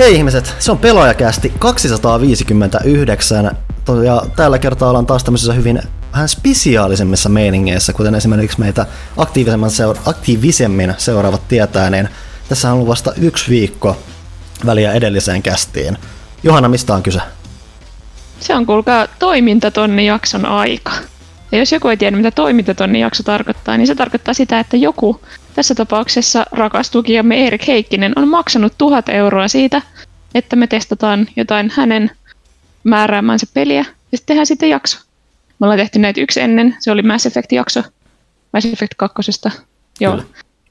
Hei ihmiset, se on pelaajakästi 259 ja tällä kertaa ollaan taas tämmöisessä hyvin vähän spesiaalisemmissa meiningeissä, kuten esimerkiksi meitä aktiivisemmin, seura- aktiivisemmin seuraavat tietää, niin tässä on vasta yksi viikko väliä edelliseen kästiin. Johanna, mistä on kyse? Se on kuulkaa toimintatonni jakson aika. Ja jos joku ei tiedä, mitä toimintatonni jakso tarkoittaa, niin se tarkoittaa sitä, että joku, tässä tapauksessa rakas tukijamme Erik Heikkinen, on maksanut tuhat euroa siitä, että me testataan jotain hänen määräämänsä peliä, ja sitten tehdään sitten jakso. Me ollaan tehty näitä yksi ennen, se oli Mass Effect-jakso, Mass Effect 2. Joo. Kyllä.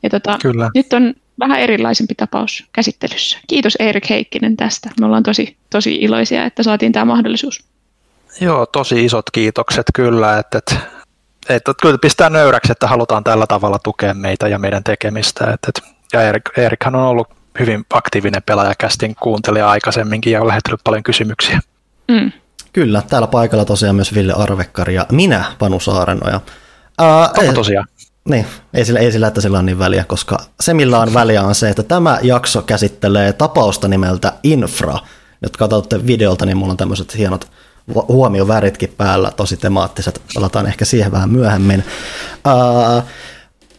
Ja tota, Kyllä. nyt on vähän erilaisempi tapaus käsittelyssä. Kiitos Erik Heikkinen tästä. Me ollaan tosi, tosi iloisia, että saatiin tämä mahdollisuus. Joo, tosi isot kiitokset kyllä, että, että, että kyllä pistää nöyräksi, että halutaan tällä tavalla tukea meitä ja meidän tekemistä. Että, että, ja Erik, Erikhan on ollut hyvin aktiivinen pelaajakästin kuuntelija aikaisemminkin ja on lähettänyt paljon kysymyksiä. Mm. Kyllä, täällä paikalla tosiaan myös Ville Arvekkari ja minä, Panu Saarenoja. Ää, Onko ei- tosiaan? Niin, ei sillä, ei sillä, että sillä on niin väliä, koska se millä on väliä on se, että tämä jakso käsittelee tapausta nimeltä Infra. Jos katsotte videolta, niin mulla on tämmöiset hienot huomioväritkin päällä, tosi temaattiset, palataan ehkä siihen vähän myöhemmin. Ää,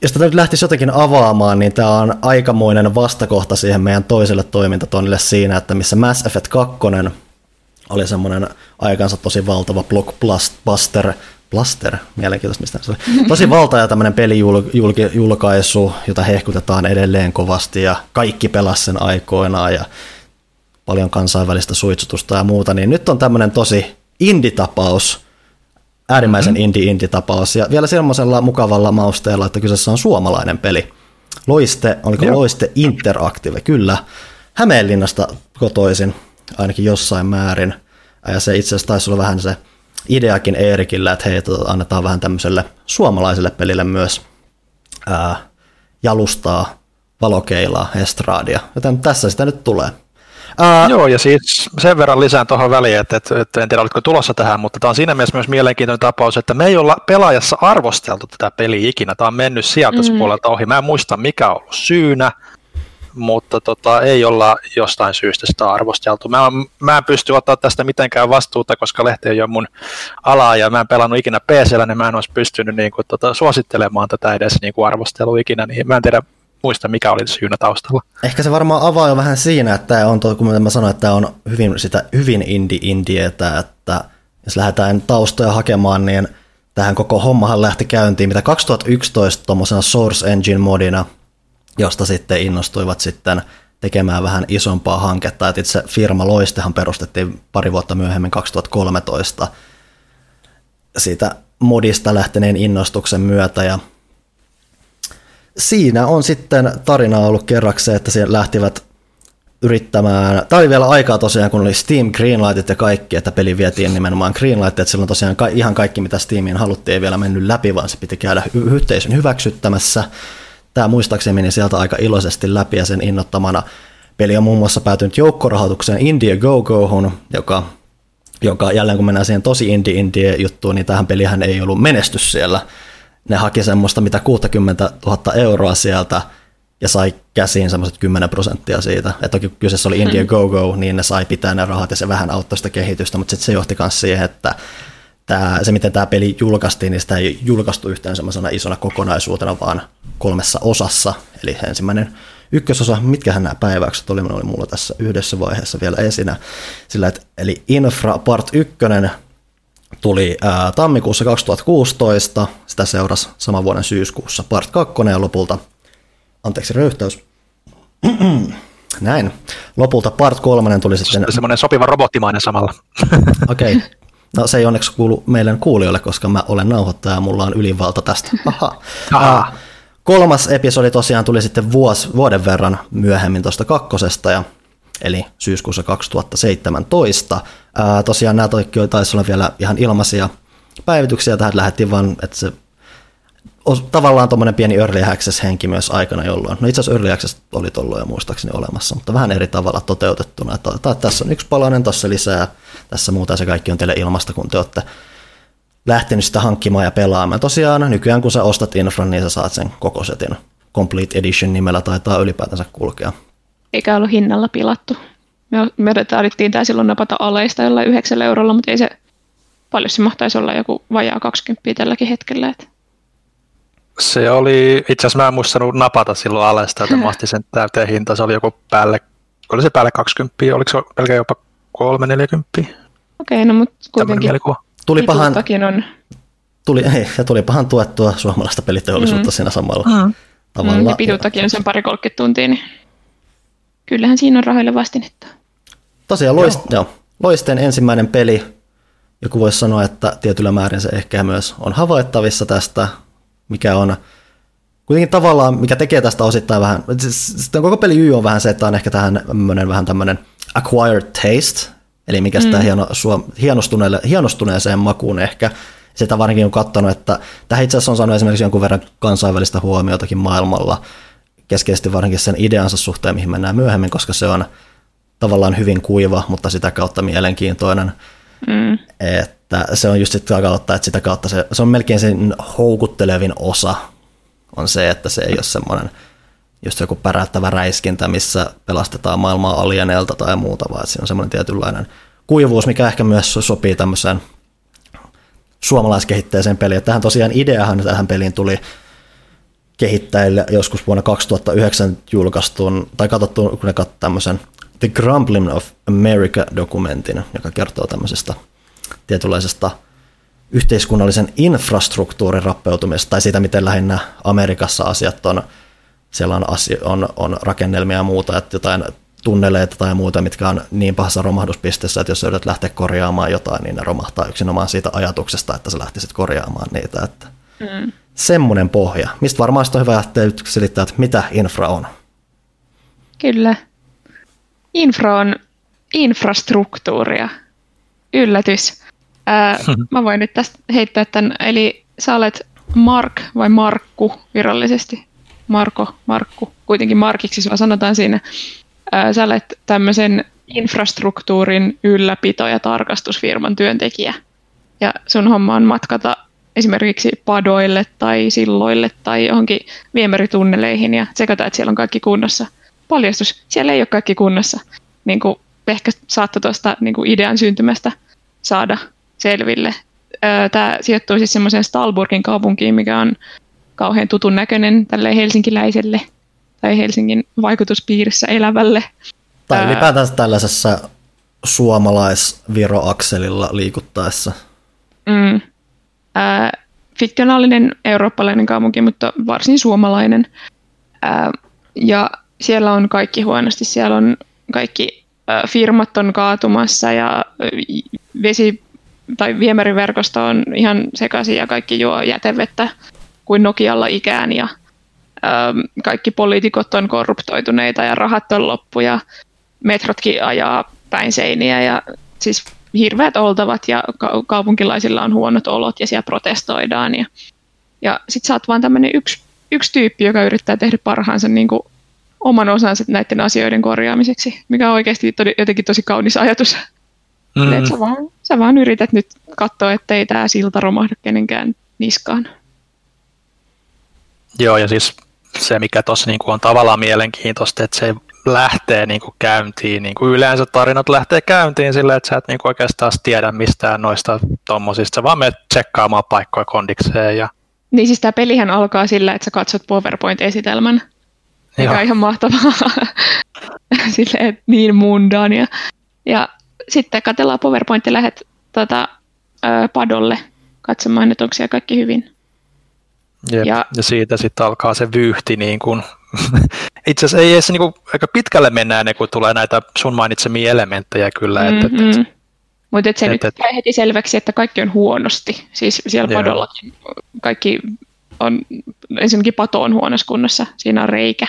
jos tätä nyt lähtisi jotenkin avaamaan, niin tämä on aikamoinen vastakohta siihen meidän toiselle toimintatonnille siinä, että missä Mass Effect 2 oli semmoinen aikansa tosi valtava blockbuster, Blaster, mielenkiintoista mistä se oli. Tosi valtava tämmöinen pelijulkaisu, jota hehkutetaan edelleen kovasti ja kaikki pelasi sen aikoinaan ja paljon kansainvälistä suitsutusta ja muuta, niin nyt on tämmöinen tosi indie-tapaus, äärimmäisen mm-hmm. indie-indie-tapaus ja vielä semmoisella mukavalla mausteella, että kyseessä on suomalainen peli. Loiste, oliko Joo. Loiste Interactive, kyllä. Hämeenlinnasta kotoisin, ainakin jossain määrin. Ja se itse asiassa taisi olla vähän se ideakin Eerikillä, että hei, tota, annetaan vähän tämmöiselle suomalaiselle pelille myös ää, jalustaa, valokeilaa, estraadia. Joten tässä sitä nyt tulee. Ää, Joo, ja siis sen verran lisään tuohon väliin, että, että, että en tiedä, oletko tulossa tähän, mutta tämä on siinä mielessä myös mielenkiintoinen tapaus, että me ei olla pelaajassa arvosteltu tätä peliä ikinä. Tämä on mennyt sijoituspuolelta ohi. Mä en muista, mikä on ollut syynä, mutta tota, ei olla jostain syystä sitä arvosteltu. Mä, mä en pysty ottaa tästä mitenkään vastuuta, koska lehti ei ole mun alaa ja mä en pelannut ikinä PCllä, niin mä en olisi pystynyt niin kuin, tota, suosittelemaan tätä edes niin kuin arvostelua ikinä, niin mä en tiedä muista, mikä oli syynä taustalla. Ehkä se varmaan avaa jo vähän siinä, että tämä on, tuo- kun mä sanoin, että tämä on hyvin, sitä, hyvin indie-indietä, että jos lähdetään taustoja hakemaan, niin tähän koko hommahan lähti käyntiin, mitä 2011 tuommoisena Source Engine-modina, josta sitten innostuivat sitten tekemään vähän isompaa hanketta. Et itse firma Loistehan perustettiin pari vuotta myöhemmin 2013 siitä modista lähteneen innostuksen myötä ja siinä on sitten tarina ollut kerrakseen, että siellä lähtivät yrittämään, tämä oli vielä aikaa tosiaan, kun oli Steam Greenlightit ja kaikki, että peli vietiin nimenomaan Greenlight, että silloin tosiaan ka- ihan kaikki, mitä Steamiin haluttiin, ei vielä mennyt läpi, vaan se piti käydä y- yhteisön hyväksyttämässä. Tämä muistaakseni meni sieltä aika iloisesti läpi ja sen innottamana peli on muun muassa päätynyt joukkorahoitukseen India Go Gohun, joka joka jälleen kun mennään siihen tosi indie-indie juttuun, niin tähän pelihän ei ollut menestys siellä. Ne haki semmoista mitä 60 000 euroa sieltä ja sai käsiin semmoiset 10 prosenttia siitä. Et toki kyseessä oli India Go Go, niin ne sai pitää ne rahat ja se vähän auttoi sitä kehitystä, mutta sitten se johti myös siihen, että tää, se miten tämä peli julkaistiin, niin sitä ei julkaistu yhteen semmoisena isona kokonaisuutena, vaan kolmessa osassa. Eli ensimmäinen ykkösosa, mitkähän nämä päiväykset oli, ne oli mulla tässä yhdessä vaiheessa vielä esinä. Sillä, että, eli Infra Part 1 tuli ää, tammikuussa 2016, sitä seurasi saman vuoden syyskuussa Part 2 ja lopulta, anteeksi röyhtäys, näin, lopulta Part 3 tuli sitten Semmoinen sopiva robottimainen samalla. Okei. Okay. No se ei onneksi kuulu meidän kuulijoille, koska mä olen nauhoittaja ja mulla on ylivalta tästä. Aha. Aha. Ää, Kolmas episodi tosiaan tuli sitten vuos, vuoden verran myöhemmin tuosta kakkosesta, ja, eli syyskuussa 2017. Ää, tosiaan nämä toki taisi olla vielä ihan ilmaisia päivityksiä, tähän lähdettiin vaan, että se os- tavallaan tuommoinen pieni early access henki myös aikana, jolloin, no itse asiassa early access oli tuolloin jo muistaakseni olemassa, mutta vähän eri tavalla toteutettuna, että, että tässä on yksi palanen, tässä lisää, tässä muuta se kaikki on teille ilmasta, kun te olette lähtenyt sitä hankkimaan ja pelaamaan. Tosiaan nykyään kun sä ostat infran, niin sä saat sen koko setin. Complete Edition nimellä taitaa ylipäätänsä kulkea. Eikä ollut hinnalla pilattu. Me, me tarvittiin tämä silloin napata aleista jollain 9 eurolla, mutta ei se paljon se mahtaisi olla joku vajaa 20 tälläkin hetkellä. Että. Se oli, itse asiassa mä en muistanut napata silloin alesta, että mä sen täyteen hinta, se oli joku päälle, oli se päälle 20, oliko se pelkä jopa 3-40? Okei, okay, no mutta kuitenkin tulipahan, on... Tuli, ei, ja tulipahan tuettua suomalaista peliteollisuutta mm. siinä samalla mm. tavalla. Mm, ja pituuttakin on sen pari 30 tuntia, niin kyllähän siinä on rahoille vastinetta. Tosiaan Loist, joo. Joo, Loisteen ensimmäinen peli, joku voisi sanoa, että tietyllä määrin se ehkä myös on havaittavissa tästä, mikä on kuitenkin tavallaan, mikä tekee tästä osittain vähän, sitten koko peli Y on vähän se, että on ehkä tähän vähän tämmöinen acquired taste, eli mikä sitä mm. hieno, hienostuneeseen makuun ehkä, sitä varsinkin on katsonut, että tähän itse asiassa on saanut esimerkiksi jonkun verran kansainvälistä huomiotakin maailmalla, keskeisesti varsinkin sen ideansa suhteen, mihin mennään myöhemmin, koska se on tavallaan hyvin kuiva, mutta sitä kautta mielenkiintoinen. Mm. Että se on just sitä kautta, että sitä kautta se, se on melkein sen houkuttelevin osa on se, että se ei ole semmoinen just joku pärättävä räiskintä, missä pelastetaan maailmaa alieneelta tai muuta, vaan siinä on semmoinen tietynlainen kuivuus, mikä ehkä myös sopii tämmöiseen suomalaiskehitteeseen peliin. Tähän tosiaan ideahan tähän peliin tuli kehittäjille joskus vuonna 2009 julkaistun, tai katsottu, kun ne katsoi tämmöisen The Grumbling of America-dokumentin, joka kertoo tämmöisestä tietynlaisesta yhteiskunnallisen infrastruktuurin rappeutumisesta, tai siitä, miten lähinnä Amerikassa asiat on, siellä on, asio, on, on rakennelmia ja muuta, että jotain tunneleita tai muuta, mitkä on niin pahassa romahduspisteessä, että jos yrität lähteä korjaamaan jotain, niin ne romahtaa yksinomaan siitä ajatuksesta, että sä lähtisit korjaamaan niitä. Että mm. Semmoinen pohja. Mistä varmaan on hyvä lähteä selittää, että mitä infra on. Kyllä. Infra on infrastruktuuria. Yllätys. Ää, mä voin nyt tästä heittää tämän. Eli sä olet Mark vai Markku virallisesti? Marko, Markku. Kuitenkin Markiksi sua sanotaan siinä. Ää, sä olet tämmöisen infrastruktuurin ylläpito- ja tarkastusfirman työntekijä. Ja sun homma on matkata esimerkiksi padoille tai silloille tai johonkin viemäritunneleihin ja tsekata, että siellä on kaikki kunnossa. Paljastus, siellä ei ole kaikki kunnossa. Niin kuin ehkä saattoi tuosta niin kuin idean syntymästä saada selville. Tämä sijoittuu siis semmoiseen Stalburgin kaupunkiin, mikä on kauhean tutun näköinen tälle helsinkiläiselle tai Helsingin vaikutuspiirissä elävälle. Tai ylipäätään tällaisessa suomalais-viro-akselilla liikuttaessa. Mm, ää, fiktionaalinen eurooppalainen kaupunki, mutta varsin suomalainen. Ää, ja siellä on kaikki huonosti. Siellä on kaikki ää, firmat on kaatumassa ja vesi- tai viemäriverkosto on ihan sekaisin ja kaikki juo jätevettä kuin Nokialla ikään ja ää, kaikki poliitikot on korruptoituneita ja rahat on loppu ja metrotkin ajaa päin seiniä ja siis hirveät oltavat ja kaupunkilaisilla on huonot olot ja siellä protestoidaan. Ja, ja sit sä oot vaan tämmöinen yksi, yksi tyyppi, joka yrittää tehdä parhaansa niin kuin oman osansa näiden asioiden korjaamiseksi, mikä on oikeasti todi, jotenkin tosi kaunis ajatus. Mm. Et sä, vaan, sä vaan yrität nyt katsoa, ettei tämä silta romahda kenenkään niskaan. Joo, ja siis se, mikä tuossa niinku on tavallaan mielenkiintoista, että se lähtee niin kuin käyntiin. Niin kuin yleensä tarinat lähtee käyntiin sillä, että sä et niin kuin oikeastaan tiedä mistään noista tommosista. Sä vaan menet tsekkaamaan paikkoja kondikseen. Ja... Niin siis tämä pelihän alkaa sillä, että sä katsot PowerPoint-esitelmän, mikä on ihan mahtavaa. Silleen, niin mundaan. Ja, ja sitten katsellaan PowerPoint ja lähdet tota, ö, padolle katsomaan, että onko siellä kaikki hyvin. Jep. Ja, ja siitä sitten alkaa se vyyhti niin kuin itse asiassa ei edes niin aika pitkälle mennä ennen kuin tulee näitä sun mainitsemia elementtejä kyllä. Mm-hmm. Et, et, et, Mutta se et, nyt et, heti selväksi, että kaikki on huonosti. Siis siellä joo. padollakin kaikki on, ensinnäkin pato on huonossa kunnossa, siinä on reikä.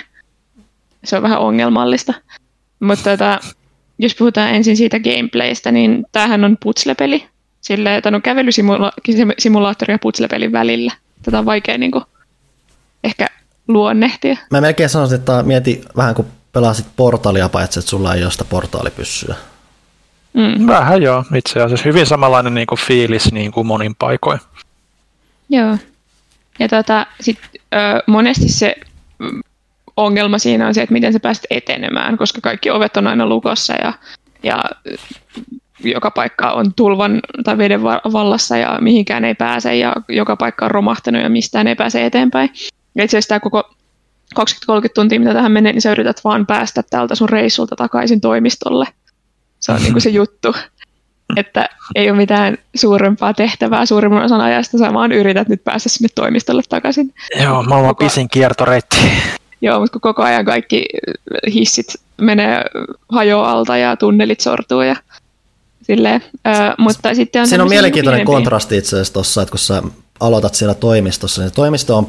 Se on vähän ongelmallista. Mutta tota, jos puhutaan ensin siitä gameplaystä, niin tämähän on putslepeli. Sille, tämä on kävelysimulaattori ja putslepelin välillä. Tätä on vaikea niin kuin, ehkä luonnehtia. Mä melkein sanoisin, että mieti vähän kuin pelasit portaalia, paitsi että sulla ei ole sitä portaalipyssyä. Mm. Vähän joo, itse asiassa hyvin samanlainen niin kuin fiilis niin kuin monin paikoin. Joo. Ja tota, sit, ö, monesti se ongelma siinä on se, että miten sä pääset etenemään, koska kaikki ovet on aina lukossa ja, ja joka paikka on tulvan tai veden vallassa ja mihinkään ei pääse ja joka paikka on romahtanut ja mistään ei pääse eteenpäin. Ja itse asiassa tämä koko 20-30 tuntia, mitä tähän menee, niin sä yrität vaan päästä täältä sun reissulta takaisin toimistolle. Se on niin kuin se juttu, että ei ole mitään suurempaa tehtävää suurimman osan ajasta, sä vaan yrität nyt päästä sinne toimistolle takaisin. Joo, maailman koko... pisin kiertoreitti. Joo, mutta kun koko ajan kaikki hissit menee hajoalta ja tunnelit sortuu ja silleen. Ö, mutta sitten on Siinä on mielenkiintoinen kontrasti itse asiassa tuossa, että kun sä aloitat siellä toimistossa, niin toimisto on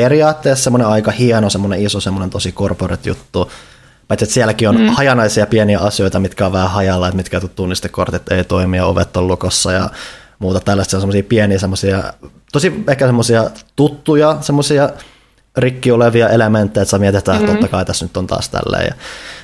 periaatteessa semmoinen aika hieno, semmoinen iso, semmoinen tosi corporate juttu. Paitsi että sielläkin on mm. hajanaisia pieniä asioita, mitkä on vähän hajalla, että mitkä tunnistekortit ei toimi ja ovet on lukossa ja muuta tällaista. Se on semmoisia pieniä, semmoisia, tosi ehkä semmoisia tuttuja, semmoisia rikki olevia elementtejä, että sä mietit, että mm-hmm. totta kai tässä nyt on taas tälleen. Ja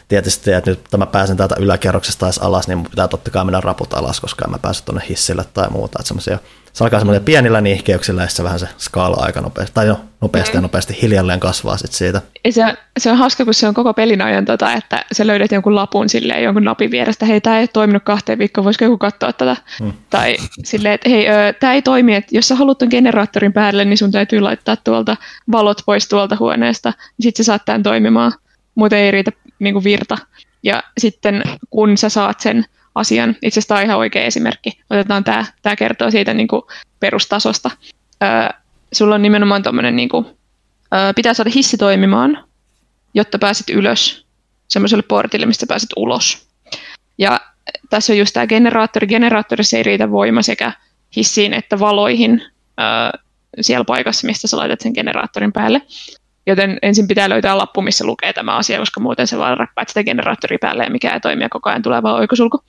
tietysti, että nyt mä pääsen täältä yläkerroksesta edes alas, niin mun pitää totta kai mennä raput alas, koska en mä pääse tuonne hissille tai muuta. Että semmoisia se alkaa semmoinen pienillä niihkeyksillä ja se vähän se skaala aika nopeasti, tai no, nopeasti mm. ja nopeasti hiljalleen kasvaa sit siitä. Ja se, on, se on hauska, kun se on koko pelin ajan, tota, että sä löydät jonkun lapun silleen, jonkun napin vierestä, hei, tämä ei toiminut kahteen viikkoon, voisiko joku katsoa tätä? Mm. Tai silleen, että hei, tämä ei toimi, että jos sä haluat ton generaattorin päälle, niin sun täytyy laittaa tuolta valot pois tuolta huoneesta, niin sitten sä saat tämän toimimaan, muuten ei riitä niin kuin virta. Ja sitten kun sä saat sen asian. Itse asiassa tämä on ihan oikea esimerkki. Otetaan tämä, tämä kertoo siitä niin kuin perustasosta. Öö, sulla on nimenomaan tuommoinen, niin kuin, öö, pitää saada hissi toimimaan, jotta pääsit ylös semmoiselle portille, mistä pääset ulos. Ja tässä on just tämä generaattori. Generaattorissa ei riitä voima sekä hissiin että valoihin öö, siellä paikassa, mistä sä laitat sen generaattorin päälle. Joten ensin pitää löytää lappu, missä lukee tämä asia, koska muuten se vaan räppäät sitä generaattoria päälle ja mikä ei toimi ja koko ajan tulee vaan oikosulku.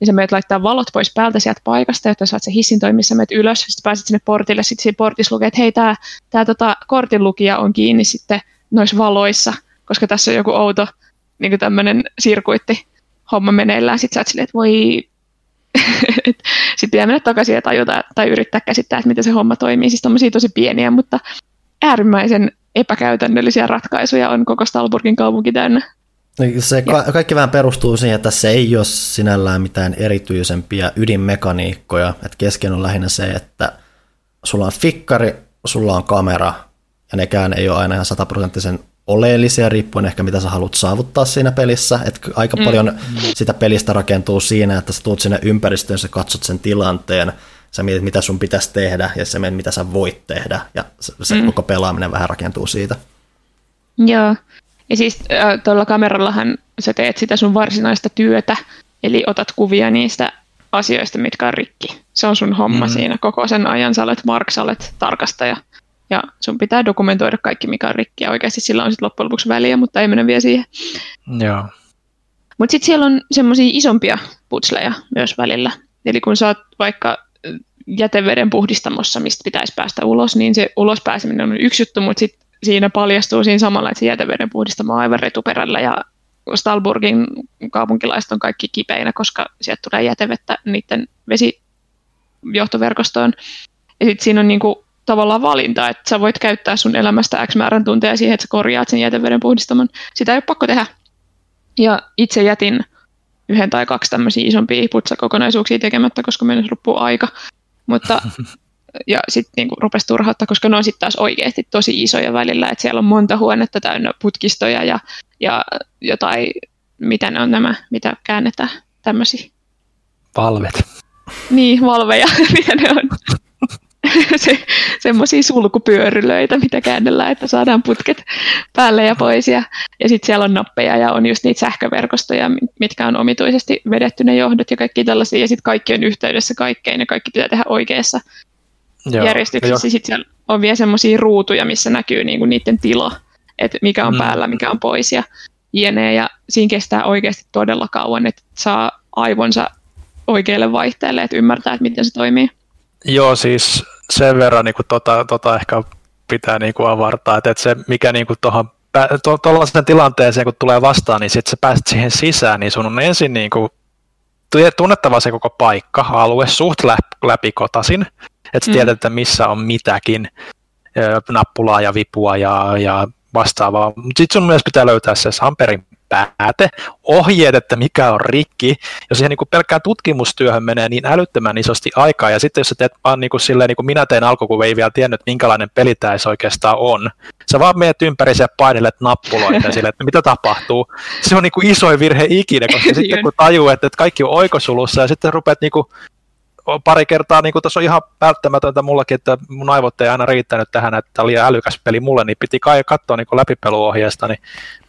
Niin sä menet laittaa valot pois päältä sieltä paikasta, jotta saat se hissin toimissa, menet ylös, sitten pääset sinne portille, sitten siinä portissa lukee, että hei, tämä tää, tota, kortin lukija on kiinni sitten noissa valoissa, koska tässä on joku outo niin tämmöinen sirkuitti homma meneillään. Sitten sä oot silleen, että voi... sitten pitää mennä takaisin ja tajuta tai yrittää käsittää, että miten se homma toimii. Siis tosi pieniä, mutta äärimmäisen epäkäytännöllisiä ratkaisuja on koko Stalburgin kaupunki täynnä. Niin, se ka- kaikki vähän perustuu siihen, että se ei ole sinällään mitään erityisempiä ydinmekaniikkoja. Et kesken on lähinnä se, että sulla on fikkari, sulla on kamera, ja nekään ei ole aina ihan sataprosenttisen oleellisia, riippuen ehkä mitä sä haluat saavuttaa siinä pelissä. Et aika mm. paljon sitä pelistä rakentuu siinä, että sä tuut sinne ympäristöön, sä katsot sen tilanteen, sä mietit, mitä sun pitäisi tehdä, ja sä mietit, mitä sä voit tehdä, ja se, mm. koko pelaaminen vähän rakentuu siitä. Joo, ja siis äh, tuolla kamerallahan sä teet sitä sun varsinaista työtä, eli otat kuvia niistä asioista, mitkä on rikki. Se on sun homma mm. siinä koko sen ajan. Sä olet Mark, sä olet tarkastaja. Ja sun pitää dokumentoida kaikki, mikä on rikki. Ja oikeasti sillä on sitten loppujen lopuksi väliä, mutta ei mennä vielä siihen. Joo. Mutta sitten siellä on semmoisia isompia putsleja myös välillä. Eli kun sä oot vaikka jäteveden puhdistamossa, mistä pitäisi päästä ulos, niin se ulos pääseminen on yksi juttu, mutta sitten siinä paljastuu siinä samalla, että se jäteveden puhdistamo on aivan retuperällä ja Stalburgin kaupunkilaiset on kaikki kipeinä, koska sieltä tulee jätevettä niiden vesijohtoverkostoon. Ja sitten siinä on niinku tavallaan valinta, että sä voit käyttää sun elämästä X määrän tunteja siihen, että sä korjaat sen jäteveden puhdistamon. Sitä ei ole pakko tehdä. Ja itse jätin yhden tai kaksi tämmöisiä isompia putsakokonaisuuksia tekemättä, koska meillä loppuu aika. Mutta ja sitten niinku rupesi turhauttaa, koska ne on sitten taas oikeasti tosi isoja välillä, että siellä on monta huonetta täynnä putkistoja ja, ja jotain, mitä ne on nämä, mitä käännetään, tämmöisiä. Valvet. Niin, valveja, mitä ne on. Se, semmoisia sulkupyörylöitä, mitä käännellään, että saadaan putket päälle ja pois. Ja, ja sitten siellä on nappeja ja on just niitä sähköverkostoja, mitkä on omituisesti vedetty ne johdot ja kaikki tällaisia. Ja sitten kaikki on yhteydessä kaikkeen ja kaikki pitää tehdä oikeassa Joo, järjestyksessä. Sitten siellä on vielä semmoisia ruutuja, missä näkyy niinku niiden tila, että mikä on mm. päällä, mikä on pois ja jne. Ja siinä kestää oikeasti todella kauan, että saa aivonsa oikealle vaihteelle, että ymmärtää, että miten se toimii. Joo, siis sen verran niin kuin tota, tota ehkä pitää niin kuin avartaa, että, että se mikä niin kuin tuohon tuollaisen tilanteeseen, kun tulee vastaan, niin sitten sä pääset siihen sisään, niin sun on ensin niin kuin tunnettava se koko paikka, alue, suht läpikotasin, että mm. tiedät, että missä on mitäkin, nappulaa ja vipua ja, ja vastaavaa. Mutta sitten sun myös pitää löytää se Samperin pääte, ohjeet, että mikä on rikki, jos siihen niin kuin pelkkään tutkimustyöhön menee niin älyttömän isosti aikaa, ja sitten jos sä teet vaan niin kuin silleen, niin kuin minä tein alku, kun ei vielä tiennyt, minkälainen peli tämä oikeastaan on, sä vaan menet ympäri ja painelet nappuloita sille, että mitä tapahtuu. Se on niin kuin isoin virhe ikinä, koska sitten kun tajuu, että kaikki on oikosulussa, ja sitten rupeat niin kuin pari kertaa, niin kuin tuossa on ihan välttämätöntä mullakin, että mun aivot ei aina riittänyt tähän, että tämä oli älykäs peli mulle, niin piti kai katsoa niin läpipeluohjeesta, niin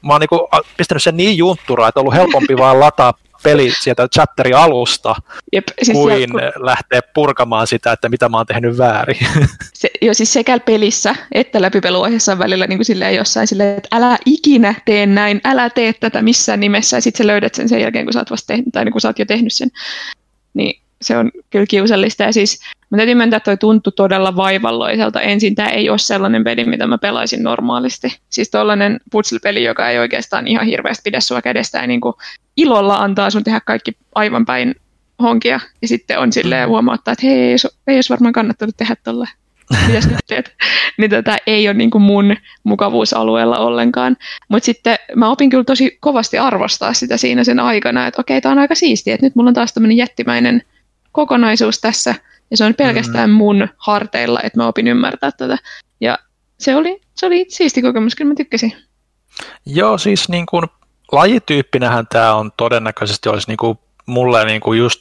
mä oon niin kuin, pistänyt sen niin juntturaa, että on ollut helpompi vaan lataa peli sieltä chapterin alusta, Jep, siis kuin kun... lähteä purkamaan sitä, että mitä mä oon tehnyt väärin. Se, jo siis sekä pelissä että läpipeluohjeessa on välillä niin kuin silleen jossain silleen, että älä ikinä tee näin, älä tee tätä missään nimessä, ja sitten sä löydät sen sen jälkeen, kun sä oot, vasta tehnyt, tai niin kun sä oot jo tehnyt sen. Niin se on kyllä kiusallista. Ja siis mä täytyy myöntää, että toi tuntui todella vaivalloiselta. Ensin tämä ei ole sellainen peli, mitä mä pelaisin normaalisti. Siis tollainen puzzle-peli, joka ei oikeastaan ihan hirveästi pidä sua kädestä ja niin kuin ilolla antaa sun tehdä kaikki aivan päin honkia. Ja sitten on silleen mm. huomauttaa, että hei, ei, ei olisi varmaan kannattanut tehdä tolle. Mitäs nyt teet? niin tätä tota, ei ole niin kuin mun mukavuusalueella ollenkaan. Mutta sitten mä opin kyllä tosi kovasti arvostaa sitä siinä sen aikana, että okei, tämä on aika siistiä, että nyt mulla on taas tämmöinen jättimäinen kokonaisuus tässä, ja se on pelkästään mm. mun harteilla, että mä opin ymmärtää tätä. Ja se oli, se oli siisti kokemus, kyllä mä tykkäsin. Joo, siis niin kuin lajityyppinähän tämä on todennäköisesti olisi niin kuin mulle niin kuin just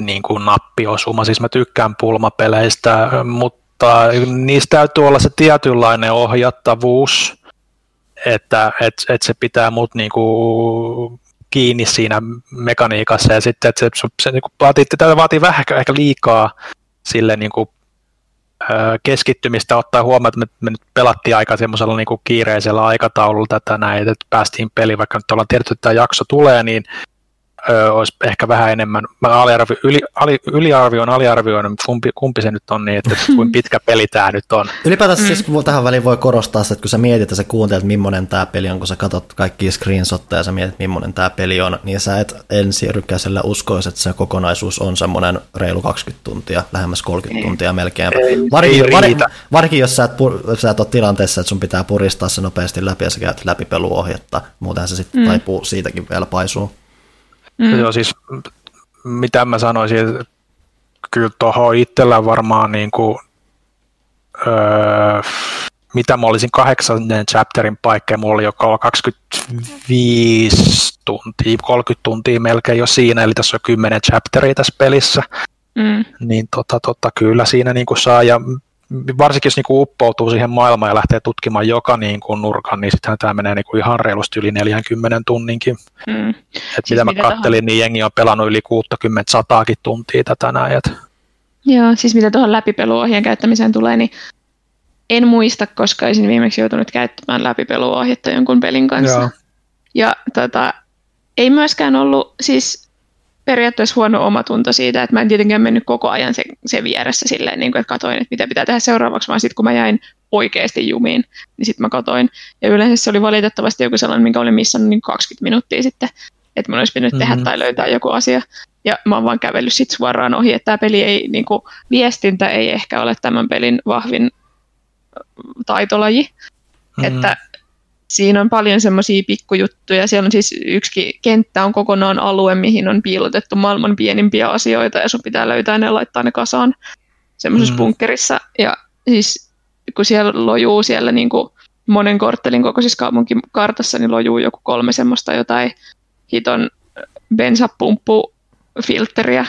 niin kuin nappiosuma, siis mä tykkään pulmapeleistä, mutta niistä täytyy olla se tietynlainen ohjattavuus, että et, et se pitää mut niinku kiinni siinä mekaniikassa ja sitten että se, se niin kuin vaatii, tämä vaatii vähän ehkä liikaa sille niin kuin, keskittymistä ottaa huomioon, että me, me nyt pelattiin aika semmoisella niin kuin kiireisellä aikataululla tätä näin, että päästiin peliin, vaikka nyt ollaan tiedetty, että tämä jakso tulee, niin ö, olisi ehkä vähän enemmän, mä aliarvi, yli, ali, yliarvioin, aliarvioin, kumpi, kumpi se nyt on niin, että kuinka pitkä peli tämä nyt on. Ylipäätään siis, mm. siis tähän väliin voi korostaa että kun sä mietit ja sä kuuntelet, millainen tämä peli on, kun sä katsot kaikki screenshotteja ja sä mietit, millainen tämä peli on, niin sä et ensi rykäisellä uskoisi, että se kokonaisuus on semmoinen reilu 20 tuntia, lähemmäs 30 ei. tuntia melkein. Varsinkin, var, varsinkin jos sä et, pur, sä et ole tilanteessa, että sun pitää puristaa se nopeasti läpi ja sä käyt läpi peluohjetta, muutenhan se sitten mm. taipuu siitäkin vielä paisuu. Mm. Joo, siis mitä mä sanoisin, että kyllä tuohon itsellä varmaan niin kuin, öö, mitä mä olisin kahdeksannen chapterin paikka, mulla oli joka 25 tuntia, 30 tuntia melkein jo siinä, eli tässä on 10 chapteria tässä pelissä, mm. niin tota, tota, kyllä siinä niin kuin saa, ja varsinkin jos niin kuin uppoutuu siihen maailmaan ja lähtee tutkimaan joka niin kuin nurkan, niin sittenhän tämä menee niin kuin ihan reilusti yli 40 tunninkin. Mm. Et siis mitä mä kattelin, niin jengi on pelannut yli 60 sataakin tuntia tätä näin. Et... Joo, siis mitä tuohon läpipeluohjeen käyttämiseen tulee, niin en muista, koska olisin viimeksi joutunut käyttämään läpipeluohjetta jonkun pelin kanssa. Joo. Ja tota, ei myöskään ollut, siis periaatteessa huono omatunto siitä, että mä en tietenkään mennyt koko ajan se, se vieressä silleen, niin kuin, että katoin, että mitä pitää tehdä seuraavaksi, vaan sitten kun mä jäin oikeasti jumiin, niin sitten mä katoin. Ja yleensä se oli valitettavasti joku sellainen, minkä olin missannut niin 20 minuuttia sitten, että mun olisi pitänyt mm-hmm. tehdä mhm. tai löytää joku asia. Ja mä oon vaan kävellyt sitten suoraan ohi, että tämä peli ei, niin kuin, viestintä ei ehkä ole tämän pelin vahvin taitolaji. Mm-hmm. Että siinä on paljon semmoisia pikkujuttuja. Siellä on siis yksi kenttä on kokonaan alue, mihin on piilotettu maailman pienimpiä asioita ja sun pitää löytää ne ja laittaa ne kasaan semmoisessa mm. bunkkerissa. Ja siis kun siellä lojuu siellä niin kuin monen korttelin kokoisessa kaupunkikartassa, niin lojuu joku kolme semmoista jotain hiton bensapumppu-filtteriä,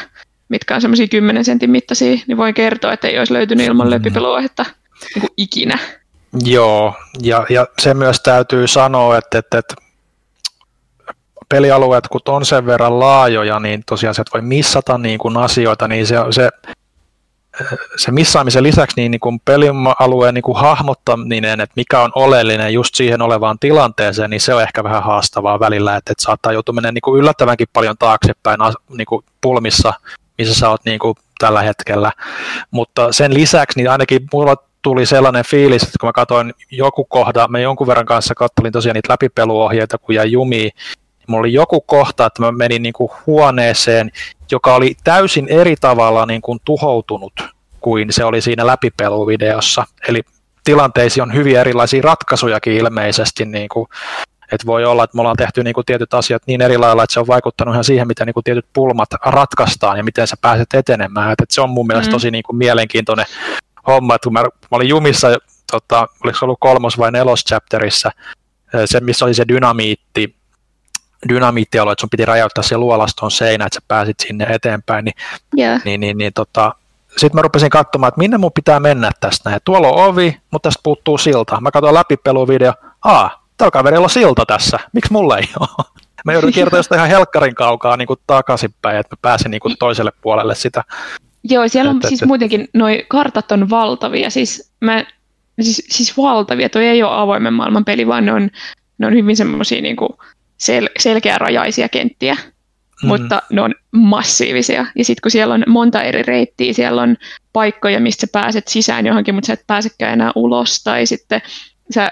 mitkä on semmoisia 10 sentin mittaisia, niin voin kertoa, että ei olisi löytynyt ilman mm. löpipelua, niin ikinä. Joo, ja, ja se myös täytyy sanoa, että, että, että pelialueet, kun on sen verran laajoja, niin tosiaan se, voi missata niin kuin asioita, niin se, se, se missaamisen lisäksi niin, niin kuin pelialueen niin kuin hahmottaminen, että mikä on oleellinen just siihen olevaan tilanteeseen, niin se on ehkä vähän haastavaa välillä, että, että saattaa joutua menemään niin kuin yllättävänkin paljon taaksepäin niin kuin pulmissa, missä sä oot niin kuin tällä hetkellä. Mutta sen lisäksi niin ainakin mulla tuli sellainen fiilis, että kun mä katsoin joku kohda, mä jonkun verran kanssa kattelin tosiaan niitä läpipeluohjeita, kun jäi jumiin, niin mulla oli joku kohta, että mä menin niin kuin huoneeseen, joka oli täysin eri tavalla niin kuin tuhoutunut kuin se oli siinä läpipeluvideossa. Eli tilanteisiin on hyvin erilaisia ratkaisujakin ilmeisesti, niin kuin, että voi olla, että me ollaan tehty niin kuin tietyt asiat niin eri lailla, että se on vaikuttanut ihan siihen, miten niin kuin tietyt pulmat ratkaistaan ja miten sä pääset etenemään. Että, että se on mun mielestä mm. tosi niin kuin mielenkiintoinen homma, että kun mä, mä olin jumissa, tota, oliko se ollut kolmos vai nelos chapterissa, se missä oli se dynamiitti, dynamiittialue, että sun piti räjäyttää se luolaston seinä, että sä pääsit sinne eteenpäin, niin, yeah. niin, niin, niin tota, sitten mä rupesin katsomaan, että minne mun pitää mennä tästä. Ja tuolla on ovi, mutta tästä puuttuu silta. Mä katsoin läpipeluvideo, aa, tällä kaverilla on silta tässä, miksi mulla ei ole? Mä joudun kiertämään ihan helkkarin kaukaa niin kuin takaisinpäin, että mä pääsin niin kuin toiselle puolelle sitä. Joo, siellä on että, siis muutenkin, noi kartat on valtavia, siis, mä, siis, siis valtavia, toi ei ole avoimen maailman peli, vaan ne on, ne on hyvin semmoisia niin sel, selkeärajaisia kenttiä mm. mutta ne on massiivisia. Ja sitten kun siellä on monta eri reittiä, siellä on paikkoja, mistä sä pääset sisään johonkin, mutta sä et pääsekään enää ulos, tai sitten sä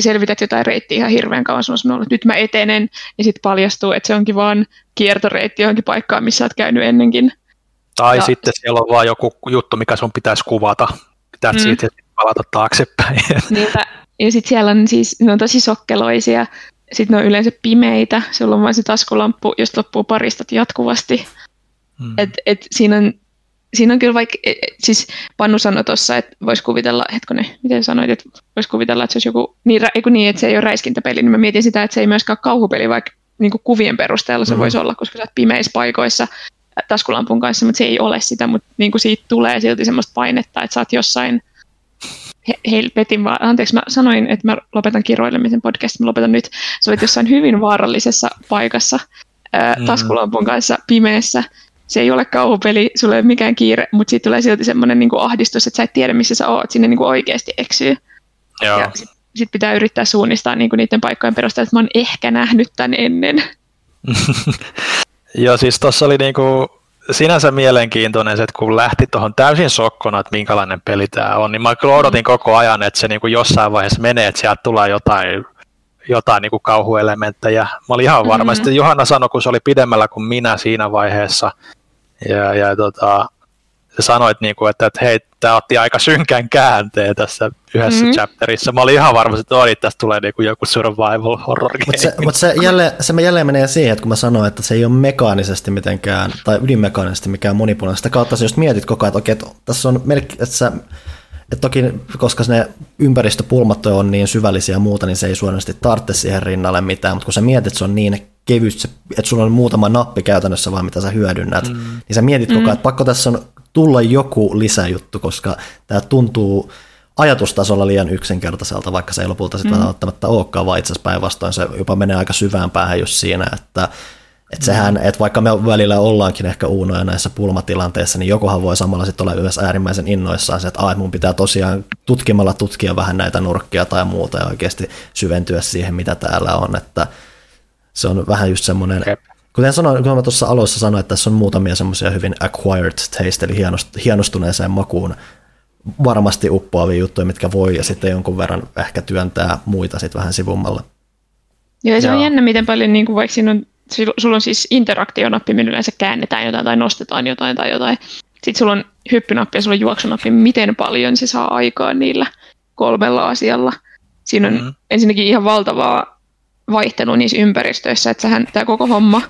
selvität jotain reittiä ihan hirveän kauan, sun että nyt mä etenen, ja sitten paljastuu, että se onkin vaan kiertoreitti johonkin paikkaan, missä oot käynyt ennenkin. Tai ja... sitten siellä on vaan joku juttu, mikä sun pitäisi kuvata. Pitää mm. siitä palata taaksepäin. Niinpä. Ja sitten siellä on siis, ne on tosi sokkeloisia, sitten ne on yleensä pimeitä, sulla on vain se taskulamppu, josta loppuu paristat jatkuvasti. Hmm. Et, et siinä, on, siinä on kyllä vaikka, et, siis Pannu sanoi tuossa, että voisi kuvitella, hetkonen, miten sanoit, että voisi kuvitella, että se olisi joku, niin, eiku niin, että se ei ole räiskintäpeli, niin mä mietin sitä, että se ei myöskään ole kauhupeli, vaikka niin kuvien perusteella se hmm. voisi olla, koska sä oot pimeissä paikoissa taskulampun kanssa, mutta se ei ole sitä, mutta niin kuin siitä tulee silti semmoista painetta, että sä oot jossain helvetin, va- anteeksi mä sanoin, että mä lopetan kiroilemisen podcast, mä lopetan nyt. Sä olit jossain hyvin vaarallisessa paikassa ää, mm. taskulampun kanssa pimeässä. Se ei ole kauhupeli, sulla ei ole mikään kiire, mutta siitä tulee silti semmoinen niin ahdistus, että sä et tiedä, missä sä oot, sinne niin kuin oikeasti eksyy. Joo. Ja sit, sit pitää yrittää suunnistaa niin kuin niiden paikkojen perusteella, että mä oon ehkä nähnyt tämän ennen. Joo, siis tuossa oli niinku sinänsä mielenkiintoinen, että kun lähti tuohon täysin sokkona, että minkälainen peli tämä on, niin mä kyllä odotin koko ajan, että se niin kuin jossain vaiheessa menee, että sieltä tulee jotain, jotain niin kuin kauhuelementtejä. Mä olin ihan varma. Mm-hmm. Sitten Johanna sanoi, kun se oli pidemmällä kuin minä siinä vaiheessa, ja, ja tota, sä sanoit, niin kuin, että, että hei, tämä otti aika synkän käänteen tässä yhdessä mm-hmm. chapterissa. Mä olin ihan varma, että oi, tästä tulee niin kuin joku survival horror game. Mutta se, mut se, jälleen, se jälleen menee siihen, että kun mä sanoin, että se ei ole mekaanisesti mitenkään, tai ydinmekaanisesti mikään monipuolinen. Sitä kautta sä just mietit koko ajan, että okei, että tässä on melkein, että sä et toki, koska ne ympäristöpulmat on niin syvällisiä ja muuta, niin se ei suorasti tarvitse siihen rinnalle mitään, mutta kun sä mietit, että se on niin kevyt, että sulla on muutama nappi käytännössä vaan, mitä sä hyödynnät, mm. niin sä mietit koko ajan, että pakko tässä on tulla joku lisäjuttu, koska tämä tuntuu ajatustasolla liian yksinkertaiselta, vaikka se ei lopulta sitten mm. välttämättä olekaan, vaan itse asiassa päinvastoin se jopa menee aika syvään päähän just siinä, että että sehän, mm. että vaikka me välillä ollaankin ehkä uunoja näissä pulmatilanteissa, niin jokuhan voi samalla sitten olla myös äärimmäisen innoissaan se, että ai, mun pitää tosiaan tutkimalla tutkia vähän näitä nurkkia tai muuta ja oikeasti syventyä siihen, mitä täällä on, että se on vähän just semmoinen, Kuten sanoin, kun mä tuossa alussa sanoin, että tässä on muutamia semmoisia hyvin acquired taste, eli hienostuneeseen makuun varmasti uppoavia juttuja, mitkä voi ja sitten jonkun verran ehkä työntää muita sitten vähän sivummalle. Joo, se on jännä, miten paljon, niin kuin vaikka siinä on, sulla on siis interaktionappi, millä yleensä käännetään jotain tai nostetaan jotain tai jotain. Sitten sulla on hyppynappi ja sulla on juoksunappi, miten paljon se saa aikaan niillä kolmella asialla. Siinä on mm-hmm. ensinnäkin ihan valtavaa vaihtelua niissä ympäristöissä, että sehän tämä koko homma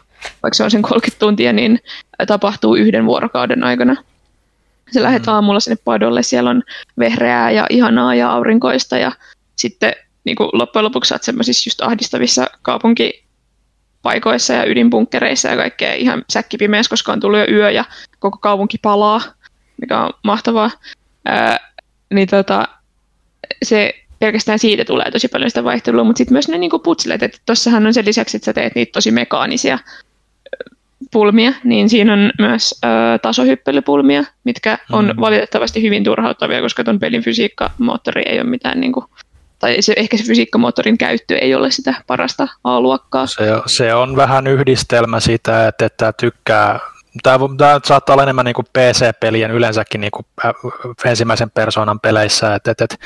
vaikka se on sen 30 tuntia, niin tapahtuu yhden vuorokauden aikana. Se lähdet mm. aamulla sinne padolle, siellä on vehreää ja ihanaa ja aurinkoista ja sitten niin kuin loppujen lopuksi olet semmoisissa just ahdistavissa kaupunkipaikoissa ja ydinbunkkereissa ja kaikkea ihan säkkipimeässä, koska on tullut jo yö ja koko kaupunki palaa, mikä on mahtavaa. Ää, niin tota, se pelkästään siitä tulee tosi paljon sitä vaihtelua, mutta sitten myös ne niin putslet, että tuossahan on sen lisäksi, että sä teet niitä tosi mekaanisia pulmia, niin siinä on myös ö, tasohyppelypulmia, mitkä on mm. valitettavasti hyvin turhauttavia, koska tuon pelin fysiikkamoottori ei ole mitään, niin kuin, tai se, ehkä se fysiikkamoottorin käyttö ei ole sitä parasta A-luokkaa. Se, se on vähän yhdistelmä sitä, että, että tykkää Tämä, tämä saattaa olla enemmän niin kuin PC-pelien yleensäkin niin kuin ensimmäisen persoonan peleissä, että, että, että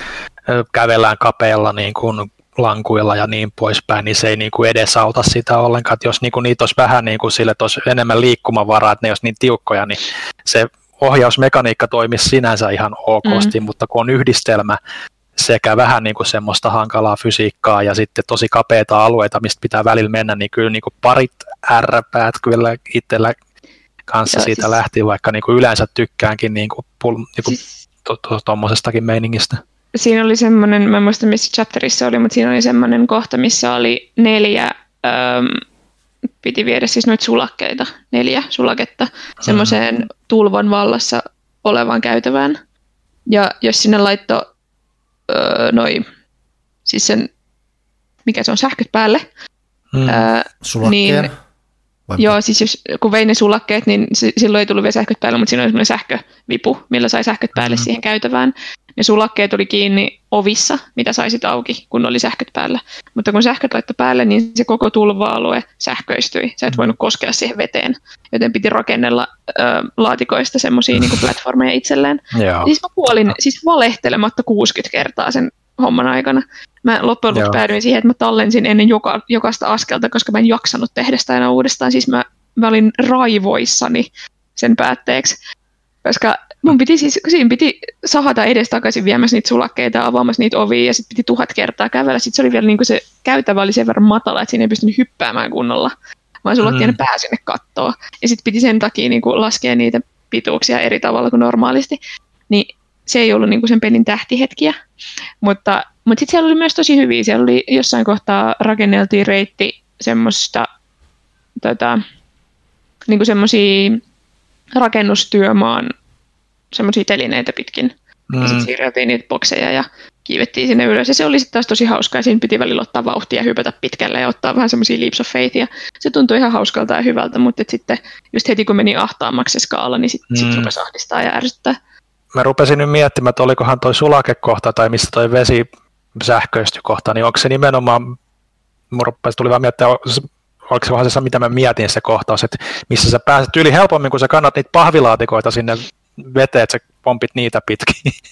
kävellään kapealla niin kuin lankuilla ja niin poispäin, niin se ei niin kuin edesauta sitä ollenkaan. Että jos niin kuin niitä olisi vähän niin kuin sille, että olisi enemmän liikkumavaraa, että ne olisi niin tiukkoja, niin se ohjausmekaniikka toimisi sinänsä ihan okosti, mm. mutta kun on yhdistelmä sekä vähän niin kuin semmoista hankalaa fysiikkaa ja sitten tosi kapeita alueita, mistä pitää välillä mennä, niin kyllä niin kuin parit ärräpäät kyllä itsellä kanssa Joo, siitä siis... lähti, vaikka niin kuin yleensä tykkäänkin niin kuin, pul, niin kuin siis... tuommoisestakin meiningistä. Siinä oli semmoinen, mä en muista missä chapterissa oli, mutta siinä oli semmoinen kohta, missä oli neljä, äm, piti viedä siis noita sulakkeita, neljä sulaketta, semmoiseen mm. tulvan vallassa olevaan käytävään. Ja jos sinne laittoi öö, noi, siis sen, mikä se on, sähköt päälle. Mm. Öö, Sulakkeen? Niin, vai Joo, siis jos, kun vein ne sulakkeet, niin silloin ei tullut vielä sähköt päälle, mutta siinä oli semmoinen sähkövipu, millä sai sähköt päälle mm-hmm. siihen käytävään. Ne sulakkeet oli kiinni ovissa, mitä saisit auki, kun oli sähköt päällä. Mutta kun sähköt laittoi päälle, niin se koko tulva-alue sähköistyi. Sä et voinut koskea siihen veteen, joten piti rakennella ö, laatikoista semmoisia niin platformeja itselleen. Joo. Siis mä kuolin siis valehtelematta 60 kertaa sen homman aikana. Mä loppujen lopuksi päädyin siihen, että mä tallensin ennen joka, jokaista askelta, koska mä en jaksanut tehdä sitä enää uudestaan. Siis mä, mä olin raivoissani sen päätteeksi. Koska mun piti siis, siinä piti sahata edestakaisin viemässä niitä sulakkeita ja avaamassa niitä ovia ja sitten piti tuhat kertaa kävellä. Sitten se oli vielä niin kuin se käytävä oli sen verran matala, että siinä ei pystynyt hyppäämään kunnolla, vaan sulakkeen mm. pää sinne kattoon. Ja sitten piti sen takia niin kuin laskea niitä pituuksia eri tavalla kuin normaalisti. Niin se ei ollut niin kuin sen pelin tähtihetkiä, mutta, mutta sitten siellä oli myös tosi hyviä. Siellä oli jossain kohtaa rakenneltiin reitti semmoista tota, niin kuin semmoisia rakennustyömaan semmoisia telineitä pitkin. Mm. Ja sitten siirreltiin niitä bokseja ja kiivettiin sinne ylös. Ja se oli sitten taas tosi hauskaa. Ja siinä piti välillä ottaa vauhtia ja hypätä pitkälle ja ottaa vähän semmoisia leaps of faith. Ja se tuntui ihan hauskalta ja hyvältä, mutta sitten just heti kun meni ahtaammaksi se skaala, niin sitten mm. sit rupesi ahdistaa ja ärsyttää mä rupesin nyt miettimään, että olikohan toi sulakekohta tai missä toi vesi sähköistykohta, niin onko se nimenomaan, mun rupesi, tuli vaan miettiä, oliko se vähän se, mitä mä mietin se kohtaus, että missä sä pääset yli helpommin, kun sä kannat niitä pahvilaatikoita sinne veteen, että sä pompit niitä pitkin.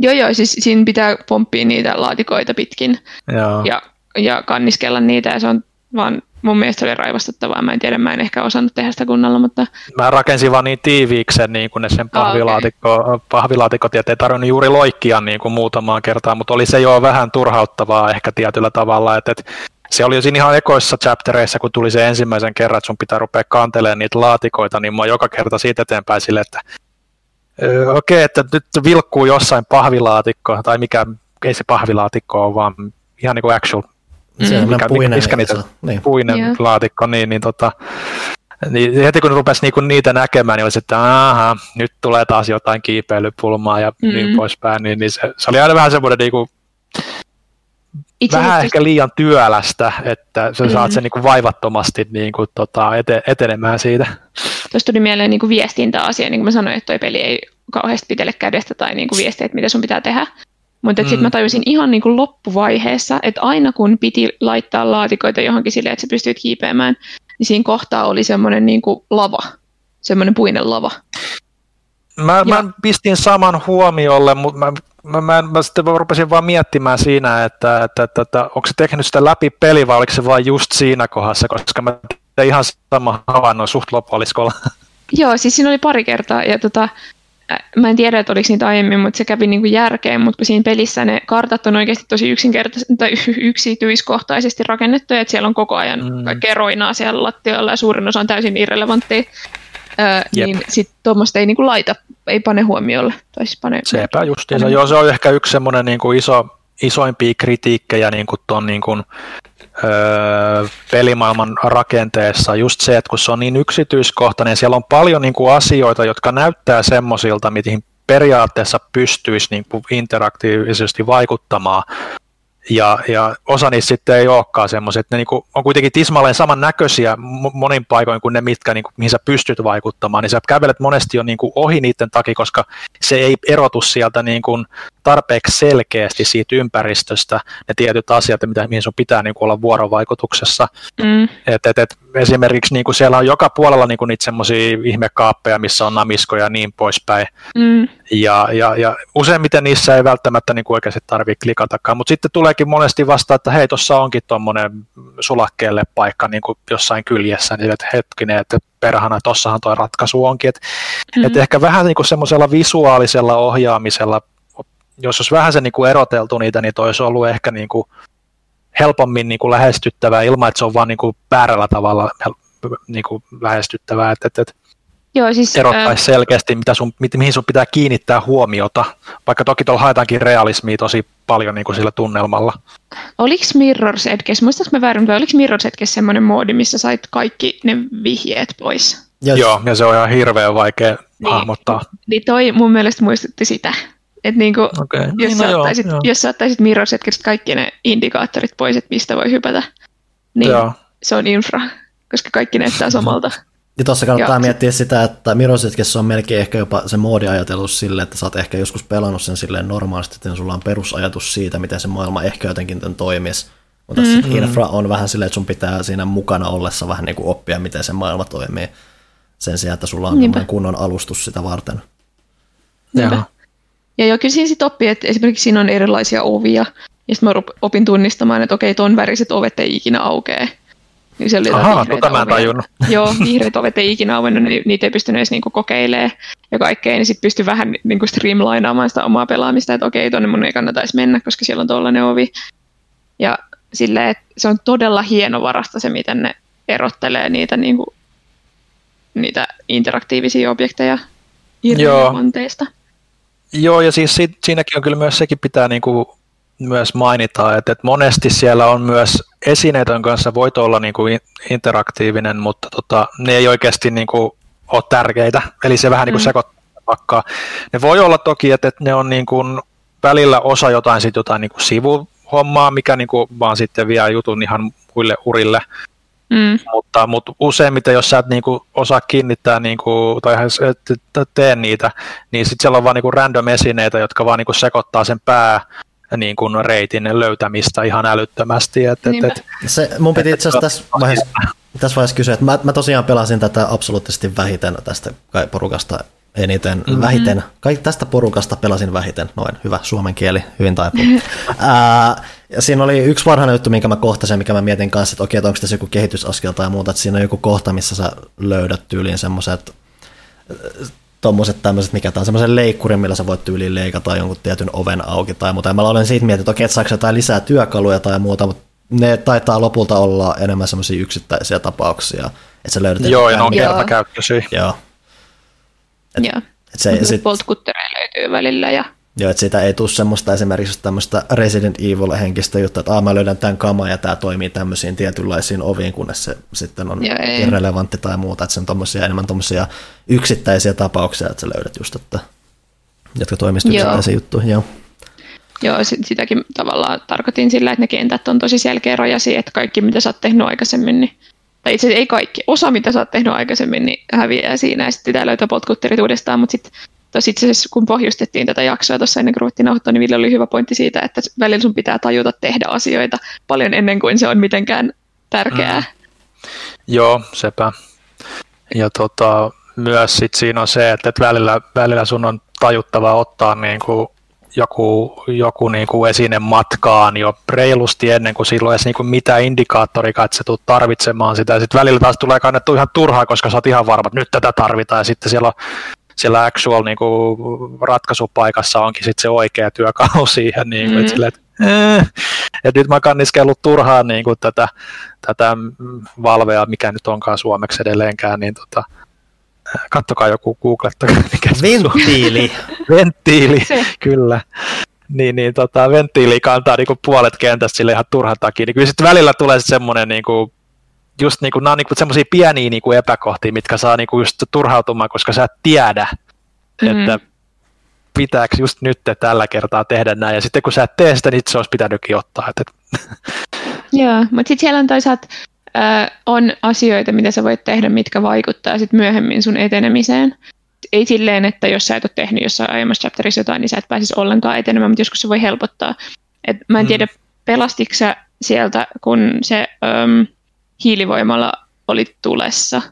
Joo, joo, siis siinä pitää pomppia niitä laatikoita pitkin joo. Ja, ja kanniskella niitä, ja se on vaan mun mielestä oli raivastuttavaa. Mä en tiedä, mä en ehkä osannut tehdä sitä kunnolla, mutta... Mä rakensin vaan niin tiiviiksen niin kuin ne sen pahvilaatikko, oh, okay. pahvilaatikot, ja ei tarvinnut juuri loikkia niin kuin muutamaan kertaan, mutta oli se jo vähän turhauttavaa ehkä tietyllä tavalla, että, että se oli jo siinä ihan ekoissa chaptereissa, kun tuli se ensimmäisen kerran, että sun pitää rupea kantelemaan niitä laatikoita, niin mä joka kerta siitä eteenpäin sille, että okei, okay, että nyt vilkkuu jossain pahvilaatikko, tai mikä, ei se pahvilaatikko ole, vaan ihan niin kuin actual se on mikä, puinen, mikä niitä, niin. puinen yeah. laatikko, niin, niin, tota, niin heti kun rupesi niinku niitä näkemään, niin olisi, että aha, nyt tulee taas jotain kiipeilypulmaa ja mm. niin poispäin, niin, niin se, se, oli aina vähän semmoinen niinku, Itse vähän ehkä liian työlästä, että sä mm. saat sen niinku vaivattomasti niinku, tota, ete, etenemään siitä. Tuosta tuli mieleen niinku viestintäasia, niin kuin mä sanoin, että toi peli ei kauheasti pitele kädestä tai niinku viestiä, että mitä sun pitää tehdä. Mutta mm. sitten mä tajusin ihan niin kuin loppuvaiheessa, että aina kun piti laittaa laatikoita johonkin silleen, että sä pystyt kiipeämään, niin siinä kohtaa oli semmoinen niin kuin lava, semmoinen puinen lava. Mä, ja, mä pistin saman huomiolle, mutta mä, mä, mä, mä sitten rupesin vaan miettimään siinä, että, että, että, että onko se tehnyt sitä läpi peli vai oliko se vain just siinä kohdassa, koska mä tein ihan sama havainnon suht loppuoliskolla. Joo, siis siinä oli pari kertaa ja tota, mä en tiedä, että oliko niitä aiemmin, mutta se kävi niin kuin järkeen, mutta kun siinä pelissä ne kartat on oikeasti tosi yksinkertaisesti tai yksityiskohtaisesti rakennettuja, että siellä on koko ajan mm. kaikkea roinaa siellä lattialla ja suurin osa on täysin öö, niin sitten tuommoista ei niin kuin laita, ei pane huomiolle. Tai siis pane, Sepä justiinsa, joo se on ehkä yksi semmoinen niin kuin iso, isoimpia kritiikkejä niin kuin ton niin kuin öö, pelimaailman rakenteessa. Just se, että kun se on niin yksityiskohtainen, siellä on paljon niin kuin asioita, jotka näyttää semmoisilta, mihin periaatteessa pystyisi niin kuin interaktiivisesti vaikuttamaan, ja, ja osa niistä sitten ei olekaan semmoiset, ne niinku on kuitenkin tismalleen samannäköisiä monin paikoin kuin ne, mitkä, niinku, mihin sä pystyt vaikuttamaan, niin sä kävelet monesti jo niinku ohi niiden takia, koska se ei erotu sieltä niinku tarpeeksi selkeästi siitä ympäristöstä ne tietyt asiat, mitä, mihin sun pitää niinku olla vuorovaikutuksessa. Mm. Et, et, et, esimerkiksi niinku siellä on joka puolella niinku niitä semmoisia ihmekaappeja, missä on namiskoja ja niin poispäin. Mm. Ja, ja, ja useimmiten niissä ei välttämättä niinku oikeasti tarvitse klikatakaan, mutta sitten tuleekin monesti vasta, että hei, tuossa onkin tuommoinen sulakkeelle paikka niin kuin jossain kyljessä, niin että hetkinen, että perhana, tossahan tuo ratkaisu onkin. Että mm-hmm. et ehkä vähän niin kuin semmoisella visuaalisella ohjaamisella jos olisi vähän se niin kuin eroteltu niitä, niin olisi ollut ehkä niin kuin helpommin niin kuin lähestyttävää ilman, että se on vaan niin kuin väärällä tavalla niin kuin lähestyttävää, että, että, että Joo, siis, erottaisi selkeästi, mitä sun, mihin sun pitää kiinnittää huomiota, vaikka toki tuolla haetaankin realismia tosi paljon niin kuin sillä tunnelmalla. Oliko Mirror's Edges, muistaaks mä väärin, vai oliko Mirror's Edges semmoinen moodi, missä sait kaikki ne vihjeet pois? Yes. Joo, ja se on ihan hirveän vaikea niin, hahmottaa. Niin toi mun mielestä muistutti sitä. Että niinku, okay. jos, niin, no sä ottaisit, joo, jos sä ottaisit Mirror's Edgestä kaikki ne indikaattorit pois, että mistä voi hypätä, niin joo. se on infra, koska kaikki näyttää samalta. Ja tuossa kannattaa Joo. miettiä sitä, että Mirror's on melkein ehkä jopa se moodiajatelus sille, että sä oot ehkä joskus pelannut sen silleen normaalisti, että sulla on perusajatus siitä, miten se maailma ehkä jotenkin tämän toimisi. Mutta mm-hmm. infra on vähän silleen, että sun pitää siinä mukana ollessa vähän niin kuin oppia, miten se maailma toimii. Sen sijaan, että sulla on Niinpä. kunnon alustus sitä varten. Niinpä. Ja jo kyllä siinä sitten oppii, että esimerkiksi siinä on erilaisia ovia. Ja sitten mä opin tunnistamaan, että okei, ton väriset ovet ei ikinä aukee. Niin se oli Ahaa, tota mä en tajunnut. Joo, vihreät ovet ei ikinä auennut, niin niitä ei pystynyt edes niinku kokeilemaan ja kaikkea, niin sitten pystyi vähän niinku streamlinaamaan sitä omaa pelaamista, että okei, tuonne mun ei kannata edes mennä, koska siellä on tuollainen ovi. Ja silleen, että se on todella hienovarasta se, miten ne erottelee niitä, niinku, niitä interaktiivisia objekteja irrelevanteista. Joo, ja siis siinäkin on kyllä myös sekin pitää niinku myös mainita, että, että monesti siellä on myös esineiden kanssa voit olla niin kuin interaktiivinen, mutta tota, ne ei oikeasti niin kuin ole tärkeitä, eli se vähän niin kuin mm. sekoittaa Ne voi olla toki, että, että ne on niin kuin välillä osa jotain, sit jotain niin kuin sivuhommaa, mikä niin kuin vaan sitten vie jutun ihan muille urille, Mm. Mutta, mutta useimmiten, jos sä et niinku osaa kiinnittää niinku, tai et tee niitä, niin sitten siellä on vaan niinku random esineitä, jotka vaan niinku sekoittaa sen pää niin kuin reitin löytämistä ihan älyttömästi. Et, et, et, se, mun piti itse asiassa tässä vaiheessa, tässä vaiheessa kysyä, että mä, mä tosiaan pelasin tätä absoluuttisesti vähiten tästä porukasta eniten, mm-hmm. vähiten, kaikki tästä porukasta pelasin vähiten, noin, hyvä suomen kieli, hyvin taipuu. Ää, ja siinä oli yksi varhainen juttu, minkä mä kohtasin, mikä mä mietin kanssa, että okei, että onko tässä joku kehitysaskel tai muuta, että siinä on joku kohta, missä sä löydät tyyliin semmoiset tuommoiset tämmöiset, mikä tämä on semmoisen leikkurin, millä sä voit tyyliin leikata jonkun tietyn oven auki tai muuta. Ja mä olen siitä miettinyt, että okei, että saako jotain lisää työkaluja tai muuta, mutta ne taitaa lopulta olla enemmän semmoisia yksittäisiä tapauksia, että sä löydät... Joo, ja ne on kertakäyttöisiä. Joo. Et, Joo. Et se, sit, löytyy välillä ja Joo, että siitä ei tule semmoista esimerkiksi tämmöistä Resident Evil-henkistä juttua, että mä löydän tämän kaman ja tämä toimii tämmöisiin tietynlaisiin oviin, kunnes se sitten on Joo, irrelevantti tai muuta, että se on tommosia, enemmän tommosia yksittäisiä tapauksia, että sä löydät just, että, jotka toimisivat yksittäisiin juttuihin. Joo. Joo, sitäkin tavallaan tarkoitin sillä, että ne kentät on tosi selkeä rajasia, että kaikki mitä sä oot tehnyt aikaisemmin, niin tai itse asiassa ei kaikki, osa mitä sä oot tehnyt aikaisemmin, niin häviää siinä ja sitten pitää löytää potkutterit uudestaan, mutta sitten Tuossa itse asiassa, kun pohjustettiin tätä jaksoa tuossa ennen kuin ruvettiin nauhoittaa, niin Ville oli hyvä pointti siitä, että välillä sun pitää tajuta tehdä asioita paljon ennen kuin se on mitenkään tärkeää. Mm. Joo, sepä. Ja tota, myös sit siinä on se, että, välillä, välillä sun on tajuttava ottaa niin kuin joku, joku niin kuin esine matkaan jo reilusti ennen kuin silloin edes niin kuin mitä indikaattorikaan, että sä tulet tarvitsemaan sitä. Sitten välillä taas tulee kannettu ihan turhaa, koska sä oot ihan varma, että nyt tätä tarvitaan. Ja sitten siellä on siellä actual niin kuin, ratkaisupaikassa onkin sit se oikea työkalu siihen, niin kuin, mm. että, sille, että, eh, että nyt mä kanniskellut turhaan niin kuin, tätä, tätä valvea, mikä nyt onkaan suomeksi edelleenkään, niin tota, kattokaa joku, googlettakaa. Mikä Venttiili. Venttiili, kyllä. Niin, niin tota, venttiili kantaa niin kuin puolet kentästä sille ihan turhan takia. Niin kyllä sitten välillä tulee semmoinen niin kuin, just niin kuin, nämä on niin semmoisia pieniä niin kuin epäkohtia, mitkä saa niin kuin just turhautumaan, koska sä et tiedä, mm-hmm. että pitääkö just nyt tällä kertaa tehdä näin, ja sitten kun sä et tee sitä, niin se olisi pitänytkin ottaa. Että... Joo, mutta sitten siellä on toisaalta äh, on asioita, mitä sä voit tehdä, mitkä vaikuttaa sit myöhemmin sun etenemiseen. Ei silleen, että jos sä et ole tehnyt jossain aiemmassa chapterissa jotain, niin sä et pääsisi ollenkaan etenemään, mutta joskus se voi helpottaa. Et mä en mm. tiedä, mm. pelastiko sä sieltä, kun se um, hiilivoimalla oli tulessa.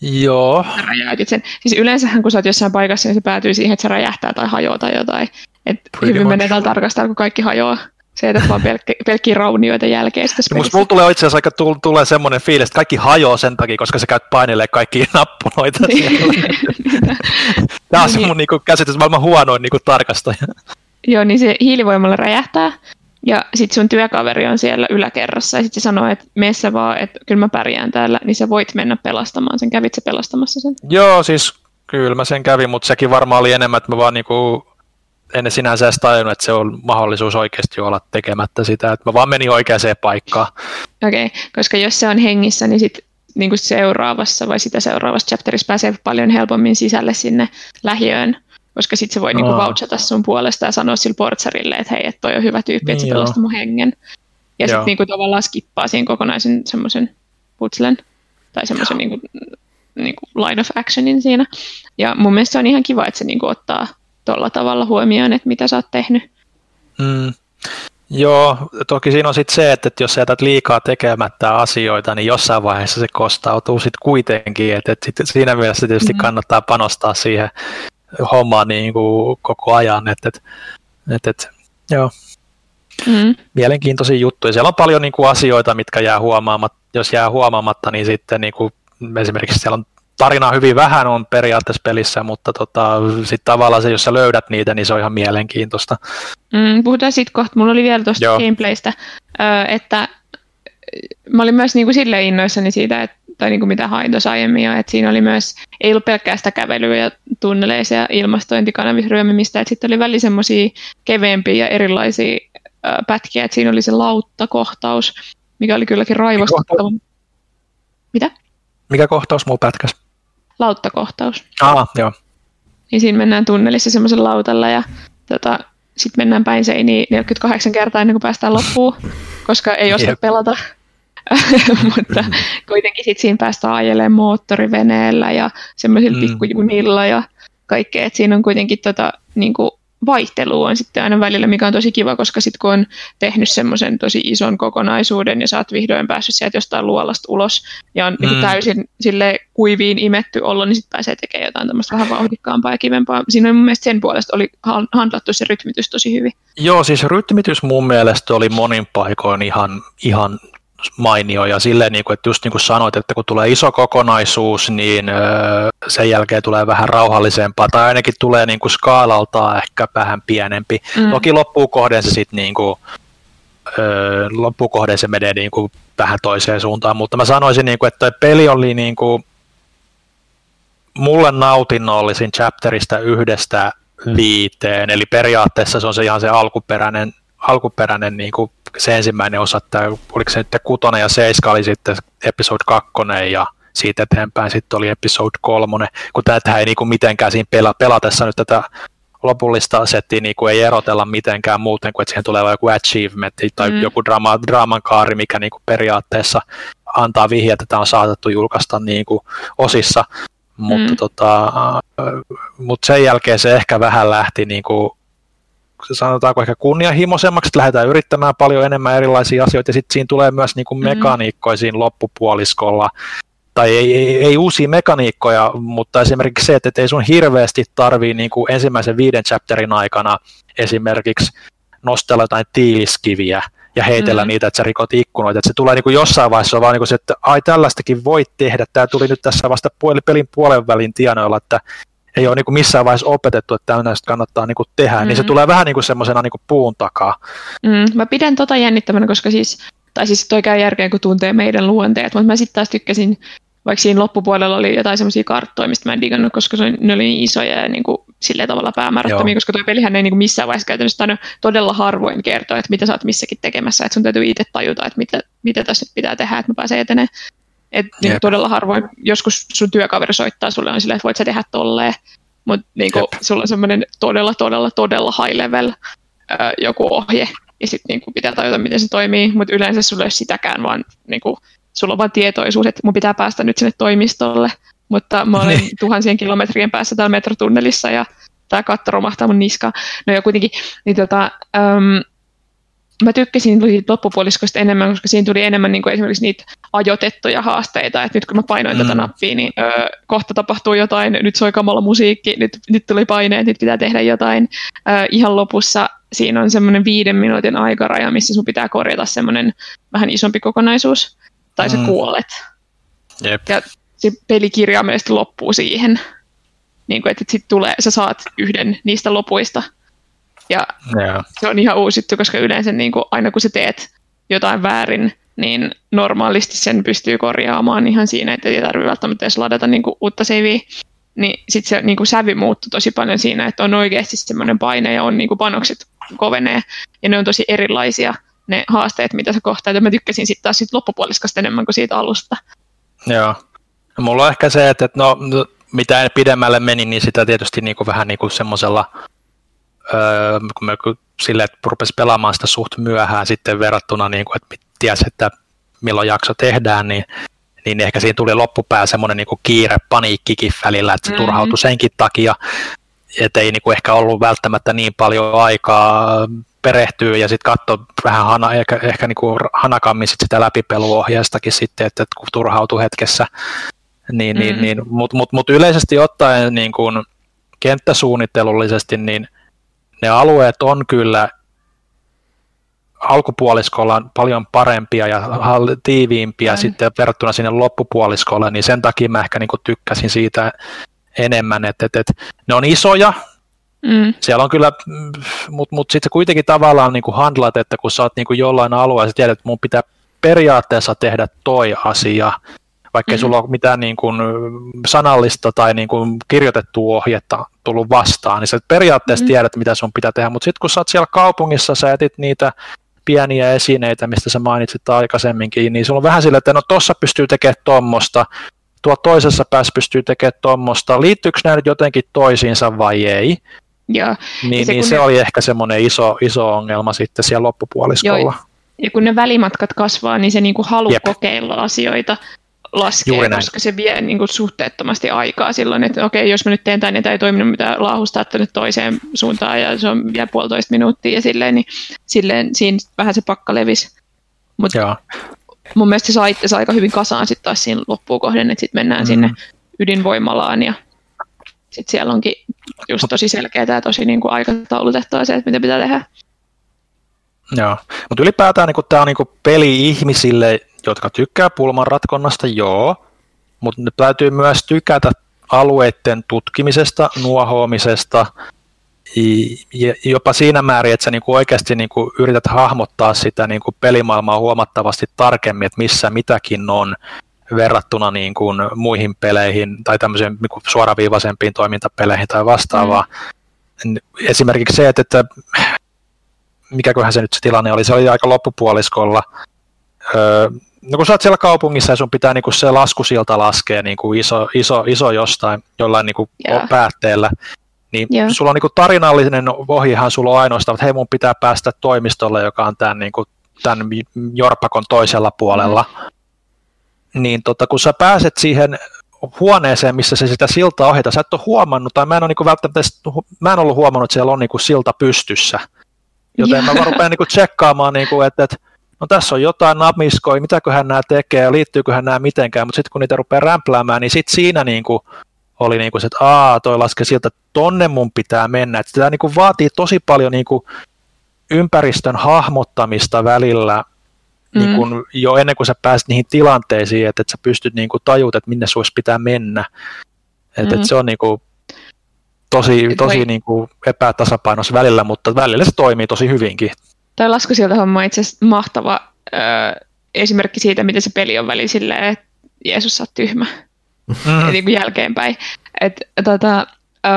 Joo. räjäytit sen. Siis yleensähän kun sä oot jossain paikassa, niin se päätyy siihen, että se räjähtää tai hajoaa tai jotain. Et hyvin menee täällä tarkastaa, kun kaikki hajoaa. Se, että vaan pelkki, pelkkiä raunioita jälkeen. No, mulla tulee itse asiassa aika tulee semmoinen fiilis, että kaikki hajoaa sen takia, koska sä käyt painelee kaikki nappuloita siellä. Tämä on se mun niinku, käsitys maailman huonoin niinku, tarkastaja. joo, niin se hiilivoimalla räjähtää, ja sitten sun työkaveri on siellä yläkerrassa, ja sitten se sanoo, että meissä vaan, että kyllä mä pärjään täällä, niin sä voit mennä pelastamaan sen. Kävit sä pelastamassa sen? Joo, siis kyllä mä sen kävin, mutta sekin varmaan oli enemmän, että mä vaan niinku en sinänsä edes tajunnut, että se on mahdollisuus oikeasti olla tekemättä sitä, että mä vaan menin oikeaan paikkaan. Okei, okay, koska jos se on hengissä, niin sitten niin kuin seuraavassa vai sitä seuraavassa chapterissa pääsee paljon helpommin sisälle sinne lähiöön, koska sitten se voi niin kuin vouchata sun puolesta ja sanoa sille portsarille, että hei, että toi on hyvä tyyppi, että niin se pelastaa mun hengen. Ja sitten niin kuin tavallaan skippaa siihen kokonaisen semmoisen putslen tai semmoisen niin kuin, niin kuin line of actionin siinä. Ja mun mielestä se on ihan kiva, että se niin kuin ottaa tuolla tavalla huomioon, että mitä sä oot tehnyt. Mm. Joo, toki siinä on sitten se, että jos sä jätät liikaa tekemättä asioita, niin jossain vaiheessa se kostautuu sitten kuitenkin, että et sit siinä mielessä tietysti mm. kannattaa panostaa siihen hommaan niin kuin koko ajan, että et, et, et, joo. Mm. Mielenkiintoisia juttuja. Siellä on paljon niin kuin asioita, mitkä jää huomaamatta. Jos jää huomaamatta, niin sitten niin kuin esimerkiksi siellä on tarinaa hyvin vähän on periaatteessa pelissä, mutta tota, sitten tavallaan se, jos sä löydät niitä, niin se on ihan mielenkiintoista. Mm, puhutaan sitten kohta. Mulla oli vielä tuosta gameplaystä, että mä olin myös niinku silleen innoissani siitä, että, tai niinku mitä hain tuossa aiemmin jo, että siinä oli myös, ei ollut pelkkää sitä kävelyä ja tunneleissa ja ilmastointikanavissa ryömimistä, että sitten oli välillä semmoisia keveämpiä ja erilaisia pätkiä, että siinä oli se lauttakohtaus, mikä oli kylläkin raivostuttava. Mitä? Mikä kohtaus mulla pätkäs? lauttakohtaus. Ah, joo. Niin siinä mennään tunnelissa semmoisella lautalla ja tota, sitten mennään päin seiniin 48 kertaa ennen kuin päästään loppuun, koska ei osaa pelata. Mutta kuitenkin sitten siinä päästään ajelemaan moottoriveneellä ja semmoisilla mm. pikkujunilla ja kaikkea. Et siinä on kuitenkin tota, niinku, vaihtelu on sitten aina välillä, mikä on tosi kiva, koska sitten kun on tehnyt semmoisen tosi ison kokonaisuuden ja sä oot vihdoin päässyt sieltä jostain luolasta ulos ja on niinku mm. niin täysin sille kuiviin imetty olo, niin sitten pääsee tekemään jotain tämmöistä vähän vauhdikkaampaa ja kivempaa. Siinä on mun mielestä sen puolesta oli handlattu se rytmitys tosi hyvin. Joo, siis rytmitys mun mielestä oli monin paikoin ihan, ihan mainio ja silleen, niin kuin, että just niin kuin sanoit, että kun tulee iso kokonaisuus, niin sen jälkeen tulee vähän rauhallisempaa tai ainakin tulee niin kuin skaalaltaan ehkä vähän pienempi. Mm. Toki loppuun kohden se sitten niin kuin, loppukohden se menee niin kuin vähän toiseen suuntaan, mutta mä sanoisin, niin kuin, että peli oli niin kuin, mulle nautinnollisin chapterista yhdestä viiteen, eli periaatteessa se on se ihan se alkuperäinen, alkuperäinen niin kuin se ensimmäinen osa, että oliko se nyt kutonen ja seiska oli sitten episode kakkonen ja siitä eteenpäin sitten oli episode kolmonen, kun tätä ei niinku mitenkään siinä pela, pelatessa nyt tätä lopullista settiä niin kuin ei erotella mitenkään muuten kuin, että siihen tulee joku achievement tai mm. joku drama, draaman kaari, mikä niin kuin periaatteessa antaa vihjeä, että tämä on saatettu julkaista niin kuin osissa, mutta, mm. tota, mutta sen jälkeen se ehkä vähän lähti niin kuin sanotaanko ehkä kunnianhimoisemmaksi, että lähdetään yrittämään paljon enemmän erilaisia asioita, ja sitten siinä tulee myös niin kuin mekaniikkoja siinä loppupuoliskolla, tai ei, ei, ei uusia mekaniikkoja, mutta esimerkiksi se, että ei sun hirveästi tarvii niin kuin ensimmäisen viiden chapterin aikana esimerkiksi nostella jotain tiiliskiviä ja heitellä mm. niitä, että sä rikot ikkunoita, että se tulee niin kuin jossain vaiheessa vaan niin kuin se, että ai tällaistakin voit tehdä, tämä tuli nyt tässä vasta pelin puolen välin tienoilla, että ei ole niin kuin missään vaiheessa opetettu, että tämmöistä kannattaa niin kuin tehdä, mm-hmm. niin se mm. tulee vähän niin kuin semmoisena niin kuin puun takaa. Mm, mä pidän tota jännittävänä, koska siis, tai siis toi käy järkeen, kun tuntee meidän luonteet, mutta mä sitten taas tykkäsin, vaikka siinä loppupuolella oli jotain semmoisia karttoja, mistä mä en digannut, koska se, ne oli niin isoja ja niin kuin sillä tavalla päämäärättömiä, koska tuo pelihän ei niin kuin missään vaiheessa käytännössä todella harvoin kertoa, että mitä sä oot missäkin tekemässä, että sun täytyy itse tajuta, että mitä, mitä tässä nyt pitää tehdä, että mä pääsen etenemään. Et niin todella harvoin, joskus sun työkaveri soittaa sulle on silleen, että voit sä tehdä tolleen, mutta niin sulla on semmoinen todella, todella, todella high level ää, joku ohje, ja sitten niin pitää tajuta, miten se toimii, mutta yleensä sulla ei ole sitäkään, vaan niin kuin, sulla on vain tietoisuus, että mun pitää päästä nyt sinne toimistolle, mutta mä olen niin. tuhansien kilometrien päässä täällä metrotunnelissa, ja tämä katto romahtaa mun niskaan. No ja kuitenkin, niin tota, äm, mä tykkäsin loppupuoliskosta enemmän, koska siinä tuli enemmän niin kuin esimerkiksi niitä ajotettuja haasteita, että nyt kun mä painoin mm. tätä nappia, niin ö, kohta tapahtuu jotain, nyt soi kamala musiikki, nyt, nyt tuli paineet, nyt pitää tehdä jotain. Ö, ihan lopussa siinä on semmoinen viiden minuutin aikaraja, missä sun pitää korjata semmoinen vähän isompi kokonaisuus, tai mm. sä kuolet. Jep. Ja se peli kirjaimellisesti loppuu siihen, niin kuin, että sit tulee, sä saat yhden niistä lopuista, Ja yeah. se on ihan uusittu, koska yleensä niin kuin, aina kun sä teet jotain väärin, niin normaalisti sen pystyy korjaamaan ihan siinä, että ei tarvitse välttämättä edes ladata niin kuin, uutta saveä. Niin sitten se niin kuin, sävy muuttui tosi paljon siinä, että on oikeasti semmoinen paine ja on niin kuin, panokset kovenee. Ja ne on tosi erilaisia ne haasteet, mitä sä kohtaat. Ja mä tykkäsin sitten taas sit loppupuoliskasta enemmän kuin siitä alusta. Joo. Mulla on ehkä se, että no, mitä pidemmälle meni, niin sitä tietysti niin kuin vähän niin kuin semmoisella, öö, kun me sille, että rupesi pelaamaan sitä suht myöhään sitten verrattuna, niin kuin, että tiesi, että milloin jakso tehdään, niin, niin ehkä siinä tuli loppupää semmoinen niin kuin kiire, paniikkikin välillä, että se mm-hmm. turhautui senkin takia, että ei niin kuin ehkä ollut välttämättä niin paljon aikaa perehtyä ja sitten katsoa vähän hana, ehkä, ehkä niin kuin hanakammin sit sitä läpipeluohjeistakin sitten, että, että kun turhautui hetkessä, niin, mm. niin, niin, mutta mut, mut yleisesti ottaen niin kuin kenttäsuunnittelullisesti, niin ne alueet on kyllä alkupuoliskolla paljon parempia ja tiiviimpiä mm. sitten verrattuna sinne loppupuoliskolle, niin sen takia mä ehkä niin kuin tykkäsin siitä enemmän, että, että, että ne on isoja, Mm. Siellä on kyllä, mutta mut sitten kuitenkin tavallaan niin kuin handlat, että kun sä oot niin kuin jollain alueella, sä tiedät, että mun pitää periaatteessa tehdä toi asia, vaikka mm. sulla ole mitään niin kuin sanallista tai niin kuin kirjoitettua ohjetta tullut vastaan, niin sä periaatteessa mm. tiedät, mitä sun pitää tehdä, mutta sitten kun sä oot siellä kaupungissa, sä etit niitä pieniä esineitä, mistä sä mainitsit aikaisemminkin, niin sulla on vähän sille, että no tossa pystyy tekemään tuommoista, tuo toisessa päässä pystyy tekemään tuommoista, liittyykö nämä nyt jotenkin toisiinsa vai ei, Joo. Niin, se, niin se ne... oli ehkä semmoinen iso, iso ongelma sitten siellä loppupuoliskolla. Joo. Ja kun ne välimatkat kasvaa, niin se niinku halu Jep. kokeilla asioita laskee, koska se vie niinku suhteettomasti aikaa silloin, että okei, jos mä nyt teen tämän, niin tämä ei toiminut mitään laahustaa nyt toiseen suuntaan ja se on vielä puolitoista minuuttia ja silleen, niin silleen siinä vähän se pakka levisi. Mutta mun mielestä se sai aika hyvin kasaan sitten taas siinä loppuun kohden, että sitten mennään mm. sinne ydinvoimalaan ja sitten siellä onkin just tosi selkeää ja tosi niin kuin aikataulutettua se, että mitä pitää tehdä. Joo, mutta ylipäätään niin tämä on niin peli ihmisille, jotka tykkää pulman ratkonnasta, joo, mutta ne täytyy myös tykätä alueiden tutkimisesta, nuohoamisesta, ja jopa siinä määrin, että sä niin kuin oikeasti niin kuin yrität hahmottaa sitä niin kuin pelimaailmaa huomattavasti tarkemmin, että missä mitäkin on, verrattuna niin kuin muihin peleihin tai tämmöisiin niin kuin suoraviivaisempiin toimintapeleihin tai vastaavaa. Mm. Esimerkiksi se, että, että mikäköhän se nyt se tilanne oli, se oli aika loppupuoliskolla. Öö, no kun sä oot siellä kaupungissa ja sun pitää niin kuin se laskusilta laskea niin kuin iso, iso, iso jostain jollain niin kuin yeah. päätteellä, niin yeah. sulla on niin kuin tarinallinen ohjehan sulla on ainoastaan, että hei mun pitää päästä toimistolle, joka on tämän, niin kuin, tämän Jorpakon toisella puolella. Mm niin tota, kun sä pääset siihen huoneeseen, missä se sitä siltaa ohjata, sä et ole huomannut, tai mä en, ole niin välttämättä, mä en ollut huomannut, että siellä on niin silta pystyssä. Joten yeah. mä rupean niin tsekkaamaan, niin kuin, että, että no tässä on jotain namiskoja, mitäköhän nämä tekee, liittyyköhän nämä mitenkään, mutta sitten kun niitä rupeaa rämpläämään, niin sitten siinä niin kuin, oli niin kuin se, että aa, toi laske siltä, tonne mun pitää mennä. Että tämä niin kuin vaatii tosi paljon niin kuin ympäristön hahmottamista välillä, niin mm. niin kun, jo ennen kuin sä pääset niihin tilanteisiin, että, että sä pystyt niin kuin tajut, että minne suos pitää mennä. Että, mm. että se on niin kuin, tosi, tosi niin kuin epätasapainos välillä, mutta välillä se toimii tosi hyvinkin. Tämä laskusilta homma on itse asiassa mahtava ö, esimerkki siitä, miten se peli on väli silleen, että Jeesus sä oot tyhmä. Mm. niin kuin jälkeenpäin. Et, tota,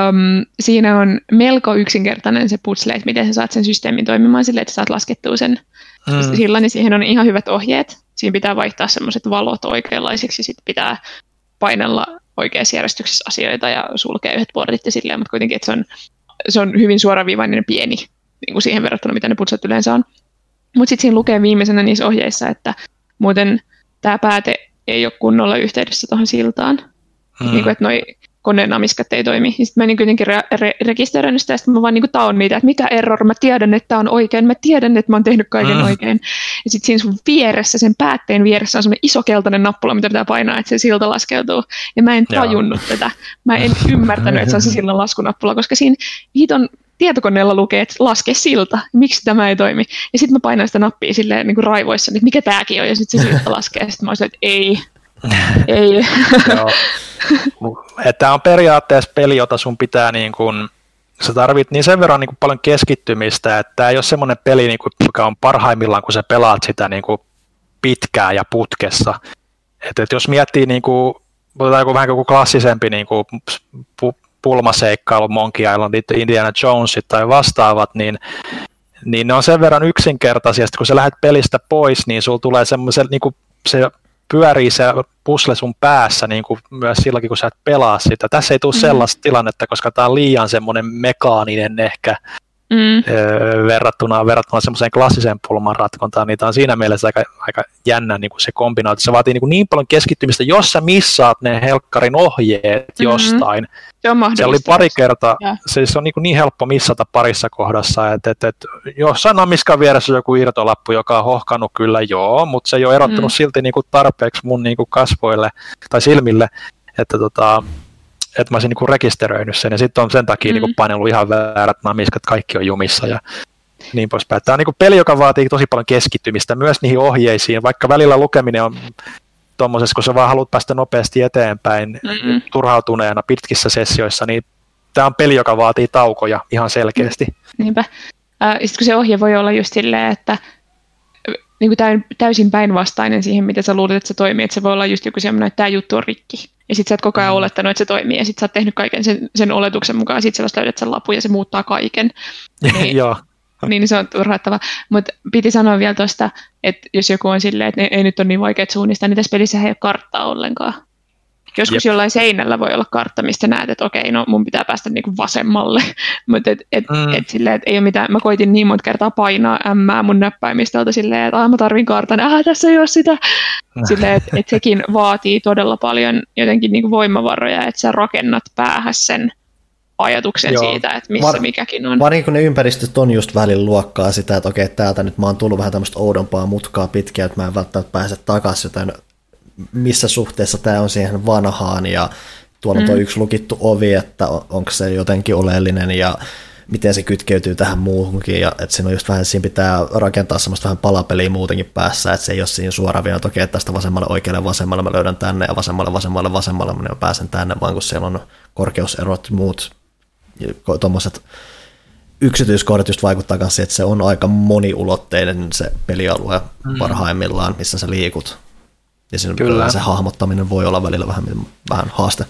um, siinä on melko yksinkertainen se puzzle, että miten sä saat sen systeemin toimimaan silleen, että sä saat laskettua sen mm. sillä niin siihen on ihan hyvät ohjeet. Siinä pitää vaihtaa semmoiset valot oikeanlaisiksi, sitten pitää painella oikeassa järjestyksessä asioita ja sulkea yhdet portit ja silleen, mutta kuitenkin että se, on, se on hyvin suoraviivainen ja pieni niin kuin siihen verrattuna, mitä ne putsat yleensä on. Mutta sitten siinä lukee viimeisenä niissä ohjeissa, että muuten tämä pääte ei ole kunnolla yhteydessä tuohon siltaan. Mm. Niin kuin, että noi koneen namiskat ei toimi. Sitten mä niin kuitenkin re- re- rekisteröin sitä, ja sitten mä vaan niin taon niitä, että mikä error, mä tiedän, että tämä on oikein, mä tiedän, että mä oon tehnyt kaiken mm. oikein. Ja sitten siinä sun vieressä, sen päätteen vieressä on semmoinen iso keltainen nappula, mitä pitää painaa, että se silta laskeutuu. Ja mä en tajunnut Joo. tätä. Mä en ymmärtänyt, että se on se sillan laskunappula, koska siinä hiton tietokoneella lukee, että laske silta, miksi tämä ei toimi. Ja sitten mä painan sitä nappia silleen niin kuin raivoissa, että mikä tämäkin on, ja sitten se silta laskee, sitten mä olisin, että ei, ei. Tämä on periaatteessa peli, jota sun pitää niin kuin sä tarvit niin sen verran niin kuin paljon keskittymistä, että tämä ei ole semmoinen peli, niin kuin, joka on parhaimmillaan, kun sä pelaat sitä niin kuin pitkää ja putkessa. Et, et jos miettii niin kuin, joku vähän kuin klassisempi niin kuin pulmaseikkailu, Monkey Island, Indiana Jonesit tai vastaavat, niin niin ne on sen verran yksinkertaisia, että kun sä lähdet pelistä pois, niin sulla tulee semmoisen, niin kuin se pyörii se pusle sun päässä niin kuin myös silloin, kun sä et pelaa sitä. Tässä ei tule mm. sellaista tilannetta, koska tämä on liian semmoinen mekaaninen ehkä mm. verrattuna, verrattuna semmoiseen klassiseen pulman ratkontaan, niin tämä on siinä mielessä aika, aika jännä niin kuin se kombinaatio. Se vaatii niin, kuin niin paljon keskittymistä, jos sä missaat ne helkkarin ohjeet mm-hmm. jostain. Se on Se oli pari kertaa, se, se on niin, kuin niin helppo missata parissa kohdassa, että, että, että jossain namiskan vieressä on joku irtolappu, joka on hohkannut kyllä joo, mutta se ei ole erottunut mm. silti niin kuin tarpeeksi mun niin kuin kasvoille tai silmille, että tota, että mä olisin niin rekisteröinyt sen, ja sitten on sen takia mm. niin painellut ihan väärät namiskat, kaikki on jumissa, ja niin poispäin. Tämä on niin peli, joka vaatii tosi paljon keskittymistä myös niihin ohjeisiin, vaikka välillä lukeminen on tuommoisessa, kun sä vaan haluat päästä nopeasti eteenpäin mm-hmm. turhautuneena pitkissä sessioissa, niin tämä on peli, joka vaatii taukoja ihan selkeästi. Niinpä. Äh, sitten kun se ohje voi olla just silleen, että niin kuin täysin päinvastainen siihen, mitä sä luulet, että se toimii, että se voi olla just joku semmoinen, että tämä juttu on rikki. Ja sitten sä oot koko ajan mm. olettanut, että se toimii, ja sitten sä oot tehnyt kaiken sen, sen oletuksen mukaan, ja sitten sä löydät sen lapun, ja se muuttaa kaiken. Niin, Joo. niin se on turhauttava. Mutta piti sanoa vielä tuosta, että jos joku on silleen, että ei nyt ole niin vaikea suunnistaa, niin tässä pelissä ei ole karttaa ollenkaan. Joskus Jep. jollain seinällä voi olla kartta, mistä näet, että okei, no mun pitää päästä niinku vasemmalle. Mutta et, et, mm. et silleen, et ei ole mitään, mä koitin niin monta kertaa painaa ämmää mun näppäimistöltä silleen, että mä tarvin kartan, äh, tässä ei ole sitä. Silleen, että et sekin vaatii todella paljon jotenkin niinku voimavaroja, että sä rakennat päähän sen ajatuksen Joo. siitä, että missä Var, mikäkin on. Varsinkin kun ne ympäristöt on just välillä luokkaa sitä, että okei, täältä nyt mä oon tullut vähän tämmöistä oudompaa mutkaa pitkiä, että mä en välttämättä pääse takaisin, joten missä suhteessa tämä on siihen vanhaan ja tuolla on mm. tuo yksi lukittu ovi, että onko se jotenkin oleellinen ja miten se kytkeytyy tähän muuhunkin, ja että siinä on just vähän, siinä pitää rakentaa semmoista vähän palapeliä muutenkin päässä, että se ei ole siinä suoraan vielä, että okei, tästä vasemmalle oikealle vasemmalle mä löydän tänne, ja vasemmalle vasemmalle vasemmalle mä pääsen tänne, vaan kun siellä on korkeuserot muut, tuommoiset yksityiskohdat just vaikuttaa myös että se on aika moniulotteinen se pelialue mm. parhaimmillaan, missä sä liikut. Ja sen, Kyllä. se hahmottaminen voi olla välillä vähän, vähän haaste.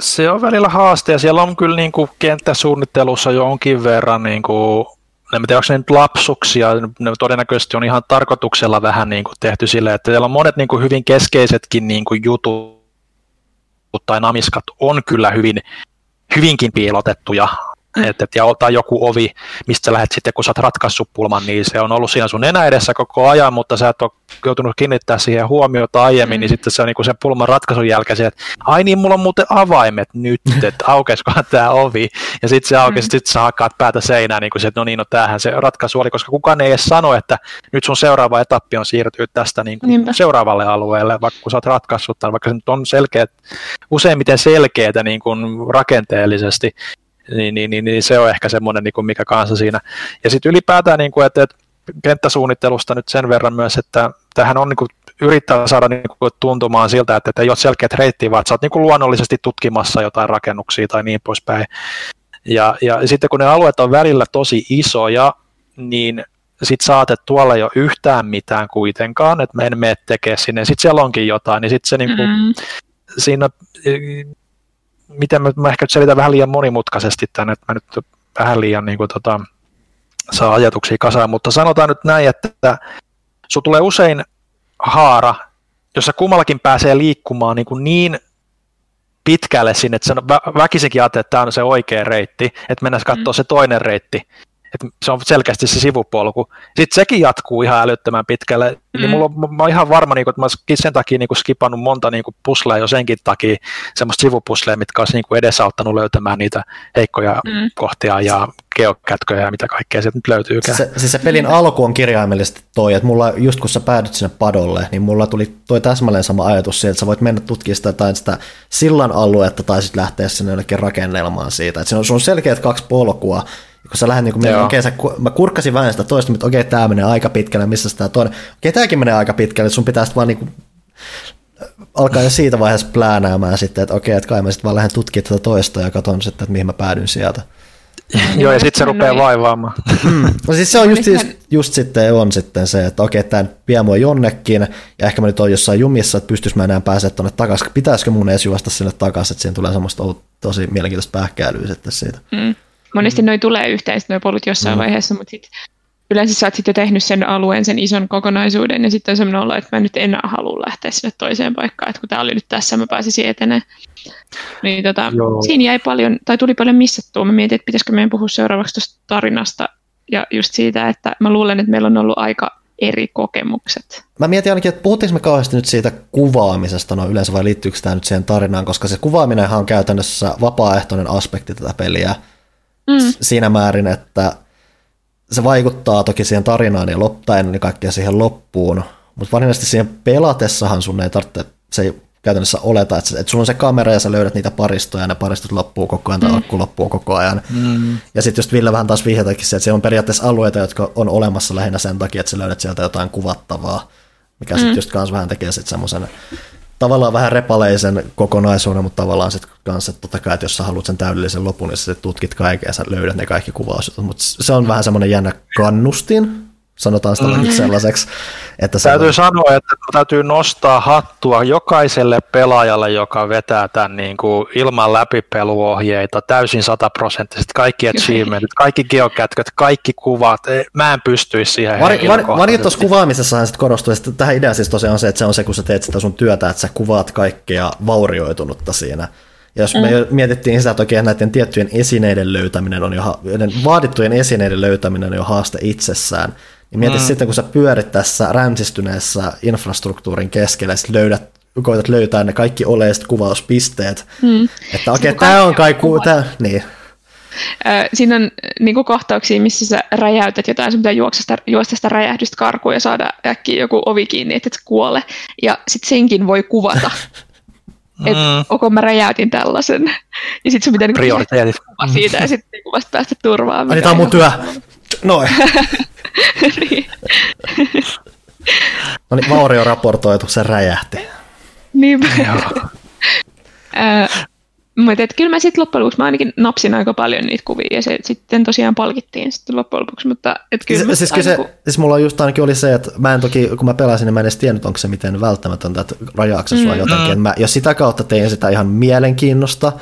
Se on välillä haaste ja siellä on kyllä niin kuin kenttäsuunnittelussa jonkin verran niin kuin en tiedä, onko ne nyt lapsuksia, ne todennäköisesti on ihan tarkoituksella vähän niin kuin tehty silleen, että siellä on monet niin kuin hyvin keskeisetkin niin kuin jutut tai namiskat on kyllä hyvin, hyvinkin piilotettuja. Et, et, ja ottaa joku ovi, mistä sä lähdet sitten, kun sä oot ratkaissut pulman, niin se on ollut siinä sun enää edessä koko ajan, mutta sä et ole joutunut kiinnittää siihen huomiota aiemmin, mm. niin sitten se on niin sen pulman ratkaisun jälkeen että ai niin, mulla on muuten avaimet nyt, että aukeskohan tämä ovi, ja sitten se aukesi, mm. sitten sä hakkaat päätä seinään, niin kuin se, että no niin, no tämähän se ratkaisu oli, koska kukaan ei edes sano, että nyt sun seuraava etappi on siirtyä tästä niin kuin seuraavalle alueelle, vaikka kun sä oot ratkaissut, tai vaikka se nyt on selkeä, useimmiten selkeää niin kuin rakenteellisesti, niin, niin, niin, niin se on ehkä semmoinen, niin kuin mikä kanssa siinä. Ja sitten ylipäätään, niin kuin, että, että kenttäsuunnittelusta nyt sen verran myös, että tähän on niin kuin, yrittää saada niin kuin, tuntumaan siltä, että, että ei ole selkeät reittiä, vaan että sä oot niin kuin, luonnollisesti tutkimassa jotain rakennuksia tai niin poispäin. Ja, ja sitten kun ne alueet on välillä tosi isoja, niin sitten saatet tuolla jo yhtään mitään kuitenkaan, että mä en mene tekemään sinne, sitten siellä onkin jotain, niin sitten se niin kuin, mm-hmm. siinä miten mä, mä ehkä selitän vähän liian monimutkaisesti tänne, että mä nyt vähän liian niin kuin, tota, saa ajatuksia kasaan, mutta sanotaan nyt näin, että sun tulee usein haara, jossa kummallakin pääsee liikkumaan niin, kuin niin pitkälle sinne, että vä- väkisinkin ajattelee, että tämä on se oikea reitti, että mennään katsoa mm. se toinen reitti, että se on selkeästi se sivupolku. Sitten sekin jatkuu ihan älyttömän pitkälle. Niin mm. Niin mulla on, mä oon ihan varma, niin kuin, että mä oon sen takia niin skipannut monta niin puslea jo senkin takia, semmoista sivupusleja, mitkä olisi niin edesauttanut löytämään niitä heikkoja mm. kohtia ja geokätköjä ja mitä kaikkea sieltä nyt löytyykään. Se, siis se pelin alku on kirjaimellisesti toi, että mulla just kun sä päädyt sinne padolle, niin mulla tuli toi täsmälleen sama ajatus siitä, että sä voit mennä tutkimaan sitä, tai sitä sillan aluetta tai sitten lähteä sinne jollekin rakennelmaan siitä. Että se on, se on selkeät kaksi polkua, kun sä lähdet niin kuin, okei, sä, mä kurkkasin vähän sitä toista, mutta okei, tämä menee aika pitkälle, missä sitä toinen, okei, tämäkin menee aika pitkälle, sun pitää sitten vaan niin kuin, alkaa jo siitä vaiheessa pläänäämään sitten, että okei, että kai mä sitten vaan lähden tutkimaan tätä toista ja katson sitten, että mihin mä päädyn sieltä. Joo, ja sitten se rupeaa vaivaamaan. Mm. No siis se on just, just, just sitten, on sitten se, että okei, tämä vie mua jonnekin, ja ehkä mä nyt oon jossain jumissa, että pystyis mä enää pääsemään tuonne takaisin. Pitäisikö mun edes juosta sinne takaisin, että siinä tulee semmoista tosi mielenkiintoista pähkäilyä sitten siitä. Mm. Monesti mm. noi tulee yhteen noi polut jossain mm. vaiheessa, mutta sit yleensä sä oot sitten jo tehnyt sen alueen, sen ison kokonaisuuden, ja sitten on sellainen olo, että mä nyt en halua lähteä sinne toiseen paikkaan, että kun tämä oli nyt tässä, mä pääsisin eteneen. Niin tota, siinä jäi paljon, tai tuli paljon missattua. Mä mietin, että pitäisikö meidän puhua seuraavaksi tuosta tarinasta, ja just siitä, että mä luulen, että meillä on ollut aika eri kokemukset. Mä mietin ainakin, että puhuttiinko me kauheasti nyt siitä kuvaamisesta no yleensä vai liittyykö tämä nyt siihen tarinaan, koska se kuvaaminenhan on käytännössä vapaaehtoinen aspekti tätä peliä mm. siinä määrin, että se vaikuttaa toki siihen tarinaan ja loppuun ennen kaikkea siihen loppuun, mutta varsinaisesti siihen pelatessahan sun ei tarvitse, se ei käytännössä oleta, että, että sulla on se kamera ja sä löydät niitä paristoja ja ne paristot loppuu koko ajan tai mm. akku loppuu koko ajan. Mm. Ja sitten just Ville vähän taas vihjatakin se, että siellä on periaatteessa alueita, jotka on olemassa lähinnä sen takia, että sä löydät sieltä jotain kuvattavaa, mikä mm. sitten just kanssa vähän tekee sitten semmoisen tavallaan vähän repaleisen kokonaisuuden, mutta tavallaan sitten kanssa, että totta kai, että jos sä haluat sen täydellisen lopun, niin sä tutkit kaiken ja sä löydät ne kaikki kuvausjutut, mutta se on vähän semmoinen jännä kannustin, sanotaan sitä mm-hmm. sellaiseksi. Että täytyy on... sanoa, että täytyy nostaa hattua jokaiselle pelaajalle, joka vetää tämän niin kuin ilman läpipeluohjeita, täysin sataprosenttisesti, kaikki achievementit, kaikki geokätköt, kaikki kuvat, mä en pystyisi siihen Var, var, var, tuossa kuvaamisessahan sitten korostuu, että tähän idea siis tosiaan on se, että se on se, kun sä teet sitä sun työtä, että sä kuvaat kaikkea vaurioitunutta siinä. Ja jos me mm. mietittiin sitä, että oikein näiden tiettyjen esineiden löytäminen on jo, vaadittujen esineiden löytäminen on jo haaste itsessään, niin mieti mm. sitten, kun sä pyörit tässä ränsistyneessä infrastruktuurin keskellä, ja löydät, koetat löytää ne kaikki oleiset kuvauspisteet, mm. että okei, okay, tämä on kai, ku, tää, niin. Siinä on niin kuin kohtauksia, missä sä räjäytät jotain, sun pitää juosta, juosta sitä räjähdystä karkuun ja saada äkkiä joku ovi kiinni, että et kuole. Ja sitten senkin voi kuvata. että mm. onko mä räjäytin tällaisen. Ja sitten sun pitää niin kuva siitä ja sitten niin vasta päästä turvaan. Ai, tämä on mun työ. Noin. niin. no niin, Maurio raportoitu, se räjähti. Niinpä. Mutta kyllä mä sitten loppujen lopuksi mä ainakin napsin aika paljon niitä kuvia ja se sitten tosiaan palkittiin sitten loppujen lopuksi, mutta et kyllä siis, siis, se, niinku- siis mulla just ainakin oli se, että mä en toki, kun mä pelasin, niin mä en edes tiennyt, onko se miten välttämätöntä, että rajaako mm. jotenkin. Mä, jos sitä kautta tein sitä ihan mielenkiinnosta,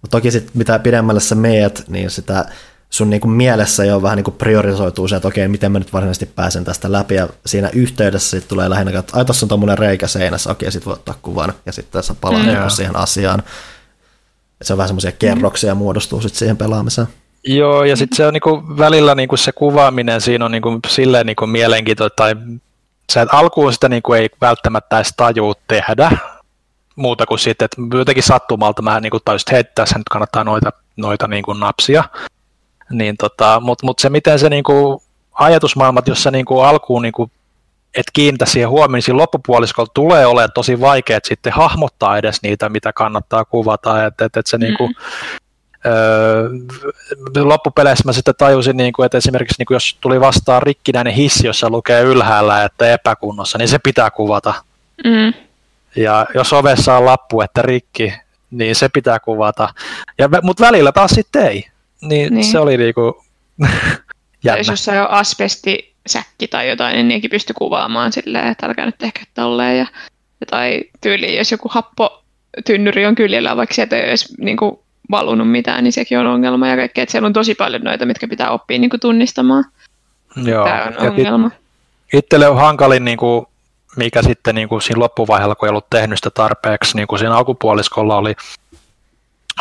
mutta toki sitten mitä pidemmälle sä meet, niin sitä sun niin kuin mielessä jo vähän niin kuin priorisoituu se, että okei, miten mä nyt varsinaisesti pääsen tästä läpi, ja siinä yhteydessä sitten tulee lähinnä, että ai tuossa on tuommoinen reikä seinässä, okei, sitten voi ottaa kuvan, ja sitten tässä palaa mm. siihen asiaan. Et se on vähän semmoisia kerroksia muodostuu sitten siihen pelaamiseen. Joo, ja sitten se on niinku välillä niinku se kuvaaminen siinä on niinku silleen niinku mielenkiintoista, tai sä et alkuun sitä niinku ei välttämättä edes tajuu tehdä, muuta kuin sitten, että jotenkin sattumalta mä niinku tajusin, että hei, tässä nyt kannattaa noita, noita niinku napsia. Niin tota, Mutta mut se, miten se niinku ajatusmaailmat, jossa niinku alkuun niinku et kiinnitä siihen huomioon, niin siinä loppupuoliskolla tulee olemaan tosi vaikea sitten hahmottaa edes niitä, mitä kannattaa kuvata. Et, et, et se mm. niinku, öö, loppupeleissä mä sitten tajusin, niinku, että esimerkiksi niinku, jos tuli vastaan rikkinäinen hissi, jossa lukee ylhäällä, että epäkunnossa, niin se pitää kuvata. Mm. Ja jos ovessa on lappu, että rikki, niin se pitää kuvata. Ja, mutta välillä taas sitten ei. Niin, niin. se oli niinku jännä. Jos jossain on asbesti säkki tai jotain, niin niinkin pystyi kuvaamaan silleen, että älkää nyt tehkö tolleen. Ja, tai tyyli, jos joku happo tynnyri on kyljellä, vaikka sieltä ei edes niin kuin, valunut mitään, niin sekin on ongelma ja kaikkea. Että siellä on tosi paljon noita, mitkä pitää oppia niin kuin, tunnistamaan. Joo. Tämä on ja ongelma. Itselle on hankalin, niin kuin, mikä sitten niin kuin, siinä loppuvaiheella, kun ei ollut tehnyt sitä tarpeeksi, niin kuin siinä alkupuoliskolla oli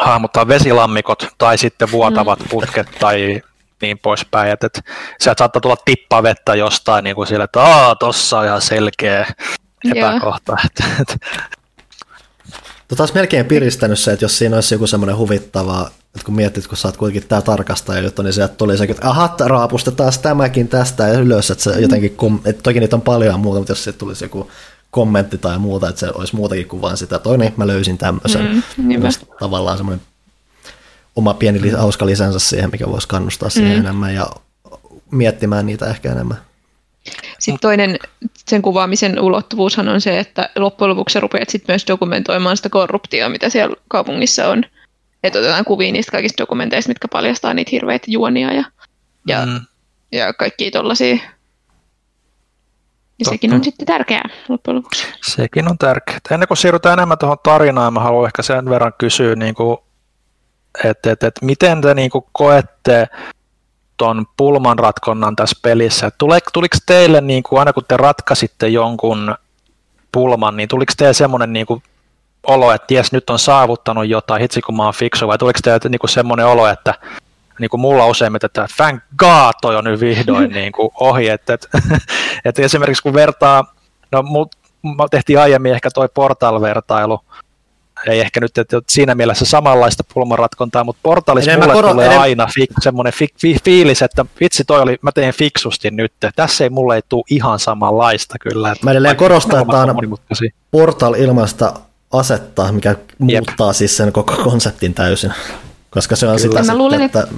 hahmottaa vesilammikot tai sitten vuotavat mm. putket tai niin poispäin. Että, että sieltä saattaa tulla tippavettä jostain niin kuin sille, että Aa, tossa on ihan selkeä epäkohta. Että, että. Tota olisi melkein piristänyt se, että jos siinä olisi joku semmoinen huvittava, että kun mietit, kun sä oot kuitenkin tämä tarkastaja juttu, niin sieltä tuli se, että aha, raapustetaan tämäkin tästä ja ylös, että se jotenkin, että toki niitä on paljon muuta, mutta jos se tulisi joku kommentti tai muuta, että se olisi muutakin kuvaan sitä, että niin, mä löysin tämmöisen. Mm, tavallaan semmoinen oma pieni hauska lisänsä siihen, mikä voisi kannustaa siihen mm. enemmän ja miettimään niitä ehkä enemmän. Sitten toinen sen kuvaamisen ulottuvuushan on se, että loppujen lopuksi sä rupeat sitten myös dokumentoimaan sitä korruptiota, mitä siellä kaupungissa on. että otetaan kuvia niistä kaikista dokumenteista, mitkä paljastaa niitä hirveitä juonia ja, ja, mm. ja kaikkia tollaisia. Ja sekin on sitten tärkeää loppujen lopuksi. Sekin on tärkeää. Ennen kuin siirrytään enemmän tuohon tarinaan, mä haluan ehkä sen verran kysyä, niin kuin, että, että, että miten te niin kuin koette tuon pulmanratkonnan tässä pelissä? Tuliko, tuliko teille, niin kuin, aina kun te ratkaisitte jonkun pulman, niin tuliko teille semmoinen niin kuin, olo, että jes, nyt on saavuttanut jotain, hitsi kun mä oon fiksu, vai tuliko teille niin kuin semmoinen olo, että niin kuin mulla useimmiten, että thank god toi on nyt vihdoin niin kuin ohi, että, että, että esimerkiksi kun vertaa, no mut, tehtiin aiemmin ehkä toi portal-vertailu, ei ehkä nyt että siinä mielessä samanlaista pulmanratkontaa, mutta portalissa mulle koro, tulee enem... aina fi, semmoinen fi, fi, fiilis, että vitsi toi oli, mä tein fiksusti nyt, tässä ei mulle ei tule ihan samanlaista kyllä. Että mä edelleen korostan, että on portal ilmaista asetta, mikä muuttaa Jep. siis sen koko konseptin täysin, koska se on kyllä. sitä, luulen, että, että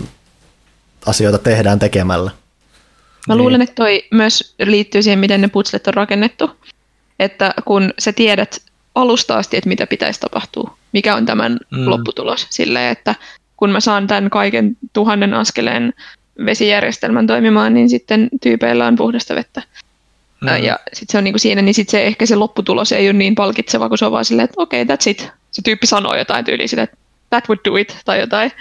asioita tehdään tekemällä. Mä luulen, niin. että toi myös liittyy siihen, miten ne putslet on rakennettu. Että kun sä tiedät alusta asti, että mitä pitäisi tapahtua, mikä on tämän mm. lopputulos. Silleen, että kun mä saan tämän kaiken tuhannen askeleen vesijärjestelmän toimimaan, niin sitten tyypeillä on puhdasta vettä. Mm. Ja sitten se on niinku siinä, niin sitten se ehkä se lopputulos ei ole niin palkitseva, kun se on vaan silleen, että okei, okay, that's it. Se tyyppi sanoo jotain tyyliä että that would do it, tai jotain.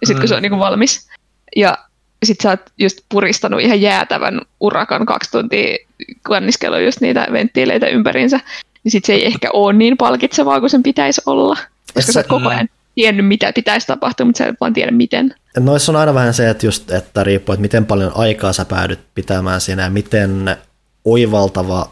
Ja sitten kun se on niinku valmis. Ja sitten sä oot just puristanut ihan jäätävän urakan kaksi tuntia kanniskelua just niitä venttiileitä ympäriinsä niin sit se ei ehkä ole niin palkitsevaa kuin sen pitäisi olla. Koska sä et koko ajan tiennyt, mitä pitäisi tapahtua, mutta sä et vaan tiedä miten. Noissa on aina vähän se, että, just, että riippuu, että miten paljon aikaa sä päädyt pitämään siinä ja miten oivaltava,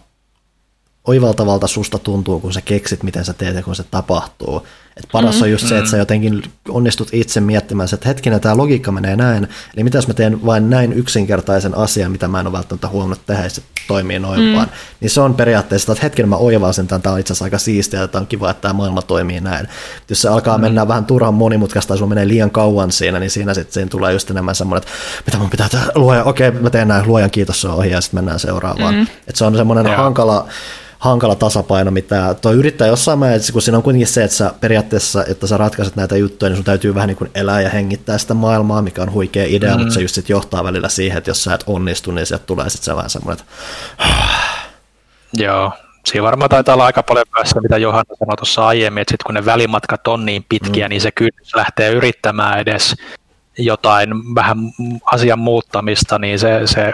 oivaltavalta susta tuntuu, kun sä keksit, miten sä teet ja kun se tapahtuu. Et paras mm. on just se, että sä mm. jotenkin onnistut itse miettimään, että hetkinen, tämä logiikka menee näin, eli mitä jos mä teen vain näin yksinkertaisen asian, mitä mä en ole välttämättä huomannut tehdä, ja se toimii noin mm. vaan. Niin se on periaatteessa, että hetken mä oivalsin tämän, tämä on itse asiassa aika siistiä, että on kiva, että tämä maailma toimii näin. Jos se alkaa mm. mennä vähän turhan monimutkaista, tai sulla menee liian kauan siinä, niin siinä sitten siinä tulee just enemmän semmoinen, että mitä mun pitää tehdä, luoja, okei, mä teen näin, luojan kiitos, se on ohi, ja sitten mennään seuraavaan. Mm. Että se on semmoinen hankala, hankala tasapaino, mitä tuo yrittää jossain määrin, kun siinä on kuitenkin se, että sä periaatteessa, että sä ratkaiset näitä juttuja, niin sun täytyy vähän niin kuin elää ja hengittää sitä maailmaa, mikä on huikea idea, mm-hmm. mutta se just sit johtaa välillä siihen, että jos sä et onnistu, niin sieltä tulee sitten se vähän semmoinen, että... Joo, siinä varmaan taitaa olla aika paljon myös se, mitä Johanna sanoi tuossa aiemmin, että sitten kun ne välimatkat on niin pitkiä, mm. niin se kynnys lähtee yrittämään edes jotain vähän asian muuttamista, niin se, se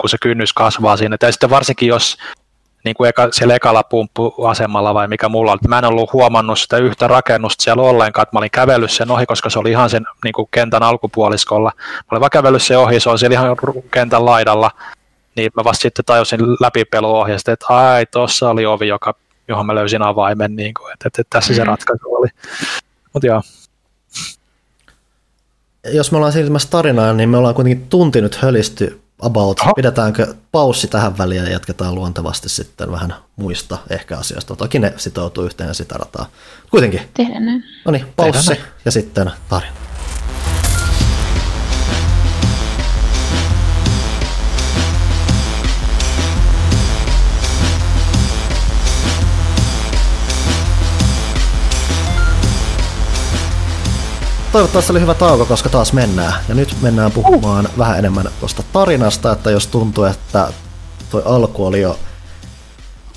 kun se kynnys kasvaa siinä. Ja sitten varsinkin, jos niin kuin eka, siellä ekalla pumppuasemalla vai mikä mulla oli. Mä en ollut huomannut sitä yhtä rakennusta siellä ollenkaan, että mä olin kävellyt sen ohi, koska se oli ihan sen niin kuin kentän alkupuoliskolla. Mä olin vaan kävellyt sen ohi, se on siellä ihan kentän laidalla. Niin mä vasta sitten tajusin läpipelu-ohjeesta, että ai, tuossa oli ovi, joka, johon mä löysin avaimen, niin kuin, että, että, että tässä mm. se ratkaisu oli. Mutta joo. Jos me ollaan siirtymässä tarinaan, niin me ollaan kuitenkin tunti hölisty about. Aha. Pidetäänkö paussi tähän väliin ja jatketaan luontevasti sitten vähän muista ehkä asioista. Toki ne sitoutuu yhteen sitä rataa. Kuitenkin. Tehdään näin. No niin, paussi ja sitten tarina. Toivottavasti oli hyvä tauko, koska taas mennään. Ja nyt mennään puhumaan uh. vähän enemmän tuosta tarinasta, että jos tuntuu, että toi alku oli jo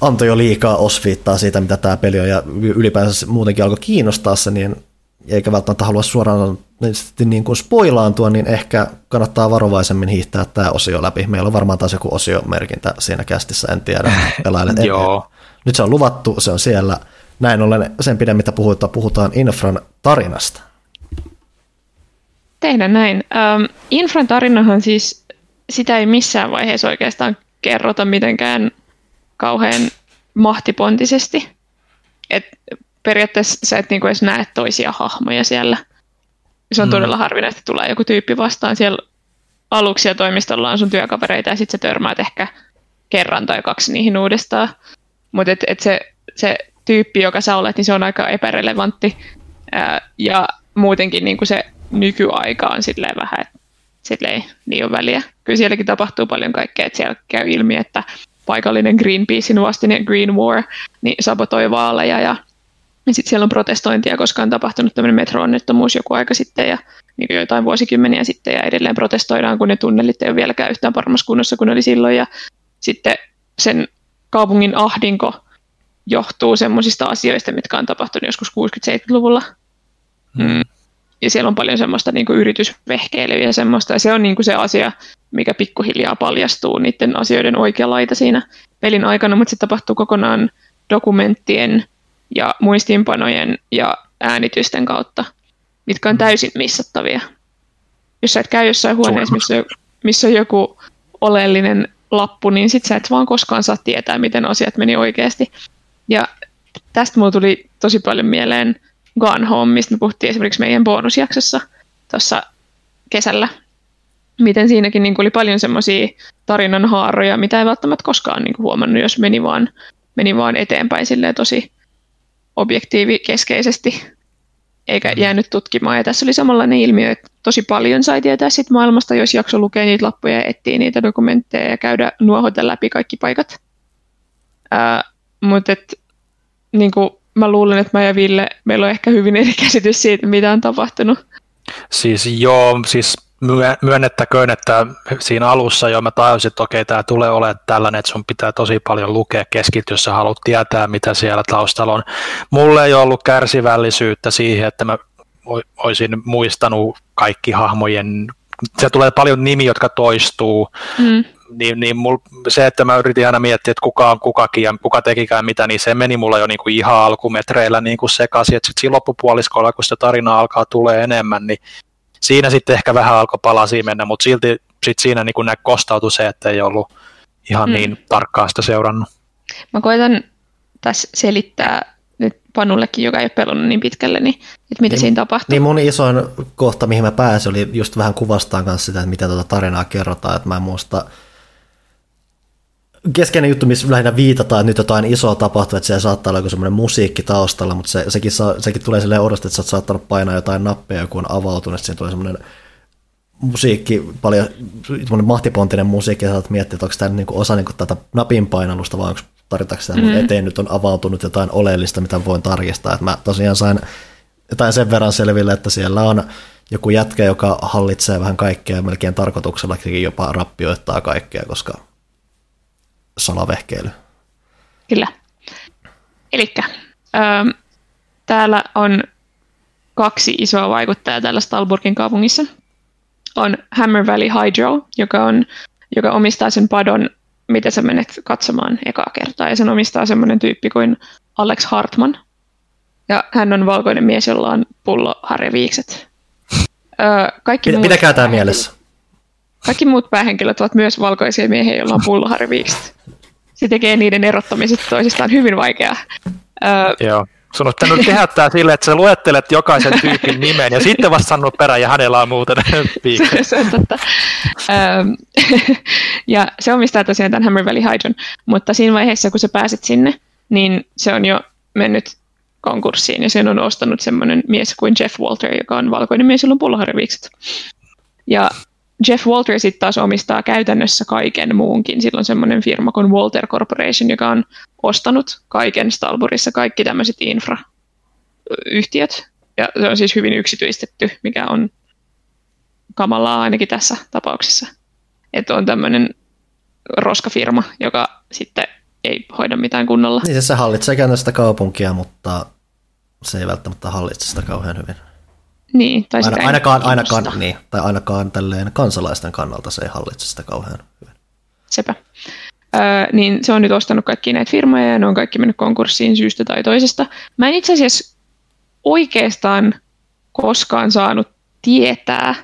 antoi jo liikaa osviittaa siitä, mitä tämä peli on, ja ylipäänsä muutenkin alkoi kiinnostaa se, niin eikä välttämättä halua suoraan niin kuin spoilaantua, niin ehkä kannattaa varovaisemmin hiihtää tämä osio läpi. Meillä on varmaan taas joku osiomerkintä siinä kästissä, en tiedä. Pelailet. Joo. Nyt se on luvattu, se on siellä. Näin ollen sen pidemmittä puhutaan, puhutaan Infran tarinasta. Tehdään näin. Ähm, Infran tarinahan siis, sitä ei missään vaiheessa oikeastaan kerrota mitenkään kauhean mahtipontisesti. Et periaatteessa sä et niinku edes näe toisia hahmoja siellä. Se on mm. todella harvinaista, että tulee joku tyyppi vastaan siellä aluksi ja toimistolla on sun työkavereita ja sitten sä törmäät ehkä kerran tai kaksi niihin uudestaan. Mutta et, et se, se tyyppi, joka sä olet, niin se on aika epärelevantti. Ää, ja muutenkin niin kuin se nykyaika on silleen vähän, että sille ei niin ole väliä. Kyllä sielläkin tapahtuu paljon kaikkea, että siellä käy ilmi, että paikallinen Greenpeacein vastine Green War niin sabotoi vaaleja ja Ja sitten siellä on protestointia, koska on tapahtunut tämmöinen metroonnettomuus joku aika sitten ja niin joitain vuosikymmeniä sitten ja edelleen protestoidaan, kun ne tunnelit ei ole vieläkään yhtään paremmassa kunnossa kuin oli silloin. Ja sitten sen kaupungin ahdinko johtuu semmoisista asioista, mitkä on tapahtunut joskus 60-70-luvulla. Mm. Ja siellä on paljon semmoista niin kuin yritysvehkeilyä ja semmoista, ja se on niin kuin se asia, mikä pikkuhiljaa paljastuu niiden asioiden oikea laita siinä pelin aikana, mutta se tapahtuu kokonaan dokumenttien ja muistiinpanojen ja äänitysten kautta, mitkä on täysin missattavia. Jos sä et käy jossain huoneessa, missä, missä on joku oleellinen lappu, niin sit sä et vaan koskaan saa tietää, miten asiat meni oikeasti. Ja tästä mulla tuli tosi paljon mieleen Gone Home, mistä me puhuttiin esimerkiksi meidän bonusjaksossa tuossa kesällä. Miten siinäkin niin oli paljon semmoisia tarinan haaroja, mitä ei välttämättä koskaan niin huomannut, jos meni vaan, meni vaan eteenpäin tosi objektiivikeskeisesti, eikä mm. jäänyt tutkimaan. Ja tässä oli samanlainen ilmiö, että tosi paljon sai tietää sit maailmasta, jos jakso lukea niitä lappuja ja etsiä niitä dokumentteja ja käydä nuohota läpi kaikki paikat. Mutta niin mä luulen, että mä ja Ville, meillä on ehkä hyvin eri käsitys siitä, mitä on tapahtunut. Siis joo, siis myönnettäköön, että siinä alussa jo mä tajusin, että okei, tämä tulee olemaan tällainen, että sun pitää tosi paljon lukea keskittyä, jos sä haluat tietää, mitä siellä taustalla on. Mulle ei ollut kärsivällisyyttä siihen, että mä olisin muistanut kaikki hahmojen, se tulee paljon nimi, jotka toistuu, mm niin, niin mul, se, että mä yritin aina miettiä, että kuka on kukakin ja kuka tekikään mitä, niin se meni mulla jo niin kuin ihan alkumetreillä niin kuin sekaisin, että sitten siinä loppupuoliskolla, kun se tarina alkaa tulee enemmän, niin siinä sitten ehkä vähän alkoi palasia mennä, mutta silti sit siinä niin kuin kostautui se, että ei ollut ihan mm. niin tarkkaan sitä seurannut. Mä koitan tässä selittää nyt Panullekin, joka ei ole pelannut niin pitkälle, niin että mitä niin, siinä tapahtuu. Niin mun isoin kohta, mihin mä pääsin, oli just vähän kuvastaan kanssa sitä, että miten tuota tarinaa kerrotaan, että mä en muista, keskeinen juttu, missä lähinnä viitataan, että nyt jotain isoa tapahtuu, että siellä saattaa olla joku semmoinen musiikki taustalla, mutta se, sekin, saa, sekin tulee silleen odosta, että sä oot saattanut painaa jotain nappeja, kun on avautunut, että siinä tulee semmoinen musiikki, paljon semmoinen mahtipontinen musiikki, ja sä oot miettiä, että onko tämä niinku osa niinku tätä napin painallusta, vai onko tarvitaanko sitä mm-hmm. eteen nyt on avautunut jotain oleellista, mitä voin tarkistaa. Että mä tosiaan sain jotain sen verran selville, että siellä on joku jätkä, joka hallitsee vähän kaikkea, melkein tarkoituksellakin jopa rappioittaa kaikkea, koska salavehkeily. Kyllä. Eli ähm, täällä on kaksi isoa vaikuttajaa täällä Stalburgin kaupungissa. On Hammer Valley Hydro, joka, on, joka omistaa sen padon, mitä sä menet katsomaan ekaa kertaa. Ja sen omistaa semmoinen tyyppi kuin Alex Hartman. Ja hän on valkoinen mies, jolla on pullo Harry Viikset. Öö, kaikki Pitä, pitäkää tämä mielessä. Kaikki muut päähenkilöt ovat myös valkoisia miehiä, joilla on pullo Harry Viikset se tekee niiden erottamisesta toisistaan hyvin vaikeaa. Öö, Joo. Sun olisi pitänyt tehdä tämä silleen, että sä luettelet jokaisen tyypin nimen ja sitten vasta sanoo perään ja hänellä on muuten se, se on totta. ja se omistaa tosiaan tämän Hammer Valley Hydron, mutta siinä vaiheessa, kun sä pääset sinne, niin se on jo mennyt konkurssiin ja sen on ostanut semmoinen mies kuin Jeff Walter, joka on valkoinen mies, jolla on pulloharjaviikset. Ja Jeff Walter sitten taas omistaa käytännössä kaiken muunkin. Sillä on semmoinen firma kuin Walter Corporation, joka on ostanut kaiken Stalburissa, kaikki tämmöiset infrayhtiöt. Ja se on siis hyvin yksityistetty, mikä on kamalaa ainakin tässä tapauksessa. Että on tämmöinen roskafirma, joka sitten ei hoida mitään kunnolla. Niin se hallitsee käytännössä kaupunkia, mutta se ei välttämättä hallitse sitä kauhean hyvin. Niin, tai Aina, ainakaan, ainakaan, niin, tai ainakaan tälleen kansalaisten kannalta se ei hallitse sitä kauhean hyvin. Sepä. Öö, niin se on nyt ostanut kaikki näitä firmoja ja ne on kaikki mennyt konkurssiin syystä tai toisesta. Mä en itse asiassa oikeastaan koskaan saanut tietää,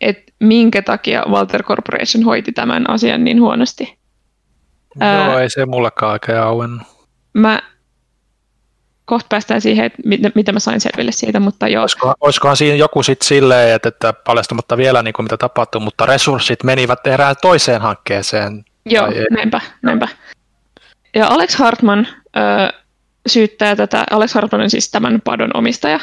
että minkä takia Walter Corporation hoiti tämän asian niin huonosti. Joo, öö, ei se mullekaan oikein auennut. Mä kohta päästään siihen, että mit, mitä mä sain selville siitä, mutta joo. Olisikohan, olisikohan siinä joku sitten silleen, että, että paljastumatta vielä niin kuin mitä tapahtui, mutta resurssit menivät erään toiseen hankkeeseen. Joo, näinpä, näinpä. Ja Alex Hartman ö, syyttää tätä, Alex Hartman on siis tämän padon omistaja,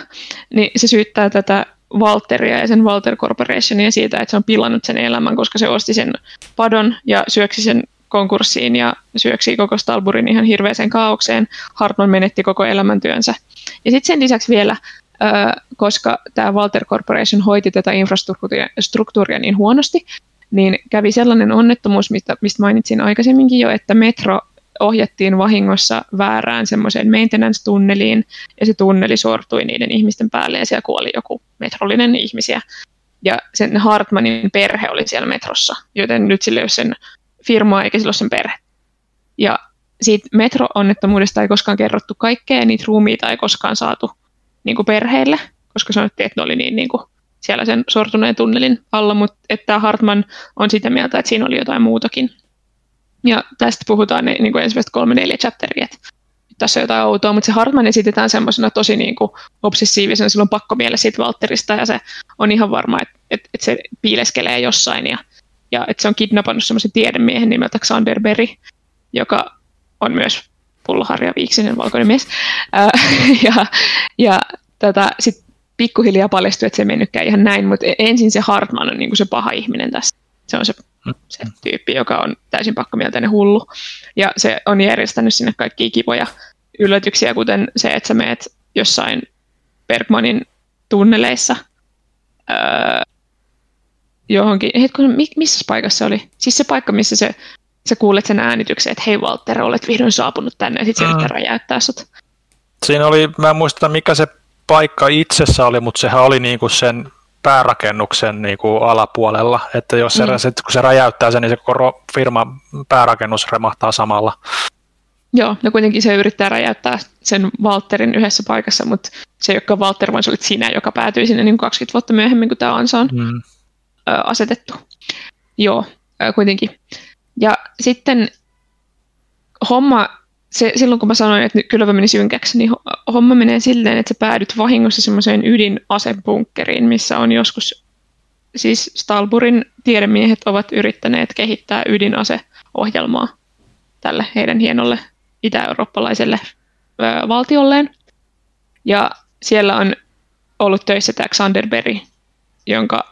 niin se syyttää tätä Walteria ja sen Walter Corporationia siitä, että se on pilannut sen elämän, koska se osti sen padon ja syöksi sen konkurssiin ja syöksi koko Stalburin ihan hirveäseen kaaukseen. Hartman menetti koko elämäntyönsä. Ja sitten sen lisäksi vielä, koska tämä Walter Corporation hoiti tätä infrastruktuuria niin huonosti, niin kävi sellainen onnettomuus, mistä, mistä mainitsin aikaisemminkin jo, että metro ohjattiin vahingossa väärään semmoiseen maintenance-tunneliin, ja se tunneli sortui niiden ihmisten päälle, ja siellä kuoli joku metrollinen ihmisiä. Ja sen Hartmanin perhe oli siellä metrossa, joten nyt sillä ei ole sen firmaa eikä sillä ole sen perhe. Ja siitä metro-onnettomuudesta ei koskaan kerrottu kaikkea, ja niitä ruumiita ei koskaan saatu niin kuin perheille, koska sanottiin, että ne oli niin, niin kuin siellä sen sortuneen tunnelin alla, mutta että Hartman on sitä mieltä, että siinä oli jotain muutakin. Ja tästä puhutaan niin kuin ensimmäistä kolme neljä chapteria, että tässä on jotain outoa, mutta se Hartman esitetään semmoisena tosi niin kuin obsessiivisena, sillä on pakko siitä Walterista ja se on ihan varma, että, että, että se piileskelee jossain ja, ja että se on kidnappannut semmoisen tiedemiehen nimeltä Xander Berry, joka on myös pulloharja viiksinen valkoinen mies. Ää, ja ja tätä sit pikkuhiljaa paljastui, että se ei mennytkään ihan näin, mutta ensin se Hartman on niin kuin se paha ihminen tässä. Se on se se tyyppi, joka on täysin pakkomielteinen hullu. Ja se on järjestänyt sinne kaikkia kivoja yllätyksiä, kuten se, että sä meet jossain Bergmanin tunneleissa öö, johonkin, hetkinen, missä paikassa se oli? Siis se paikka, missä se, sä kuulet sen äänityksen, että hei Walter, olet vihdoin saapunut tänne, ja sitten se yrittää räjäyttää sut. Siinä oli, mä en muista mikä se paikka itsessä oli, mutta sehän oli niinku sen päärakennuksen niin kuin alapuolella, että jos se, mm. se, kun se räjäyttää sen, niin se koko firma päärakennus remahtaa samalla. Joo, no kuitenkin se yrittää räjäyttää sen Walterin yhdessä paikassa, mutta se ei olekaan Walter, vaan se olit sinä, joka päätyi sinne niin 20 vuotta myöhemmin, kun tämä ansa on mm. Asetettu. Joo, kuitenkin. Ja sitten homma se, silloin kun mä sanoin, että kylvä meni synkäksi, niin homma menee silleen, että sä päädyt vahingossa semmoiseen ydinasebunkkeriin, missä on joskus, siis Stalburin tiedemiehet ovat yrittäneet kehittää ydinaseohjelmaa tälle heidän hienolle itä-eurooppalaiselle ö, valtiolleen. Ja siellä on ollut töissä tämä Xanderberry, jonka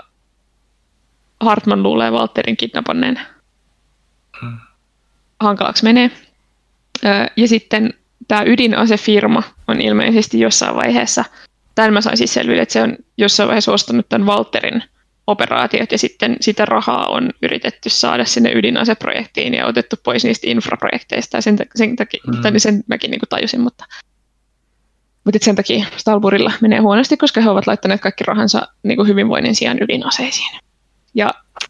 Hartman luulee Walterin kidnappanneen. Hmm. Hankalaksi menee. Ja sitten tämä ydinasefirma on ilmeisesti jossain vaiheessa, tämän mä sain siis selville, että se on jossain vaiheessa ostanut tämän Walterin operaatiot ja sitten sitä rahaa on yritetty saada sinne ydinaseprojektiin ja otettu pois niistä infraprojekteista ja sen, sen takia, mm. sen mäkin niin kuin tajusin, mutta, mutta sen takia Stalburilla menee huonosti, koska he ovat laittaneet kaikki rahansa niin kuin hyvinvoinnin sijaan ydinaseisiin.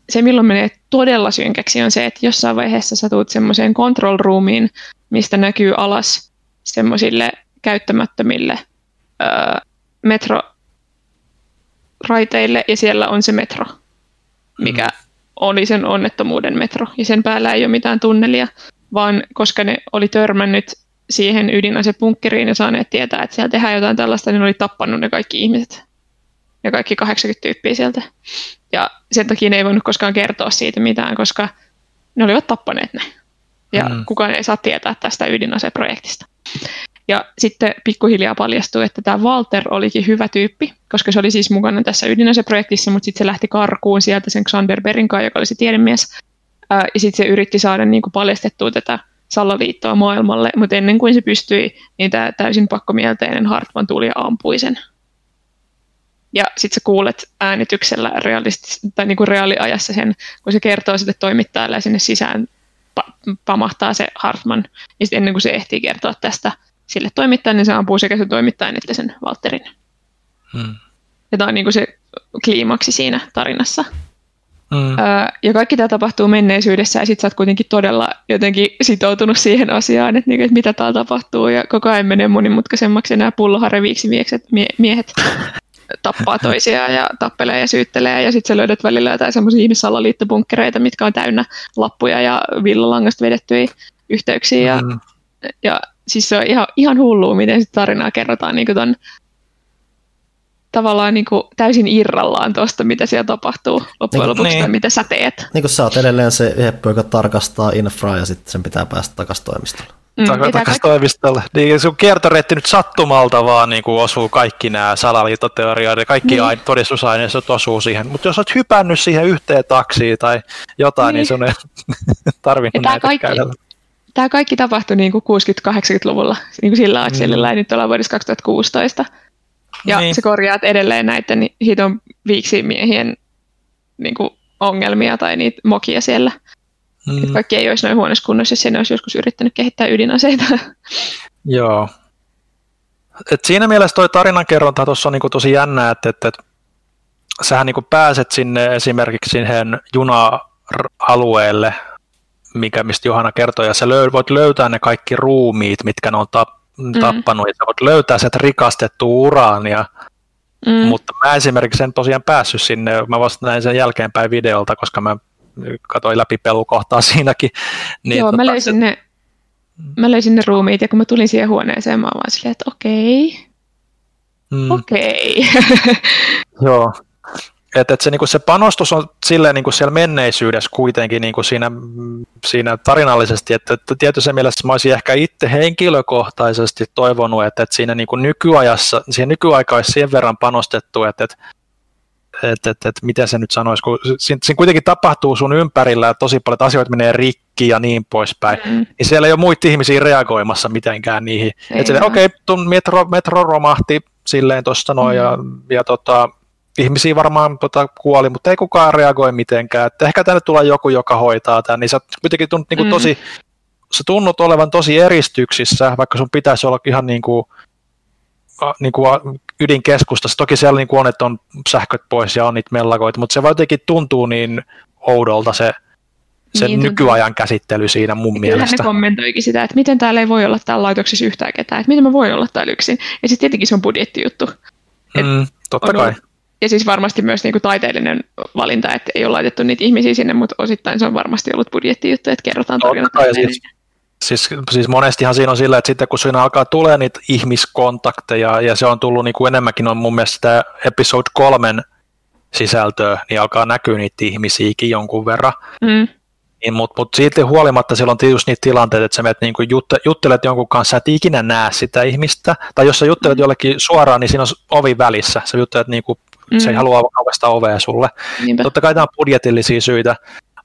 Se, milloin menee todella synkäksi, on se, että jossain vaiheessa sä tuut semmoiseen control roomiin, mistä näkyy alas semmoisille käyttämättömille öö, metroraiteille, ja siellä on se metro, mikä mm. oli sen onnettomuuden metro, ja sen päällä ei ole mitään tunnelia, vaan koska ne oli törmännyt siihen ydinasepunkkeriin ja saaneet tietää, että siellä tehdään jotain tällaista, niin ne oli tappanut ne kaikki ihmiset ja kaikki 80 tyyppiä sieltä. Ja sen takia ne ei voinut koskaan kertoa siitä mitään, koska ne olivat tappaneet ne. Ja mm. kukaan ei saa tietää tästä ydinaseprojektista. Ja sitten pikkuhiljaa paljastui, että tämä Walter olikin hyvä tyyppi, koska se oli siis mukana tässä ydinaseprojektissa, mutta sitten se lähti karkuun sieltä sen Xander Berinkaan, joka oli se tiedemies. ja sitten se yritti saada niin kuin paljastettua tätä salaliittoa maailmalle, mutta ennen kuin se pystyi, niin tämä täysin pakkomielteinen Hartman tuli ja ampui sen ja sitten sä kuulet äänityksellä realistis- tai niinku reaaliajassa sen, kun se kertoo sitten toimittajalle ja sinne sisään pa- pamahtaa se Hartman, niin sitten ennen kuin se ehtii kertoa tästä sille toimittajalle, niin se ampuu sekä sen toimittajan että sen Walterin. Hmm. Ja tämä on niinku se kliimaksi siinä tarinassa. Hmm. Öö, ja kaikki tämä tapahtuu menneisyydessä ja sitten sä oot kuitenkin todella jotenkin sitoutunut siihen asiaan, että, niinku, että mitä täällä tapahtuu ja koko ajan menee monimutkaisemmaksi nämä pulloharreviiksi miehet tappaa toisiaan ja tappelee ja syyttelee ja sitten sä löydät välillä jotain semmoisia ihmissalaliittobunkkereita, mitkä on täynnä lappuja ja villalangasta vedettyjä yhteyksiä ja, mm. ja siis se on ihan, ihan hullua, miten sitä tarinaa kerrotaan niin ton, tavallaan niin kuin täysin irrallaan tuosta, mitä siellä tapahtuu loppujen niin, lopuksi niin. tai mitä sä teet. Niin kuin sä oot edelleen se heppu, joka tarkastaa infraa ja sitten sen pitää päästä takaisin toimistolle. Mm, ja takaisin toimistolle. Niin sun kiertoreitti nyt sattumalta vaan niin kuin osuu kaikki nämä salaliittoteorioiden, kaikki Niin. niin. todistusaineistot osuu siihen. Mutta jos olet hypännyt siihen yhteen taksiin tai jotain, niin, Niin. sun ei tarvinnut Ja näitä kaikki- käydä. Tämä kaikki tapahtui niin kuin 60-80-luvulla niin kuin sillä akselilla, Mm. ja nyt ollaan vuodessa 2016. Ja Niin. se korjaat edelleen näiden hiton viiksimiehien niin kuin ongelmia tai niitä mokia siellä. Mm. Mm, Kaikki ei olisi noin huonossa kunnossa, jos ne olisi joskus yrittänyt kehittää ydinaseita. joo. Et siinä mielessä toi tarinankerronta tuossa on niinku tosi jännä, että, että, että sähän niinku pääset sinne esimerkiksi siihen juna-alueelle, mikä mistä Johanna kertoi, ja sä löy, voit löytää ne kaikki ruumiit, mitkä ne on tap, tappanut, ja sä voit löytää sieltä rikastettua uraania, Mm. mm. mutta mä esimerkiksi en tosiaan päässyt sinne, mä vasta näin sen jälkeenpäin videolta, koska mä katsoin läpi pelukohtaa siinäkin. Niin Joo, mä löysin, ne, mä löysin ne ruumiit, ja kun mä tulin siihen huoneeseen, mä vaan silleen, että okei, mm. okei. Joo. Et, et se, niinku, se panostus on silleen niinku siellä menneisyydessä kuitenkin niinku siinä, siinä tarinallisesti, että, että tietyssä mielessä mä olisin ehkä itse henkilökohtaisesti toivonut, että, että siinä niinku nykyajassa, siihen nykyaikaan olisi sen verran panostettu, että, että että, että, että miten se nyt sanoisi, kun siinä, siinä kuitenkin tapahtuu sun ympärillä ja tosi paljon että asioita menee rikki ja niin poispäin, Mm. niin siellä ei ole muita ihmisiä reagoimassa mitenkään niihin. Että okei, okay, metro, metro romahti silleen tuossa noin ja, ja tota, ihmisiä varmaan tota, kuoli, mutta ei kukaan reagoi mitenkään. Että ehkä tänne tulee joku, joka hoitaa tämän, niin sä kuitenkin tunnut niin kuin Mm. tosi, sä tunnut olevan tosi eristyksissä, vaikka sun pitäisi olla ihan niin kuin, niin kuin ydinkeskustassa. Toki siellä niin kuin on, että on sähköt pois ja on niitä mellakoita, mutta se vaan jotenkin tuntuu niin oudolta se, se Niin tuntuu. nykyajan käsittely siinä mun Kyllähän ne mielestä. kommentoikin sitä, että miten täällä ei voi olla täällä laitoksessa yhtään ketään, että miten mä voin olla täällä yksin. Ja sitten tietenkin se on budjettijuttu. et Mm, totta on kai. Ja siis varmasti myös niinku taiteellinen valinta, että ei ole laitettu niitä ihmisiä sinne, mutta osittain se on varmasti ollut budjettijuttu, että kerrotaan Totta tarinat. kai, siis- Siis, siis monestihan siinä on sillä, että sitten kun siinä alkaa tulee niitä ihmiskontakteja, ja se on tullut niin kuin enemmänkin on mun mielestä sitä episode kolmen sisältöä, niin alkaa näkyä niitä ihmisiäkin jonkun verran. Mm, Niin, mutta mut siitä huolimatta siellä on tietysti niitä tilanteita, että sä menet niin jutte, juttelet jonkun kanssa, et ikinä näe sitä ihmistä, tai jos sä juttelet Mm. jollekin suoraan, niin siinä on ovi välissä, sä juttelet niin kuin, mm. se ei Mm. halua avasta ovea sulle. niinpä. Totta kai tämä on budjetillisia syitä,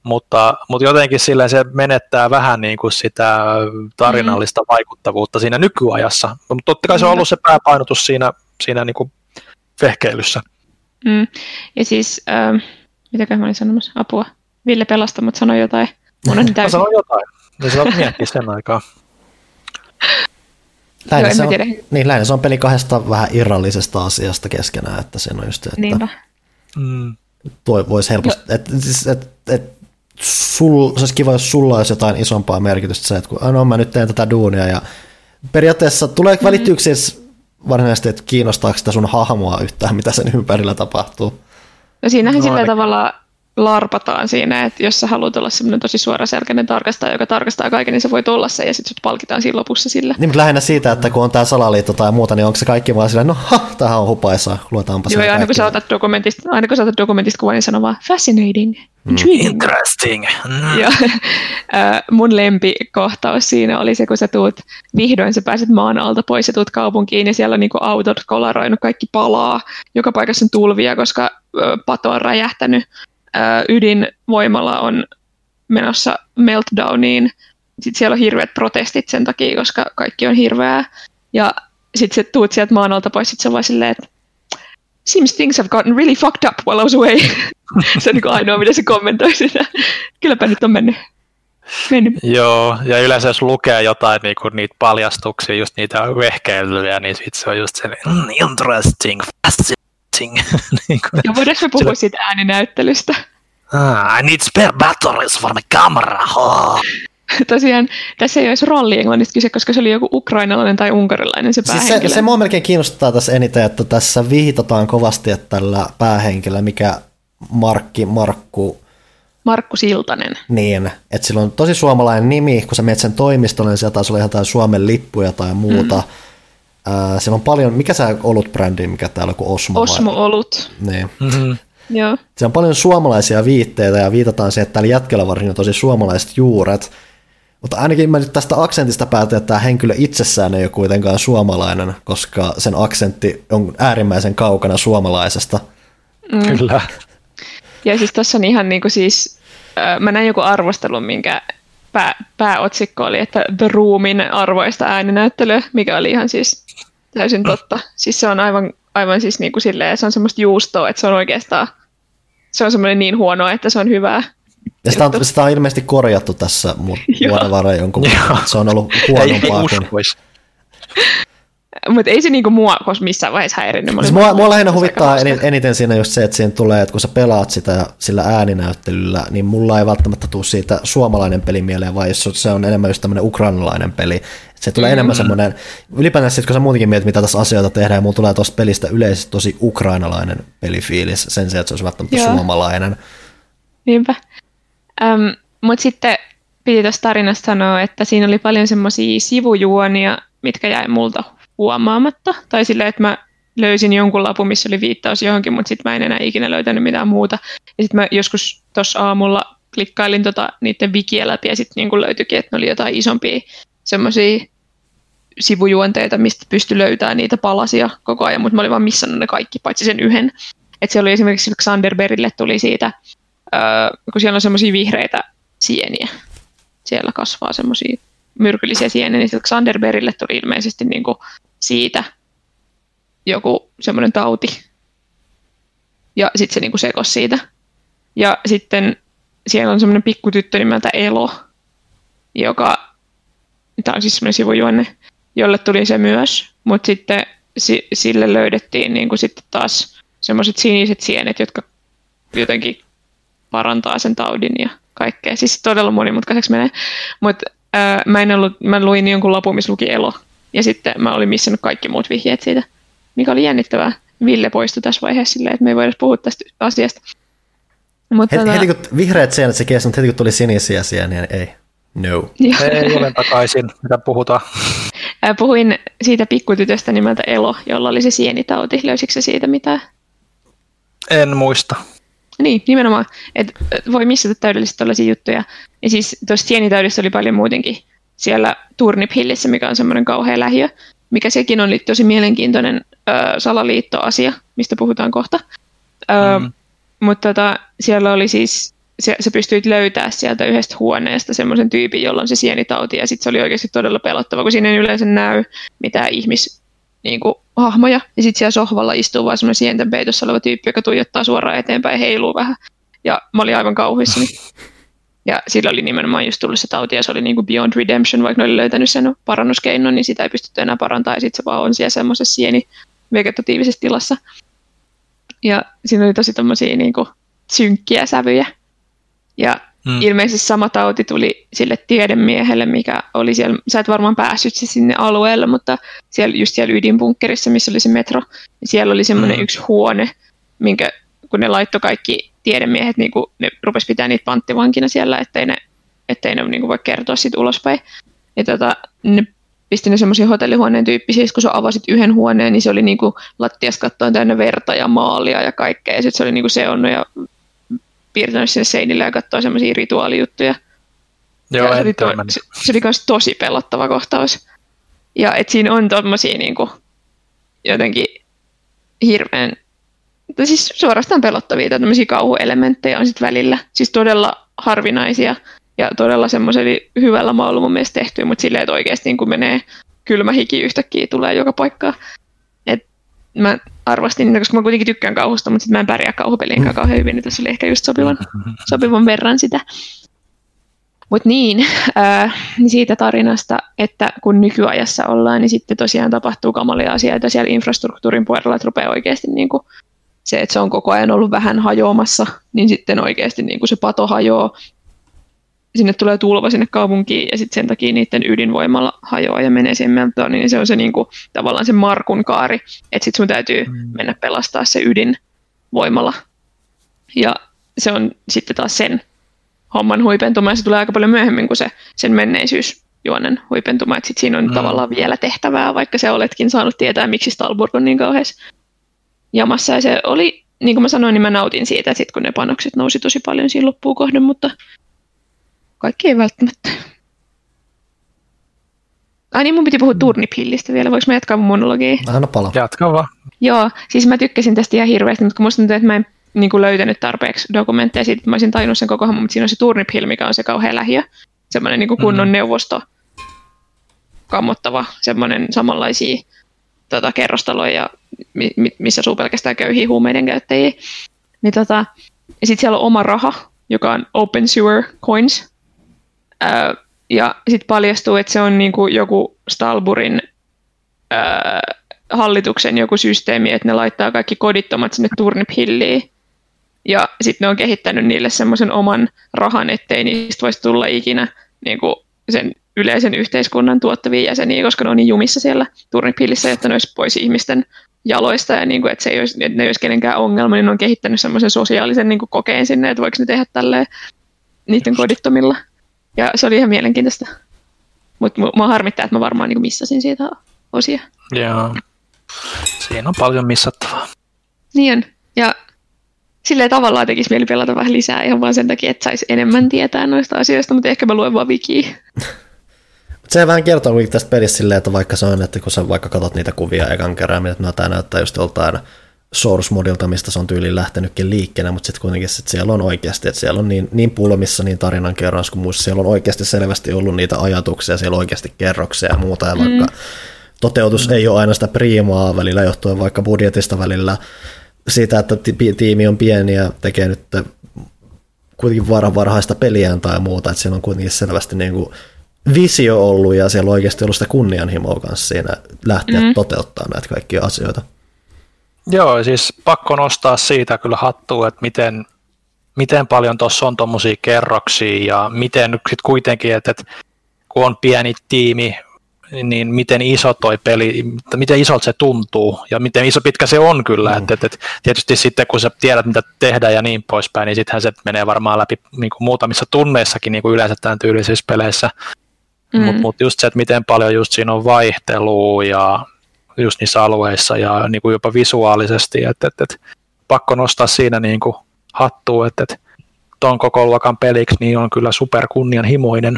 mutta, mutta jotenkin silleen se menettää vähän niin kuin sitä tarinallista vaikuttavuutta siinä nykyajassa. Mutta totta kai se on ollut se pääpainotus siinä, siinä niin kuin vehkeilyssä. Mm. Ja siis, ähm, mitäköhän mä olin sanomassa? Apua. Ville pelasta, mutta sanoi jotain. Mun on Mä täysin. sanon jotain, niin sä miettiä sen aikaa. Lähinnä, se mä on, niin, lähinnä se on peli kahdesta vähän irrallisesta asiasta keskenään, että siinä on just se, että Niinpä. Mm. toi voisi helposti, että siis, et, et, sul, se olisi kiva, jos sulla olisi jotain isompaa merkitystä se, että kun, "Ah, no mä nyt teen tätä duunia ja periaatteessa tulee välittyykö siis varsinaisesti, että kiinnostaako sitä sun hahmoa yhtään, mitä sen ympärillä tapahtuu. No siinähän No sillä ainakin. tavalla larpataan siinä, että jos sä haluat olla semmoinen tosi suoraselkäinen tarkastaja, joka tarkastaa kaiken, niin sä voit olla se ja sitten sut palkitaan siinä lopussa sillä. Niin, mutta lähinnä siitä, että kun on tämä salaliitto tai muuta, niin onko se kaikki vaan silleen, no ha, tämähän on hupaisaa, luetaanpa Joo, se ja aina kun, sä otat dokumentista, aina kun sä otat dokumentista kuvan, niin sanoo vaan fascinating, intriguing. Interesting. Mm. Ja äh, mun lempikohtaus siinä oli se, kun sä tuut, vihdoin sä pääset maan alta pois ja tuut kaupunkiin ja siellä on niinku autot kolaroinut, kaikki palaa, joka paikassa on tulvia, koska äh, pato on räjähtänyt, äh, ydinvoimala on menossa meltdowniin, sitten siellä on hirveät protestit sen takia, koska kaikki on hirveää, ja sitten sä tuut sieltä maan alta pois, sit sä vaan silleen, että seems things have gotten really fucked up while I was away. se on niin ainoa, mitä se kommentoi sitä. Kylläpä nyt on mennyt. mennyt. Joo, ja yleensä jos lukee jotain niinku, niitä paljastuksia, just niitä vehkeilyjä, niin sit se on just se mm, interesting, fascinating. niinku, Ja voidaanko me puhua siitä ääninäyttelystä? ah, I need spare batteries for my camera. Oh. Tosiaan tässä ei olisi rolli englannista kyse, koska se oli joku ukrainalainen tai unkarilainen se Siis päähenkilö. se, se mua melkein kiinnostaa tässä eniten, että tässä viitataan kovasti, että tällä päähenkilöllä, mikä Markki, Markku, Markku Siltanen. niin, että sillä on tosi suomalainen nimi, kun sä menet sen toimistolle, niin sieltä taisi olla ihan jotain Suomen lippuja tai muuta. Mm. Äh, siellä on paljon, mikä se ollut brändi, mikä täällä on, kuin Osmo? Osmo Vai? Olut. Niin. Mm-hmm. Joo. Siellä on paljon suomalaisia viitteitä ja viitataan siihen, että tällä jätkellä varsin on tosi suomalaiset juuret. Mutta ainakin mä nyt tästä aksentista päätän, että tämä henkilö itsessään ei ole kuitenkaan suomalainen, koska sen aksentti on äärimmäisen kaukana suomalaisesta. Mm. Kyllä. Ja siis tuossa on ihan niin kuin siis, mä näin joku arvostelun, minkä pää, pääotsikko oli, että The Roomin arvoista ääninäyttelyä, mikä oli ihan siis täysin totta. Siis se on aivan, aivan siis niin kuin silleen, se on semmoista juustoa, että se on oikeastaan, se on semmoinen niin huono, että se on hyvää. Ja sitä on, sitä on ilmeisesti korjattu tässä vuoden varrella jonkun, se on ollut huonompaa kuin... Mutta ei se niinku mua koska missään vaiheessa häirinnyt. Siis mua, mua lähinnä huvittaa eniten siinä just se, että siinä tulee, että kun sä pelaat sitä sillä ääninäyttelyllä, niin mulla ei välttämättä tule siitä suomalainen peli mieleen, vaan jos se on enemmän just tämmöinen ukrainalainen peli. Se tulee mm. enemmän semmoinen, ylipäätään sitten kun sä muutenkin mietit, mitä tässä asioita tehdään, ja mulla tulee tuosta pelistä yleisesti tosi ukrainalainen pelifiilis sen sijaan, että se olisi välttämättä Joo. suomalainen. Niinpä. Um, Mutta sitten piti tuosta tarinasta sanoa, että siinä oli paljon semmoisia sivujuonia, mitkä jäi multa huomaamatta. Tai silleen, että mä löysin jonkun lapun, missä oli viittaus johonkin, mutta sitten mä en enää ikinä löytänyt mitään muuta. Ja sitten mä joskus tuossa aamulla klikkailin tota, niiden wikiä läpi ja sitten niin löytyikin, että ne oli jotain isompia semmoisia sivujuonteita, mistä pystyi löytämään niitä palasia koko ajan, mutta mä olin vaan missannut ne kaikki, paitsi sen yhden. Että siellä oli esimerkiksi Xanderberille tuli siitä, öö, kun siellä on semmoisia vihreitä sieniä. Siellä kasvaa semmoisia myrkyllisiä sieniä, niin Xanderberille tuli ilmeisesti niin kuin siitä joku semmoinen tauti. Ja sitten se niinku sekosi siitä. Ja sitten siellä on semmoinen pikkutyttö nimeltä Elo, joka, tämä on siis semmoinen sivujuonne, jolle tuli se myös, mutta sitten si, sille löydettiin niinku sitten taas semmoiset siniset sienet, jotka jotenkin parantaa sen taudin ja kaikkea. Siis todella monimutkaiseksi menee. Mutta mä, en ollut, mä luin jonkun lapun, missä luki Elo, ja sitten mä olin missannut kaikki muut vihjeet siitä, mikä oli jännittävää. Ville poistui tässä vaiheessa silleen, että me ei voida puhua tästä asiasta. Mutta heti, tota... heti kun vihreät seinät se kesti, mutta heti kun tuli sinisiä sieniä, niin ei. No. Ei ole takaisin, mitä puhutaan. Puhuin siitä pikkutytöstä nimeltä Elo, jolla oli se sienitauti. Löysitkö se siitä mitään? En muista. Niin, nimenomaan. Et voi missata täydellisesti tällaisia juttuja. Ja siis tuossa sienitaudissa oli paljon muutenkin siellä Turnip Hillissä, mikä on semmoinen kauhea lähiö, mikä sekin on tosi mielenkiintoinen ö, salaliittoasia, mistä puhutaan kohta. Ö, mm. Mutta tota, siellä oli siis, se, sä pystyit löytää sieltä yhdestä huoneesta semmoisen tyypin, jolla on se sienitauti, ja sitten se oli oikeasti todella pelottava, kun siinä ei yleensä näy mitään ihmis, niin kuin, hahmoja, ja sitten siellä sohvalla istuu vaan semmoinen sienten peitossa oleva tyyppi, joka tuijottaa suoraan eteenpäin ja heiluu vähän. Ja mä olin aivan kauhuissani. Ja sillä oli nimenomaan just tullut se tauti ja se oli niin kuin beyond redemption, vaikka ne oli löytänyt sen parannuskeinon, niin sitä ei pystytty enää parantamaan ja sitten se vaan on siellä semmoisessa sieni vegetatiivisessa tilassa. Ja siinä oli tosi tommosia niin kuin synkkiä sävyjä. Ja hmm. ilmeisesti sama tauti tuli sille tiedemiehelle, mikä oli siellä, sä et varmaan päässyt sinne alueelle, mutta siellä, just siellä ydinbunkkerissa, missä oli se metro, niin siellä oli semmoinen hmm. yksi huone, minkä kun ne laittoi kaikki tiedemiehet, niin kuin, ne rupes pitää niitä panttivankina siellä, ettei ne, ettei ne niin kuin voi kertoa siitä ulospäin. Ja tota, ne pisti ne semmoisia hotellihuoneen tyyppisiä, kun sä avasit yhden huoneen, niin se oli niin kuin lattias kattoen täynnä verta ja maalia ja kaikkea, ja sitten se oli niin kuin seonnut ja piirtänyt sinne seinille ja katsoa semmoisia rituaalijuttuja. Joo, se, oli to, se, se oli myös tosi pelottava kohtaus. Ja et siinä on tommosia niin kuin, jotenkin hirveän siis suorastaan pelottavia tämmöisiä kauhuelementtejä on sitten välillä. Siis todella harvinaisia ja todella semmoisella hyvällä maulla mun mielestä tehty, mutta silleen, että oikeasti niin kun menee kylmä hiki yhtäkkiä tulee joka paikkaan. Et mä arvostin niitä, koska mä kuitenkin tykkään kauhusta, mutta sitten mä en pärjää kauhupeliin mm. kauhean hyvin, niin tässä oli ehkä just sopivan, sopivan verran sitä. Mutta niin, äh, niin siitä tarinasta, että kun nykyajassa ollaan, niin sitten tosiaan tapahtuu kamalia asioita siellä infrastruktuurin puolella, että rupeaa oikeasti niin kuin se, että se on koko ajan ollut vähän hajoamassa, niin sitten oikeasti niin kuin se pato hajoaa. Sinne tulee tulva sinne kaupunkiin ja sitten sen takia niiden ydinvoimalla hajoaa ja menee siihen meltoon, niin se on se niin kuin, tavallaan se Markun kaari, että sitten sun täytyy mm. mennä pelastaa se ydinvoimalla. Ja se on sitten taas sen homman huipentuma, ja se tulee aika paljon myöhemmin kuin se sen menneisyys juonen huipentuma, että sitten siinä on mm. tavallaan vielä tehtävää, vaikka se oletkin saanut tietää, miksi Stalburg on niin kauheassa jamassa. Ja se oli, niin kuin mä sanoin, niin mä nautin siitä, sit kun ne panokset nousi tosi paljon siinä loppuun kohden, mutta kaikki ei välttämättä. Ai niin, mun piti puhua turnipillistä vielä. Voinko mä jatkaa mun monologia? Anna pala. Jatka vaan. Joo, siis mä tykkäsin tästä ihan hirveästi, mutta kun musta tuntuu, että mä en niin kuin löytänyt tarpeeksi dokumentteja siitä, että mä olisin tajunnut sen koko homman, mutta siinä on se Turnip Hill, mikä on se kauhean lähiö. Semmoinen niin kuin kunnon mm. neuvosto, kammottava, semmoinen samanlaisia tota, kerrostaloja, missä asuu pelkästään köyhiä huumeiden käyttäjiä. Niin, tota, ja sitten siellä on oma raha, joka on Open Sewer Coins. Ää, ja sitten paljastuu, että se on niinku joku Stalburin ää, hallituksen joku systeemi, että ne laittaa kaikki kodittomat sinne Turnip Hilliin. Ja sitten ne on kehittänyt niille semmoisen oman rahan, ettei niistä voisi tulla ikinä niinku sen yleisen yhteiskunnan tuottavia jäseniä, koska ne on niin jumissa siellä Turnip Hillissä, että ne olisi pois ihmisten jaloista ja niin kuin, että, se ei olisi, että ne ei olisi kenenkään ongelma, niin ne on kehittänyt semmoisen sosiaalisen niin kuin kokeen sinne, että voiko ne tehdä tälleen niiden kodittomilla. Ja se oli ihan mielenkiintoista. Mutta mua harmittaa, että mä varmaan niin missasin siitä osia. Joo. Siinä on paljon missattavaa. Niin on. Ja silleen tavallaan tekisi mieli pelata vähän lisää ihan vaan sen takia, että saisi enemmän tietää noista asioista, mutta ehkä mä luen vaan wikiä. Se vähän kertoo kuitenkin tästä pelissä silleen, että vaikka se on, että kun sä vaikka katsot niitä kuvia ekan kerran, että no tämä näyttää just joltain source modilta, mistä se on tyyliin lähtenytkin liikkeelle, mutta sitten kuitenkin sit siellä on oikeasti, että siellä on niin, niin pulmissa niin tarinan kerrans kuin muissa, siellä on oikeasti selvästi ollut niitä ajatuksia, siellä on oikeasti kerroksia ja muuta, ja mm. vaikka toteutus mm. ei ole aina sitä priimaa välillä, johtuen vaikka budjetista välillä, siitä, että tiimi on pieni ja tekee nyt kuitenkin varhaista peliään tai muuta, että siellä on kuitenkin selvästi niin kuin visio ollut ja siellä on oikeasti ollut sitä kunnianhimoa kanssa siinä lähteä mm. toteuttaa näitä kaikkia asioita. Joo, siis pakko nostaa siitä kyllä hattua, että miten, miten paljon tuossa on tuommoisia kerroksia ja miten sitten kuitenkin, että, että kun on pieni tiimi, niin miten iso toi peli, miten isolta se tuntuu ja miten iso pitkä se on kyllä. Mm. Et, et, tietysti sitten kun sä tiedät mitä tehdään ja niin poispäin, niin sittenhän se menee varmaan läpi niin kuin muutamissa tunneissakin niin kuin yleensä tämän tyylisissä peleissä. Mm. Mutta mut just se, että miten paljon just siinä on vaihtelua ja just niissä alueissa ja niin kuin jopa visuaalisesti, että et, et, pakko nostaa siinä niin kuin hattua, että et, ton koko luokan peliksi niin on kyllä super kunnianhimoinen.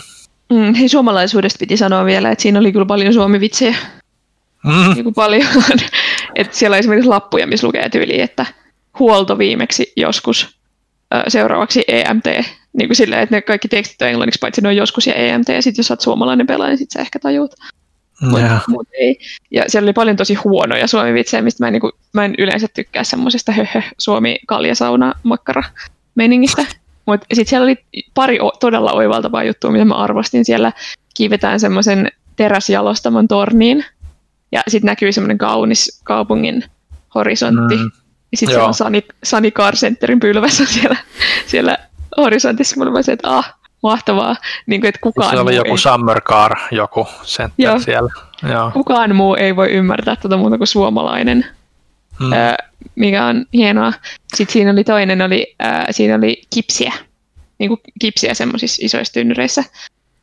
Mm, hei, suomalaisuudesta piti sanoa vielä, että siinä oli kyllä paljon suomivitsejä. Mm. Niin kuin paljon. että siellä on esimerkiksi lappuja, missä lukee tyyli, että huolto viimeksi joskus, seuraavaksi EMT, niin kuin silleen, että ne kaikki tekstit on englanniksi, paitsi ne on joskus ja EMT, ja sitten jos olet suomalainen pelaaja, niin sitten sä ehkä tajuut. Yeah. Mut, ei. Ja siellä oli paljon tosi huonoja suomivitsejä, mistä mä en, niin kuin, mä en yleensä tykkää semmoisesta höhö Suomi kaljasauna makkara meningistä. Mutta sitten siellä oli pari o- todella oivaltavaa juttua, mitä mä arvostin. Siellä kiivetään semmoisen teräsjalostamon torniin, ja sitten näkyy semmoinen kaunis kaupungin horisontti. Mm. Ja sitten on Sunny, Sunny Car Centerin pylvässä siellä, siellä horisontissa. Mulla oli se, että ah, mahtavaa. Niin kuin, että kukaan se oli joku ei... Summer Car, joku center Joo. siellä. Joo. Kukaan muu ei voi ymmärtää tuota muuta kuin suomalainen, hmm. öö, mikä on hienoa. Sitten siinä oli toinen, oli, öö, siinä oli kipsiä, niin kuin kipsiä semmoisissa isoissa tynnyreissä.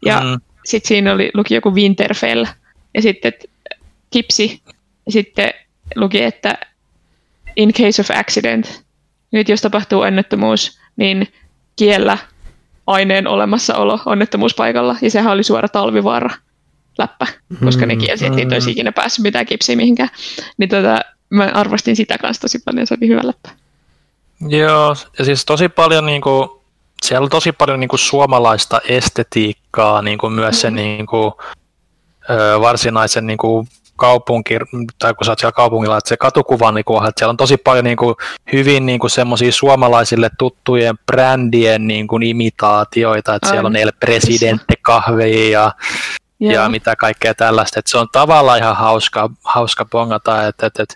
Ja hmm. sitten siinä oli, luki joku Winterfell, ja sitten kipsi, ja sitten luki, että in case of accident, nyt jos tapahtuu onnettomuus, niin kiellä aineen olemassaolo onnettomuuspaikalla, ja sehän oli suora talvivaara läppä, koska ne kielsi, että niitä olisi ikinä päässyt mitään kipsiä mihinkään. Niin tota, mä arvostin sitä kanssa tosi paljon, se oli hyvä läppä. Joo, ja siis tosi paljon niin kuin, siellä on tosi paljon niin kuin suomalaista estetiikkaa, niin kuin myös se mm. niin kuin, varsinaisen niin kuin, kaupunki, tai kun sä oot siellä kaupungilla, että se katukuvan niin kuin, että siellä on tosi paljon niin kuin, hyvin niin kuin, semmoisia suomalaisille tuttujen brändien niin kuin, imitaatioita, että Aina. siellä on El Presidente kahvia ja, ja mitä kaikkea tällaista, että se on tavallaan ihan hauska, hauska bongata, että, että, että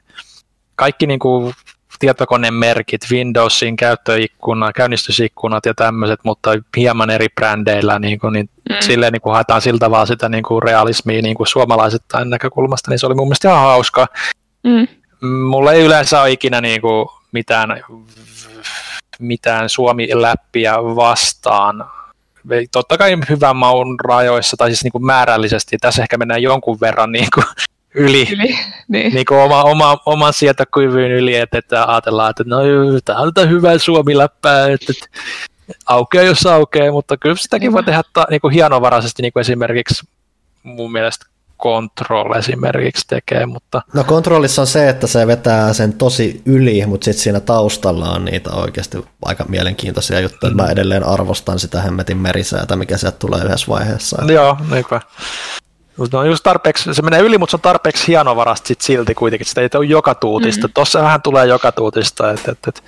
kaikki niin kuin, tietokonemerkit, Windowsin käyttöikkuna, käynnistysikkunat ja tämmöiset, mutta hieman eri brändeillä, niin, kuin, niin mm. silleen niin kuin haetaan siltä vaan sitä niin kuin realismia niin kuin suomalaisittain näkökulmasta, niin se oli mun mielestä ihan hauska. Mm. Mulla ei yleensä ole ikinä niin kuin mitään, mitään Suomi-läppiä vastaan, totta kai hyvän maun rajoissa, tai siis niin kuin määrällisesti, tässä ehkä mennään jonkun verran niin kuin yli, yli niin. Niin kuin oma, oma, oman sietokyvyn yli, että, että ajatellaan, että no tämä on hyvää suomi-läppää, että, että aukeaa jos aukeaa, mutta kyllä sitäkin voi tehdä ta, niin kuin hienovaraisesti, niin kuin esimerkiksi mun mielestä Control esimerkiksi tekee, mutta... No kontrollissa on se, että se vetää sen tosi yli, mutta sitten siinä taustalla on niitä oikeasti aika mielenkiintoisia juttuja. Mm. Mä edelleen arvostan sitä hemmetin merisäätä, mikä sieltä tulee yhdessä vaiheessa. Joo, niinpä. Mutta on just tarpeeksi, se menee yli, mutta se on tarpeeksi hienovarasta sit silti kuitenkin. Sitä ei ole joka tuutista. Mm-hmm. Tuossa vähän tulee joka tuutista. Et, et, et.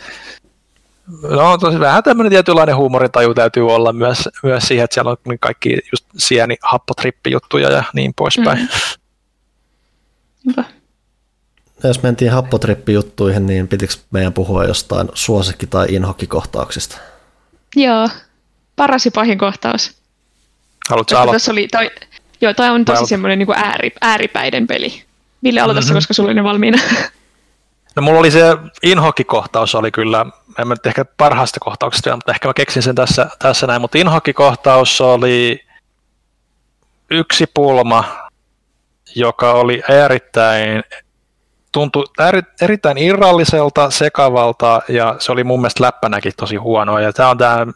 No tosi vähän tämmöinen tietynlainen huumoritaju täytyy olla myös, myös siihen, että siellä on kaikki just sieni happotrippijuttuja ja niin poispäin. Mm-hmm. Jos mentiin happotrippijuttuihin, niin pitikö meidän puhua jostain suosikki- tai inhokkikohtauksista? Joo, paras ja pahin kohtaus. Haluatko aloittaa? Tässä oli toi, Joo, tämä on tosi semmoinen niin ääri, ääripäiden peli. Ville, aloita mm-hmm. koska sulla oli ne valmiina. No mulla oli se inhokkikohtaus oli kyllä, en mä nyt ehkä parhaasta kohtauksesta mutta ehkä mä keksin sen tässä, tässä näin, mutta inhokkikohtaus oli yksi pulma, joka oli erittäin, tuntui eri, erittäin irralliselta, sekavalta ja se oli mun mielestä läppänäkin tosi huonoa ja tämä on tämä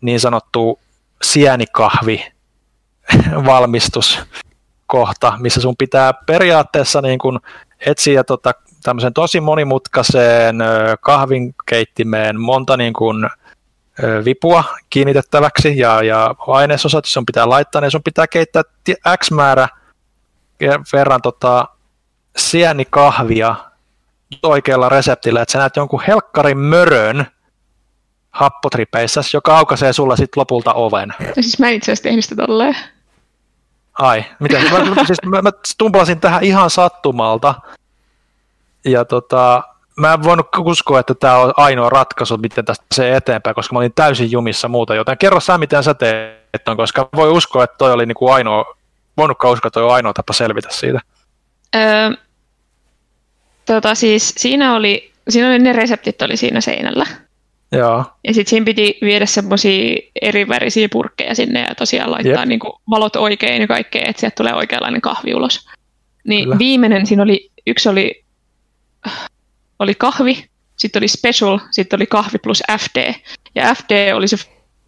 niin sanottu sienikahvi, valmistuskohta, missä sun pitää periaatteessa niin kuin etsiä tota, tämmöisen tosi monimutkaiseen kahvinkeittimeen monta niin kuin, vipua kiinnitettäväksi ja, ja ainesosat sun pitää laittaa, niin sun pitää keittää X määrä verran tota, sienikahvia oikealla reseptillä, että sä näet jonkun helkkarin mörön happotripeissä, joka aukaisee sulle sitten lopulta oven. Ja siis mä en itse asiassa tehnyt sitä tolleen. Ai, miten? Mä, siis mä, mä tähän ihan sattumalta. Ja tota, mä en voinut uskoa, että tämä on ainoa ratkaisu, miten tästä se eteenpäin, koska mä olin täysin jumissa muuta. Joten kerro sä, miten sä teet on, koska voi uskoa, että toi oli niinku ainoa, voinutkaan uskoa, että toi on ainoa tapa selvitä siitä. Öö, tota siis siinä oli, siinä oli ne reseptit oli siinä seinällä. Joo. Ja sitten siinä piti viedä semmoisia erivärisiä purkkeja sinne ja tosiaan laittaa niin kuin valot oikein ja kaikkea, että sieltä tulee oikeanlainen kahvi ulos. Niin Kyllä. viimeinen siinä oli, yksi oli, oli kahvi, sitten oli special, sitten oli kahvi plus FD. Ja FD oli se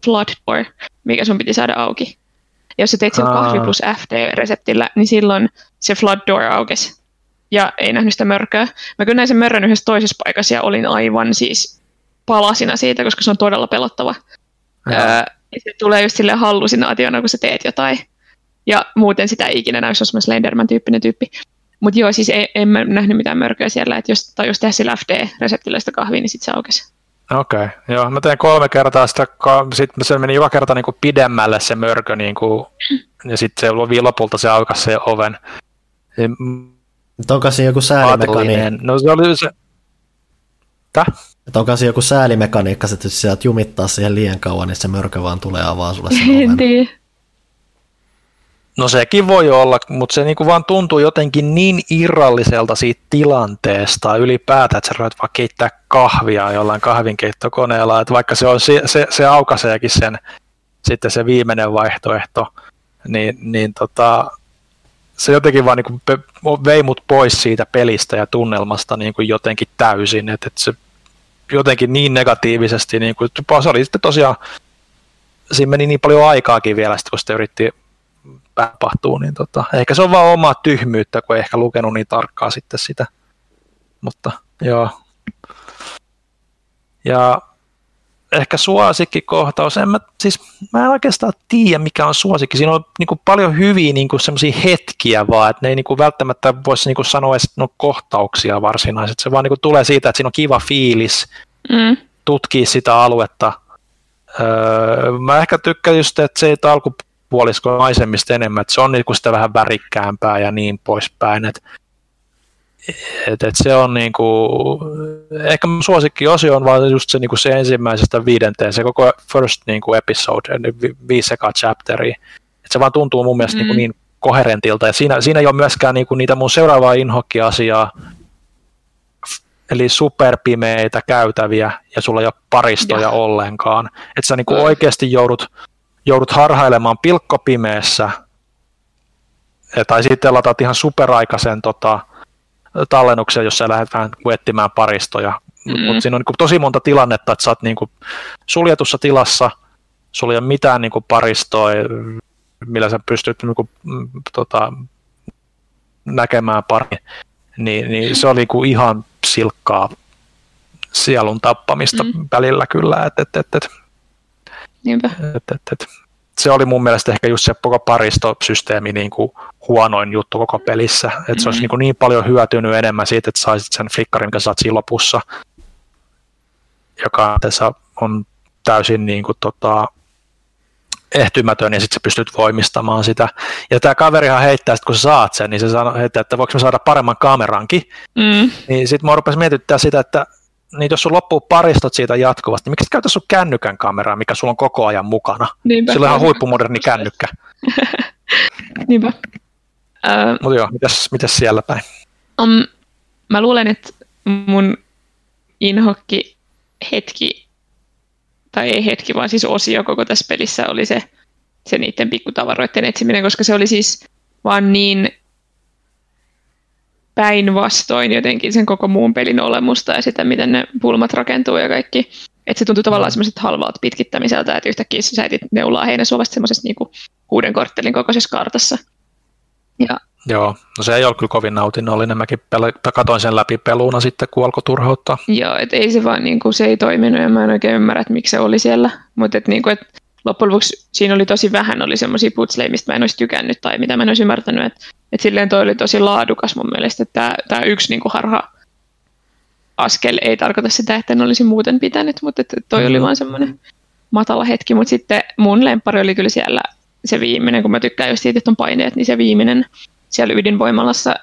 flood door, mikä sun piti saada auki. Ja jos sä teit sen kahvi plus FD-reseptillä, niin silloin se flood door aukesi. Ja ei nähnyt sitä mörköä. Mä kyllä näin sen mörrön yhdessä toisessa paikassa ja olin aivan siis palasina siitä, koska se on todella pelottava. Öö, se tulee just sille hallusinaationa, kun sä teet jotain. Ja muuten sitä ei ikinä näy, se on Slenderman-tyyppinen tyyppi. Mutta joo, siis ei, en mä nähnyt mitään mörköä siellä, että jos, tai jos tehdä sillä FD-reseptillä sitä kahvia, niin sitten se aukesi. Okei, okay, joo. Mä tein kolme kertaa sitä, sitten se meni joka kerta niin kuin pidemmälle se mörkö, niin kuin, ja sitten se lopulta se aukasi se oven. Onko siinä joku säälimekaniikka? No se oli se... Täh? Että onko se joku säälimekaniikka, että jos sieltä jumittaa siihen liian kauan, niin se mörkö vaan tulee avaa sulle sen oven. No sekin voi olla, mutta se niinku vaan tuntuu jotenkin niin irralliselta siitä tilanteesta ylipäätään, että sä ruvet vaan keittää kahvia jollain kahvinkeittokoneella, että vaikka se, on, se, se, se aukaiseekin sen sitten se viimeinen vaihtoehto, niin, niin tota, se jotenkin vaan niin vei mut pois siitä pelistä ja tunnelmasta niin kuin jotenkin täysin, että, että se jotenkin niin negatiivisesti, niin kuin, se oli sitten tosiaan, siinä meni niin paljon aikaakin vielä, sitten, kun sitä yritti tapahtuu, niin tota, ehkä se on vaan omaa tyhmyyttä, kun ei ehkä lukenut niin tarkkaan sitten sitä. Mutta joo. Ja ehkä suosikkikohtaus, en mä, siis mä en oikeastaan tiedä mikä on suosikki, siinä on niin kuin paljon hyviä niin kuin hetkiä vaan, että ne ei niin kuin välttämättä voisi niin kuin sanoa edes no, kohtauksia varsinaisesti, se vaan niin kuin tulee siitä, että siinä on kiva fiilis, mm. tutkii sitä aluetta. Öö, mä ehkä tykkään just, että se ei alkupuolisko naisemmista enemmän, että se on niin kuin sitä vähän värikkäämpää ja niin poispäin, että et, et se on niinku, ehkä mun suosikki-osio on vaan just se, niinku se ensimmäisestä viidenteen, se koko first niinku episode, vi, viisi sekaa chapteri. Et se vaan tuntuu mun mielestä niinku mm. niinku niin koherentilta, ja siinä, siinä ei ole myöskään niinku niitä mun seuraavaa inhokki-asiaa, eli superpimeitä käytäviä, ja sulla ei ole paristoja ja. ollenkaan. Että sä niinku oikeasti joudut, joudut harhailemaan pilkkopimeessä, tai sitten lataat ihan superaikaisen tota, tallennuksia, jos sä lähdet vähän etsimään paristoja. Mm. Mutta siinä on niin tosi monta tilannetta, että sä oot niin kuin suljetussa tilassa, sulla ei ole mitään niin kuin paristoa, millä sä pystyt niin kuin, tota, näkemään pari, niin, niin se oli kuin ihan silkkaa sielun tappamista mm. välillä kyllä. Et, et, et, et. Niinpä. Et, et, et. Se oli mun mielestä ehkä just se koko paristosysteemi niin kuin huonoin juttu koko pelissä. Että mm-hmm. se olisi mm. niin, kuin niin paljon hyötynyt enemmän siitä, että saisit sen flikkarin, mikä saat siinä lopussa, joka tässä on täysin niin kuin, tota, ehtymätön ja sitten sä pystyt voimistamaan sitä. Ja tämä kaverihan heittää, että kun sä saat sen, niin se sanoo, heittää, että voiko me saada paremman kamerankin. Mm. Niin sitten mä rupesin mietittää sitä, että niin jos sun loppuu paristot siitä jatkuvasti, niin miksi käytä sun kännykän kameraa, mikä sulla on koko ajan mukana? Niinpä. Sillä on ihan huippumoderni kännykkä. Niinpä. Uh, Mutta joo, mitäs, mitäs siellä päin? Um, mä luulen, että mun inhokki hetki, tai ei hetki, vaan siis osio koko tässä pelissä oli se, se niiden pikkutavaroiden etsiminen, koska se oli siis vaan niin päinvastoin jotenkin sen koko muun pelin olemusta ja sitä, miten ne pulmat rakentuu ja kaikki. Että se tuntui tavallaan semmoiset halvalta pitkittämiseltä, että yhtäkkiä sä etit neulaa heinäsuovasta semmoisessa niinku kuuden korttelin kokoisessa kartassa. Ja Joo, no se ei ole kyllä kovin nautinnollinen. Mäkin pel- katoin sen läpi peluuna sitten, kun alkoi turhauttaa. Joo, et ei se vaan, niin kuin, se ei toiminut ja mä en oikein ymmärrä, että miksi se oli siellä. Mutta et, niin kuin, et loppujen lopuksi siinä oli tosi vähän, oli semmoisia putsleja, mistä mä en olisi tykännyt tai mitä mä en olisi ymmärtänyt. Että et silleen toi oli tosi laadukas mun mielestä, että tämä yksi niin kuin harha askel ei tarkoita sitä, että en olisi muuten pitänyt, mutta että toi mm. oli vaan semmoinen matala hetki. Mutta sitten mun lempari oli kyllä siellä se viimeinen, kun mä tykkään just siitä, että on paineet, niin se viimeinen siellä ydinvoimalassa.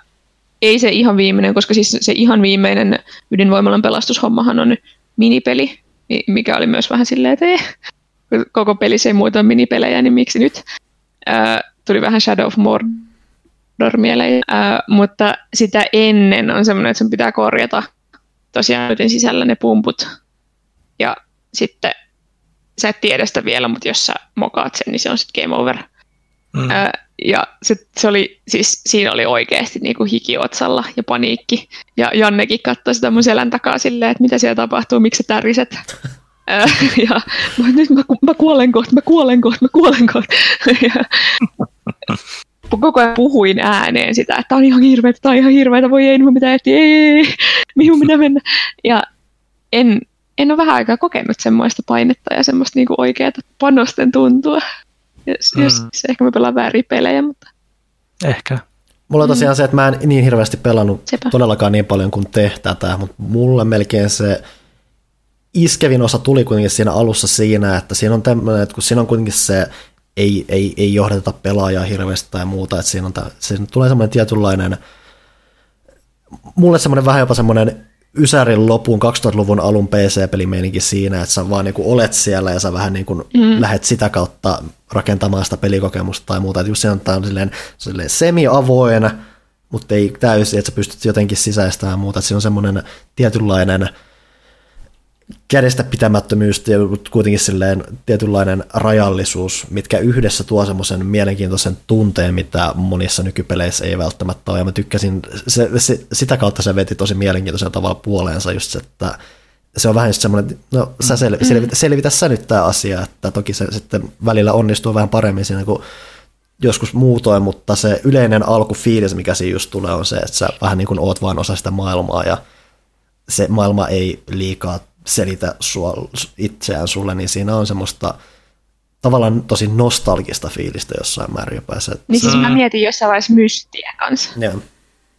Ei se ihan viimeinen, koska siis se ihan viimeinen ydinvoimalan pelastushommahan on minipeli, mikä oli myös vähän silleen, että ei, koko peli ei muuta minipelejä, niin miksi nyt? Ää, tuli vähän Shadow of Mordor mieleen, ää, mutta sitä ennen on semmoinen, että sun pitää korjata tosiaan ydin sisällä ne pumput. Ja sitten sä et tiedä sitä vielä, mutta jos sä mokaat sen, niin se on sitten game over. Mm. Ää, ja se, se oli, siis siinä oli oikeasti niin kuin hiki otsalla ja paniikki. Ja Jannekin katsoi sitä mun selän takaa silleen, että mitä siellä tapahtuu, miksi sä täriset. ja mä, nyt mä, mä kuolen kohta, mä kuolen kohta, mä kuolen kohta. ja, koko ajan puhuin ääneen sitä, että tämä on ihan hirveätä, tämä on ihan hirveätä, voi ei, mun pitää etsiä, ei, mihin minä mennä. Ja en, en ole vähän aikaa kokenut semmoista painetta ja semmoista niinku oikeaa panosten tuntua. Jos, mm. jos ehkä mä pelaan väärin pelejä, mutta... Ehkä. Mulla on tosiaan mm. se, että mä en niin hirveästi pelannut Sepä. todellakaan niin paljon kuin te tätä, mutta mulle melkein se iskevin osa tuli kuitenkin siinä alussa siinä, että siinä on tämmöinen, että kun siinä on kuitenkin se ei, ei, ei johdeta pelaajaa hirveästi tai muuta, että siinä, on, siinä tulee semmoinen tietynlainen, mulle semmoinen vähän jopa semmoinen Ysärin lopun 2000-luvun alun PC-pelimeininki siinä, että sä vaan niin kuin olet siellä ja sä vähän niin kuin mm. lähet sitä kautta rakentamaan sitä pelikokemusta tai muuta. Että just se on, on silleen, silleen semi-avoin, mutta ei täysin, että sä pystyt jotenkin sisäistämään muuta. Että siinä on semmoinen tietynlainen – kädestä pitämättömyys ja kuitenkin silleen tietynlainen rajallisuus, mitkä yhdessä tuo semmoisen mielenkiintoisen tunteen, mitä monissa nykypeleissä ei välttämättä ole. Ja mä tykkäsin, se, se, sitä kautta se veti tosi mielenkiintoisella tavalla puoleensa just se, että se on vähän just semmoinen, no sä sel, mm. selvitä, selvitä sä nyt tämä asia, että toki se sitten välillä onnistuu vähän paremmin siinä kuin joskus muutoin, mutta se yleinen alkufiilis, mikä siinä just tulee, on se, että sä vähän niin kuin oot vaan osa sitä maailmaa ja se maailma ei liikaa selitä sua, itseään sulle, niin siinä on semmoista tavallaan tosi nostalgista fiilistä jossain määrin jopa. Se, niin siis mä mietin jossain vaiheessa mystiä kanssa. Joo.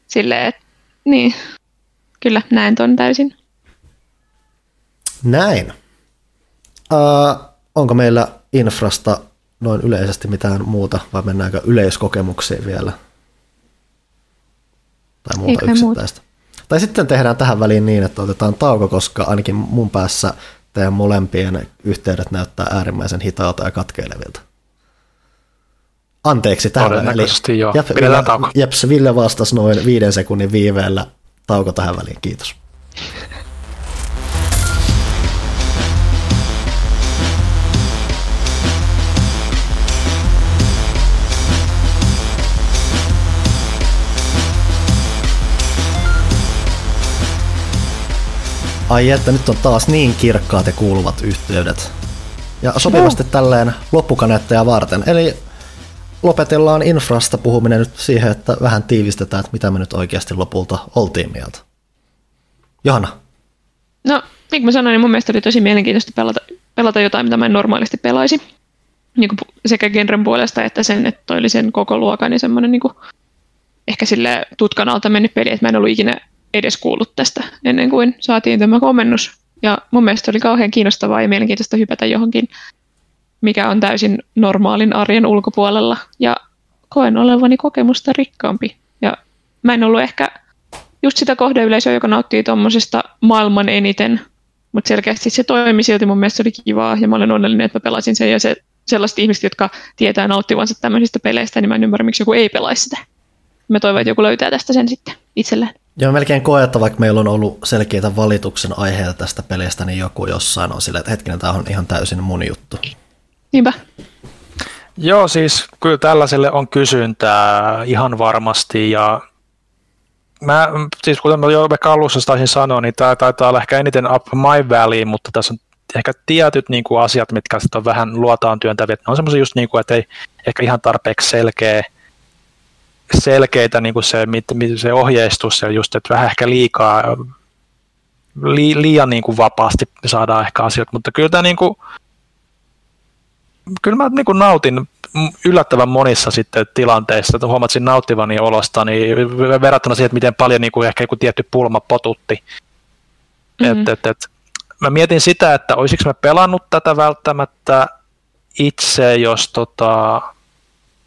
Silleen, että niin, kyllä näen ton täysin. Näin. Uh, onko meillä infrasta noin yleisesti mitään muuta, vai mennäänkö yleiskokemuksiin vielä? Tai muuta Eikä yksittäistä? Muuta. Tai sitten tehdään tähän väliin niin, että otetaan tauko, koska ainakin mun päässä teidän molempien yhteydet näyttää äärimmäisen hitaalta ja katkeilevilta. Anteeksi tähän väliin. joo. Jep, Pidetään tauko. Jeps, Ville vastasi noin viiden sekunnin viiveellä. Tauko tähän väliin, kiitos. Ai että nyt on taas niin kirkkaat ja kuuluvat yhteydet. Ja sopivasti tälleen loppukaneetteja varten. Eli lopetellaan infrasta puhuminen nyt siihen, että vähän tiivistetään, että mitä me nyt oikeasti lopulta oltiin mieltä. Johanna. No, niin kuin mä sanoin, niin mun mielestä oli tosi mielenkiintoista pelata, pelata jotain, mitä mä en normaalisti pelaisi. Niin kuin sekä genren puolesta että sen, että toi oli sen koko luokan niin semmoinen niin kuin, ehkä sille tutkan alta mennyt peli, että mä en ollut ikinä edes kuullut tästä ennen kuin saatiin tämä komennus. Ja mun mielestä oli kauhean kiinnostavaa ja mielenkiintoista hypätä johonkin, mikä on täysin normaalin arjen ulkopuolella. Ja koen olevani kokemusta rikkaampi. Ja mä en ollut ehkä just sitä kohdeyleisöä, joka nauttii tuommoisesta maailman eniten, mutta selkeästi se toimi silti mun mielestä se oli kivaa ja mä olen onnellinen, että mä pelasin sen ja se, sellaiset ihmiset, jotka tietää nauttivansa tämmöisistä peleistä, niin mä en ymmärrä, miksi joku ei pelaisi sitä. Mä toivon, että joku löytää tästä sen sitten itselleen. Joo, melkein koe, että vaikka meillä on ollut selkeitä valituksen aiheita tästä pelistä, niin joku jossain on silleen, että hetkinen, tämä on ihan täysin mun juttu. Niinpä. Joo, siis kyllä tällaiselle on kysyntää ihan varmasti ja mä, siis kuten mä jo vaikka alussa taisin sanoa, niin tämä taitaa olla ehkä eniten up my valley, mutta tässä on ehkä tietyt niin kuin, asiat, mitkä sitten on vähän luotaan työntäviä. Ne on semmoisia just niin kuin, että ei ehkä ihan tarpeeksi selkeä, selkeitä niin kuin se, mit, se ohjeistus ja just, että vähän ehkä liikaa, li, liian niin kuin vapaasti saadaan ehkä asioita, mutta kyllä tämä niin kuin, kyllä mä niin kuin nautin yllättävän monissa sitten tilanteissa, että huomasin nauttivani olosta, niin verrattuna siihen, että miten paljon niin kuin ehkä joku tietty pulma potutti. Mm-hmm. Et, et, et, mä mietin sitä, että olisiko mä pelannut tätä välttämättä itse, jos tota,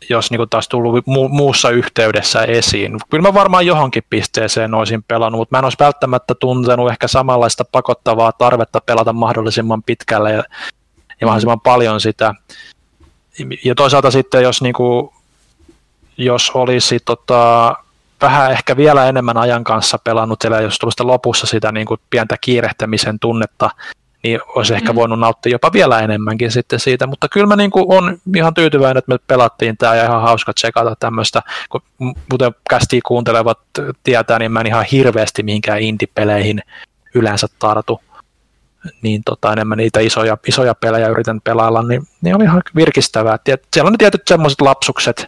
jos niin taas tullut mu- muussa yhteydessä esiin. Kyllä mä varmaan johonkin pisteeseen olisin pelannut, mutta mä en olisi välttämättä tuntenut ehkä samanlaista pakottavaa tarvetta pelata mahdollisimman pitkälle ja, ja mahdollisimman paljon sitä. Ja toisaalta sitten, jos, niin kuin, jos olisi tota, vähän ehkä vielä enemmän ajan kanssa pelannut, eli jos tulisi lopussa sitä niin kuin pientä kiirehtämisen tunnetta, niin olisi ehkä mm. voinut nauttia jopa vielä enemmänkin sitten siitä, mutta kyllä mä niin kuin on ihan tyytyväinen, että me pelattiin tämä ja ihan hauska tsekata tämmöistä, kun muuten kästi kuuntelevat tietää, niin mä en ihan hirveästi mihinkään indie-peleihin yleensä tartu, niin tota, enemmän niitä isoja, isoja pelejä yritän pelailla, niin, niin oli ihan virkistävää. Siellä on ne tietyt semmoiset lapsukset,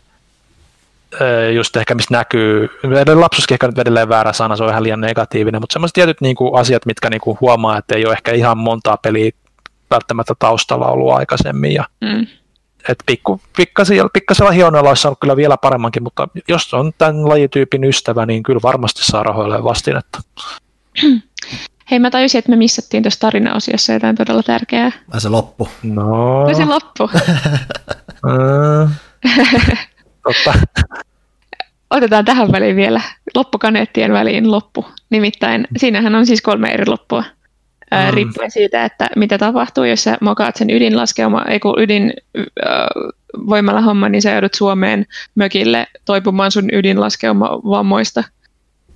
just ehkä mistä näkyy, lapsuskin ehkä nyt edelleen väärä sana, se on ihan liian negatiivinen, mutta semmoiset tietyt niin kuin, asiat, mitkä niin kuin, huomaa, että ei ole ehkä ihan montaa peliä välttämättä taustalla ollut aikaisemmin. Ja, mm. et pikku, pikkasella, pikkasella hionella olisi saanut kyllä vielä paremmankin, mutta jos on tämän lajityypin ystävä, niin kyllä varmasti saa rahoille vastinetta. Hei, mä tajusin, että me missattiin tuossa tarinaosiossa jotain todella tärkeää. Ai se loppu. No. Se loppu. Totta. Otetaan tähän väliin vielä loppukaneettien väliin loppu. Nimittäin siinähän on siis kolme eri loppua. Mm. riippuen siitä, että mitä tapahtuu, jos sä mokaat sen ydinlaskeuma, ei kun ydin äh, voimalla homma, niin sä joudut Suomeen mökille toipumaan sun ydinlaskeuma vammoista.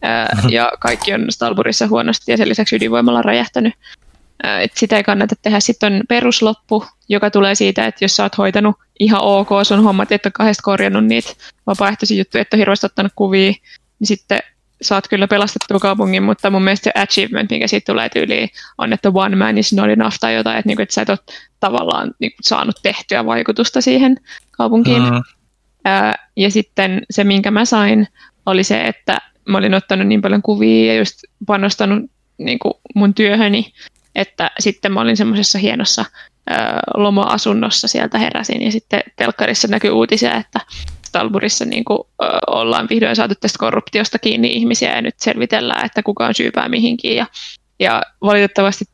Äh, ja kaikki on Stalburissa huonosti ja sen lisäksi ydinvoimalla on räjähtänyt. Et sitä ei kannata tehdä. Sitten on perusloppu, joka tulee siitä, että jos sä oot hoitanut ihan ok sun hommat, että kahdesta korjannut niitä vapaaehtoisia juttuja, että hirveästi ottanut kuvia, niin sitten saat kyllä pelastettua kaupungin, mutta mun mielestä se achievement, minkä siitä tulee tyyliin, on, että one man is not enough tai jotain, että, niinku, että sä et ole tavallaan niinku, saanut tehtyä vaikutusta siihen kaupunkiin. Mm-hmm. ja sitten se, minkä mä sain, oli se, että mä olin ottanut niin paljon kuvia ja just panostanut niin kuin mun työhöni, että sitten mä olin semmoisessa hienossa loma-asunnossa sieltä heräsin ja sitten telkkarissa näkyy uutisia, että Stalburissa niin kuin, ö, ollaan vihdoin saatu tästä korruptiosta kiinni ihmisiä ja nyt selvitellään, että kuka on syypää mihinkin ja, ja valitettavasti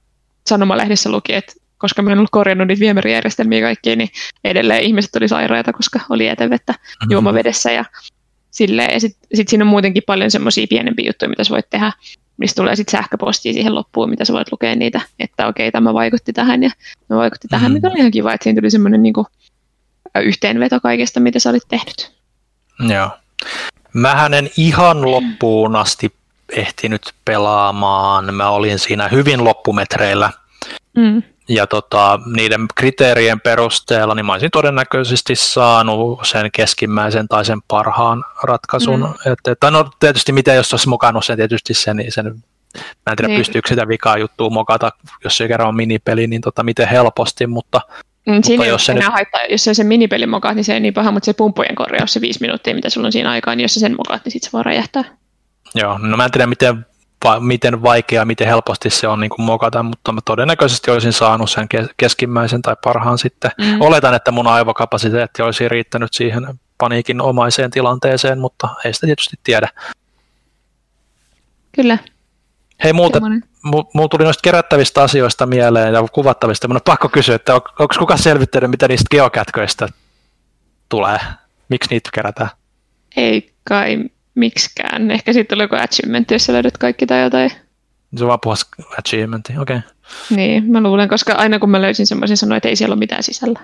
sanomalehdessä luki, että koska mä en ollut korjannut niitä viemärijärjestelmiä kaikkiin, niin edelleen ihmiset oli sairaita, koska oli jätevettä mm-hmm. juomavedessä ja silleen. Ja sitten sit siinä on muutenkin paljon semmoisia pienempiä juttuja, mitä sä voit tehdä mistä tulee sitten sähköpostia siihen loppuun, mitä sä voit lukea niitä, että okei, okay, tämä vaikutti tähän ja tämä vaikutti mm. tähän, mikä oli ihan kiva, että siinä tuli semmoinen niin yhteenveto kaikesta, mitä sä olit tehnyt. Joo. Mähän en ihan loppuun asti ehtinyt pelaamaan. Mä olin siinä hyvin loppumetreillä. Mm ja tota, niiden kriteerien perusteella niin mä olisin todennäköisesti saanut sen keskimmäisen tai sen parhaan ratkaisun. Mm. Et, et, no tietysti miten jos olisi mukannut sen tietysti sen, sen mä en tiedä niin. pystyykö sitä vikaa juttua mokata, jos se kerran on minipeli, niin tota, miten helposti, mutta Mm, siinä jos se nyt- haittaa, jos se on se minipelin mokaat, niin se ei niin paha, mutta se pumppujen korjaus, se viisi minuuttia, mitä sulla on siinä aikaa, niin jos sä sen mokaat, niin sit se voi räjähtää. Joo, no mä en tiedä miten, va, miten vaikeaa, miten helposti se on niin kuin mokata, mutta mä todennäköisesti olisin saanut sen kes- keskimmäisen tai parhaan sitten. Mm. Oletan, että mun aivokapasiteetti olisi riittänyt siihen paniikin omaiseen tilanteeseen, mutta ei sitä tietysti tiedä. Kyllä. Hei muuten, mulla tuli noista kerättävistä asioista mieleen ja kuvattavista, mun on pakko kysyä, että on, onko kukaan selvittänyt, mitä niistä geokätköistä tulee? Miksi niitä kerätään? Ei kai miksikään. Ehkä sitten tulee joku achievement, jos sä löydät kaikki tai jotain. Se on vaan puhas achievementti, okei. Okay. Niin, mä luulen, koska aina kun mä löysin semmoisen, sanoin, että ei siellä ole mitään sisällä.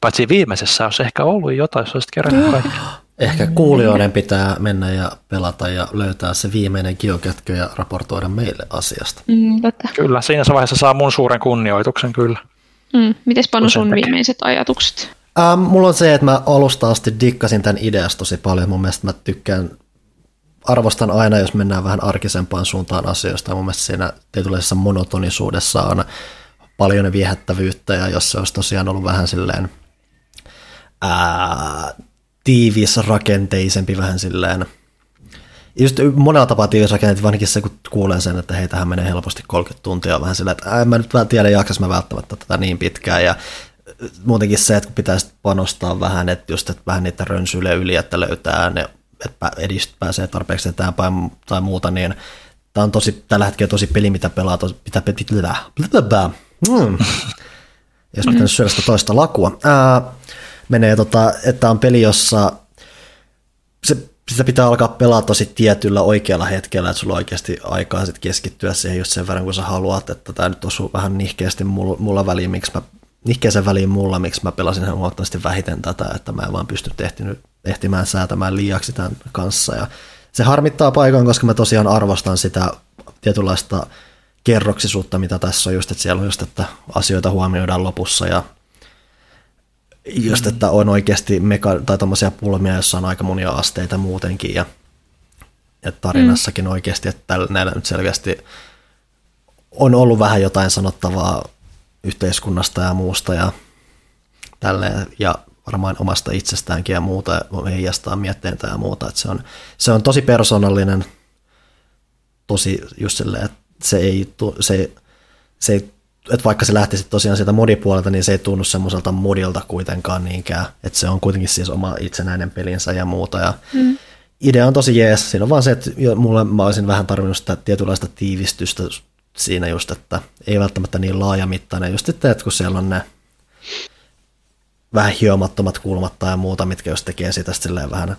Paitsi viimeisessä olisi ehkä ollut jotain, jos olisit kerännyt kaikki. Ehkä kuulijoiden pitää mennä ja pelata ja löytää se viimeinen geokätkö ja raportoida meille asiasta. Mm, totta. Kyllä, siinä vaiheessa saa mun suuren kunnioituksen kyllä. Mm. Mites Panu sun tekee. viimeiset ajatukset? Ähm, mulla on se, että mä alusta asti dikkasin tämän ideasta tosi paljon. Mun mielestä mä tykkään, arvostan aina, jos mennään vähän arkisempaan suuntaan asioista. Mun mielestä siinä tietynlaisessa monotonisuudessa on paljon viehättävyyttä ja jos se olisi tosiaan ollut vähän silleen ää, tiivis, rakenteisempi, vähän silleen Just monella tapaa tiivisrakenteet, varsinkin se, kun kuulee sen, että hei, tähän menee helposti 30 tuntia, on vähän sillä, että ää, mä nyt tiedä, jaksas mä välttämättä tätä niin pitkään, ja muutenkin se, että kun pitäisi panostaa vähän, että just että vähän niitä rönsyille yli, että löytää ne, että edist, pääsee tarpeeksi eteenpäin tai muuta, niin tämä on tosi, tällä hetkellä tosi peli, mitä pelaa, tosi, mitä pitää, mm. jos pitänyt syödä sitä toista lakua. Ää, menee, tota, että on peli, jossa se, sitä pitää alkaa pelaa tosi tietyllä oikealla hetkellä, että sulla on oikeasti aikaa sit keskittyä siihen just sen verran, kun sä haluat, että tämä nyt osuu vähän nihkeästi mulla, mulla väliin, miksi mä, nihkeäsen väliin mulla, miksi mä pelasin ihan huomattavasti vähiten tätä, että mä en vaan pystynyt ehtinyt, ehtimään säätämään liiaksi tämän kanssa. Ja se harmittaa paikan, koska mä tosiaan arvostan sitä tietynlaista kerroksisuutta, mitä tässä on just, että siellä on just, että asioita huomioidaan lopussa ja just, että on oikeasti meka- tai tommosia pulmia, joissa on aika monia asteita muutenkin ja, ja tarinassakin mm. oikeasti, että tällä, näillä nyt selkeästi on ollut vähän jotain sanottavaa yhteiskunnasta ja muusta ja tälleen, ja varmaan omasta itsestäänkin ja muuta, ja heijastaa mietteitä ja muuta, että se on, se on tosi persoonallinen, tosi just silleen, että se ei, se, se ei että vaikka se lähtisi tosiaan sieltä modipuolelta, niin se ei tunnu semmoiselta modilta kuitenkaan niinkään, että se on kuitenkin siis oma itsenäinen pelinsä ja muuta, ja mm. idea on tosi jees, siinä on vaan se, että mulle mä olisin vähän tarvinnut sitä tietynlaista tiivistystä siinä just, että ei välttämättä niin laajamittainen, just että, että kun siellä on ne vähän hiomattomat kulmat tai muuta, mitkä jos tekee siitä silleen vähän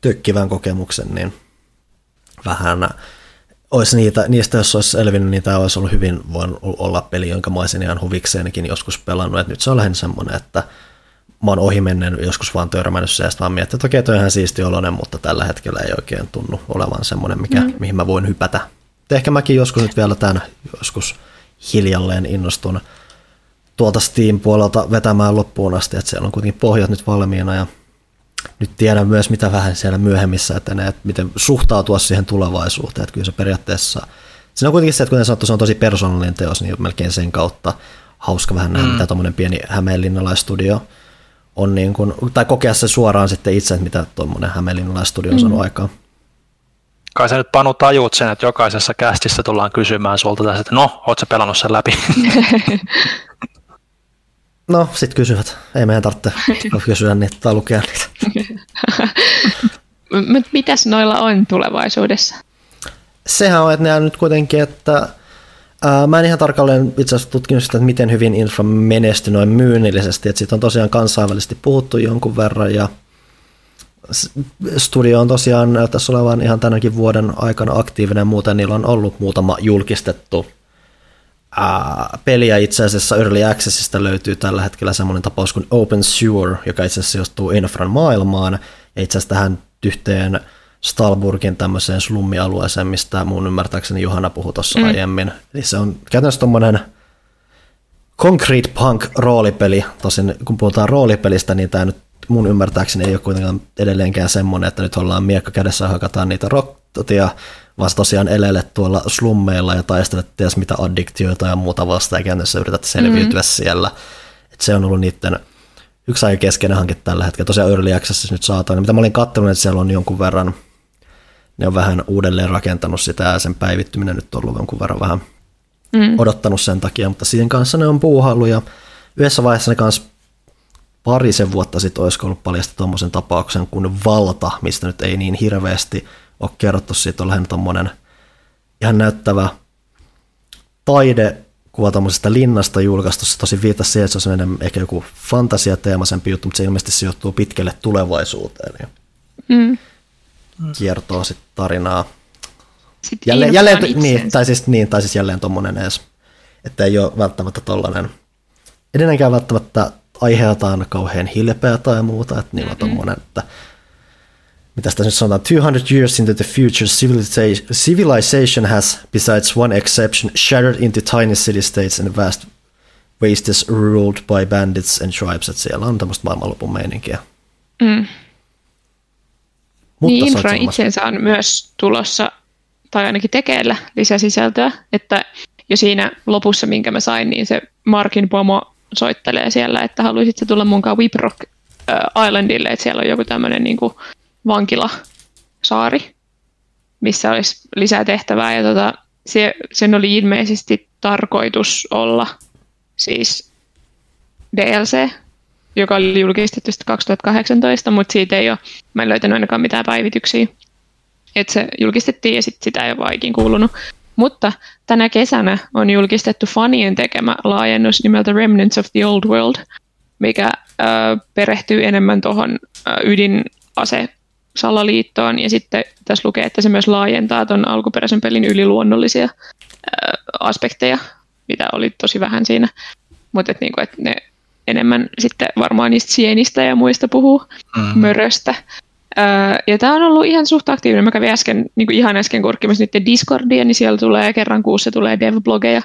tökkivän kokemuksen, niin vähän olisi niitä, niistä, jos olisi selvinnyt, niin tämä olisi ollut hyvin voinut olla peli, jonka mä olisin ihan huvikseenkin joskus pelannut. Et nyt se on lähinnä semmoinen, että mä oon ohi menneen joskus vaan törmännyt se, ja sitten vaan miettinyt, että okei, toi on ihan siisti oloinen, mutta tällä hetkellä ei oikein tunnu olevan semmoinen, mikä, mm. mihin mä voin hypätä. Et ehkä mäkin joskus nyt vielä tämän joskus hiljalleen innostun tuolta Steam-puolelta vetämään loppuun asti, että siellä on kuitenkin pohjat nyt valmiina ja nyt tiedän myös, mitä vähän siellä myöhemmissä etenee, että miten suhtautua siihen tulevaisuuteen, että kyllä se periaatteessa, siinä on kuitenkin se, että kuten sanottu, se on tosi persoonallinen teos, niin melkein sen kautta hauska vähän nähdä, mm. mitä tuommoinen pieni hämeenlinnalaistudio on, niin kuin, tai kokea se suoraan sitten itse, että mitä tuommoinen hämeenlinnalaistudio on saanut aikaan. Kai sä nyt Panu tajuut sen, että jokaisessa kästissä tullaan kysymään sulta tässä, että no, oot sä pelannut sen läpi? No, sit kysyvät. Ei meidän tarvitse kysyä niitä tai lukea niitä. Mutta mitäs noilla on tulevaisuudessa? Sehän on, että ne on nyt kuitenkin, että ää, mä en ihan tarkalleen itse asiassa tutkinut sitä, että miten hyvin Infra menestyi noin myynnillisesti, että siitä on tosiaan kansainvälisesti puhuttu jonkun verran ja studio on tosiaan näyttäisi olevan ihan tänäkin vuoden aikana aktiivinen, muuten niillä on ollut muutama julkistettu peliä itse asiassa Early Accessista löytyy tällä hetkellä semmoinen tapaus kuin Open Sewer, joka itse asiassa sijoittuu Infran maailmaan ja itse asiassa tähän yhteen Stalburgin tämmöiseen slummialueeseen, mistä mun ymmärtääkseni Johanna puhui tuossa mm. aiemmin. Eli se on käytännössä tommonen Concrete Punk roolipeli. Tosin kun puhutaan roolipelistä, niin tämä nyt mun ymmärtääkseni ei ole kuitenkaan edelleenkään semmoinen, että nyt ollaan miekka kädessä ja hakataan niitä rottotia, sä tosiaan elelet tuolla slummeilla ja taistelet ties mitä addiktioita ja muuta vastaan ja käytännössä yrität selviytyä mm. siellä. että se on ollut niiden yksi aika keskeinen hanke tällä hetkellä. Tosiaan Early Access nyt saatana. Mitä mä olin katsonut, että siellä on jonkun verran, ne on vähän uudelleen rakentanut sitä ja sen päivittyminen nyt on ollut jonkun verran vähän mm. odottanut sen takia, mutta siihen kanssa ne on puuhailu ja yhdessä vaiheessa ne kanssa parisen vuotta sitten olisiko ollut paljasta tuommoisen tapauksen kuin Valta, mistä nyt ei niin hirveästi ole kerrottu. Siitä on lähinnä tuommoinen ihan näyttävä taide kuva tuommoisesta linnasta julkaistu. Se tosi viitasi siihen, että se on ehkä joku fantasiateemaisempi juttu, mutta se ilmeisesti sijoittuu pitkälle tulevaisuuteen. Ja mm. Kiertoo sitten tarinaa. Sitten jälleen, jälleen niin, tai siis, niin, tai siis jälleen tuommoinen edes, että ei ole välttämättä tollainen, edenkään välttämättä aiheutaan kauhean hilpeä tai muuta, että niillä on tommonen, että mitä sitä nyt sanotaan, 200 years into the future, civilization has, besides one exception, shattered into tiny city-states and vast wastes ruled by bandits and tribes, että siellä on tämmöistä maailmanlopun meininkiä. Mm. Mutta niin infra itsensä on myös tulossa, tai ainakin tekeillä lisäsisältöä, että jo siinä lopussa, minkä mä sain, niin se Markin pomo soittelee siellä, että haluaisit se tulla munkaan Whiprock Islandille, että siellä on joku tämmöinen niin vankilasaari, missä olisi lisää tehtävää. Ja tota, se, sen oli ilmeisesti tarkoitus olla siis DLC, joka oli julkistettu 2018, mutta siitä ei ole, mä en löytänyt ainakaan mitään päivityksiä. Että se julkistettiin ja sit sitä ei ole vaikin kuulunut. Mutta tänä kesänä on julkistettu fanien tekemä laajennus nimeltä Remnants of the Old World, mikä ö, perehtyy enemmän tuohon ydinase salaliittoon, ja sitten tässä lukee, että se myös laajentaa tuon alkuperäisen pelin yliluonnollisia ö, aspekteja, mitä oli tosi vähän siinä, mutta et niinku, et ne enemmän sitten varmaan niistä sienistä ja muista puhuu, mm. möröstä, ja tämä on ollut ihan suht aktiivinen. Mä kävin äsken, niin ihan äsken kurkkimassa nyt Discordia, niin siellä tulee kerran kuussa tulee dev-blogeja,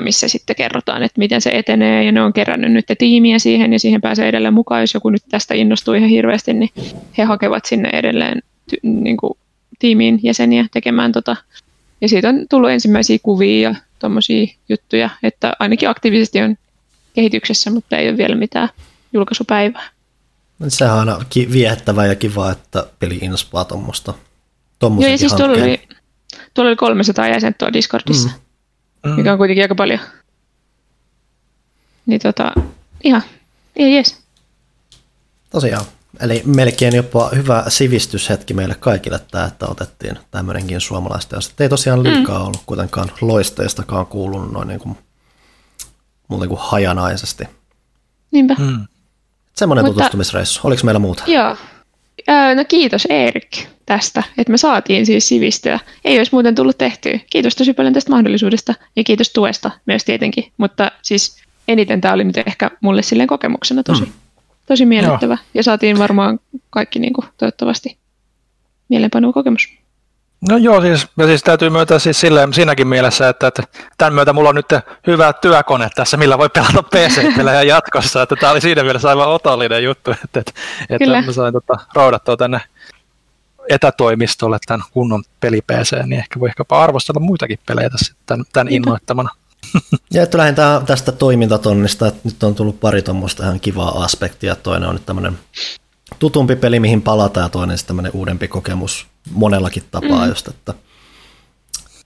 missä sitten kerrotaan, että miten se etenee, ja ne on kerännyt nyt tiimiä siihen, ja siihen pääsee edelleen mukaan, jos joku nyt tästä innostuu ihan hirveästi, niin he hakevat sinne edelleen niin kuin, tiimiin jäseniä tekemään tota. Ja siitä on tullut ensimmäisiä kuvia ja tuommoisia juttuja, että ainakin aktiivisesti on kehityksessä, mutta ei ole vielä mitään julkaisupäivää. Sehän on aina viehättävää ja kiva, että peli inspaa tuommoista. Joo, ja siis tuolla oli, tuolla oli 300 jäsentä tuolla Discordissa, mm. Mikä on kuitenkin aika paljon. Niin tota, ihan, ihan jees. Tosiaan. Eli melkein jopa hyvä sivistyshetki meille kaikille tämä, että otettiin tämmöinenkin suomalaista. Ja ei tosiaan liikaa mm. ollut kuitenkaan loisteistakaan kuulunut noin niin kuin, muuten kuin hajanaisesti. Niinpä. Mm. Semmoinen Mutta, tutustumisreissu. Oliko meillä muuta? Joo. No kiitos Erik tästä, että me saatiin siis sivistyä. Ei olisi muuten tullut tehtyä. Kiitos tosi paljon tästä mahdollisuudesta ja kiitos tuesta myös tietenkin. Mutta siis eniten tämä oli nyt ehkä mulle silleen kokemuksena tosi, mm. tosi miellyttävä. Joo. Ja saatiin varmaan kaikki niin kuin, toivottavasti mielenpainua kokemus. No joo, siis, ja siis täytyy myöntää siis silleen, siinäkin mielessä, että, että tämän myötä mulla on nyt hyvä työkone tässä, millä voi pelata PC-pelejä jatkossa, että tämä oli siinä mielessä aivan otollinen juttu, että, että, että mä sain tota, roudattua tänne etätoimistolle tämän kunnon peli PC, niin ehkä voi ehkäpä arvostella muitakin pelejä tässä tämän, tämän innoittamana. Ja että lähdetään tästä toimintatonnista, että nyt on tullut pari tuommoista ihan kivaa aspektia, toinen on nyt tämmöinen tutumpi peli, mihin palataan, ja toinen sitten tämmöinen uudempi kokemus monellakin tapaa mm. just, että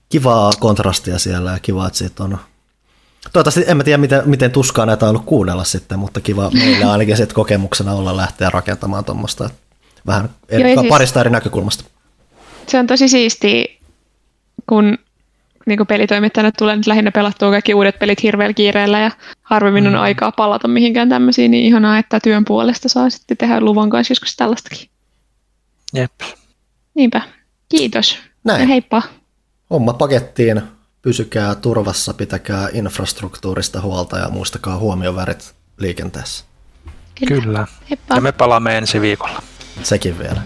kivaa kontrastia siellä ja kiva, että siitä on Toivottavasti, en mä tiedä miten, miten tuskaa näitä on ollut kuunnella sitten, mutta kiva meillä ainakin sitten kokemuksena olla lähteä rakentamaan tuommoista vähän eri, Joo, siis, parista eri näkökulmasta. Se on tosi siisti, kun niin kuin pelitoimittajana tulee nyt lähinnä pelattua kaikki uudet pelit hirveällä kiireellä ja harvemmin on mm. aikaa palata mihinkään tämmöisiin, niin ihanaa, että työn puolesta saa sitten tehdä luvan kanssa joskus tällaistakin. Jep. Niinpä. Kiitos. Näin. Ja heippa. Homma pakettiin. Pysykää turvassa, pitäkää infrastruktuurista huolta ja muistakaa huomiovärit liikenteessä. Kyllä. Kyllä. Heippa. Ja me palaamme ensi viikolla. Sekin vielä.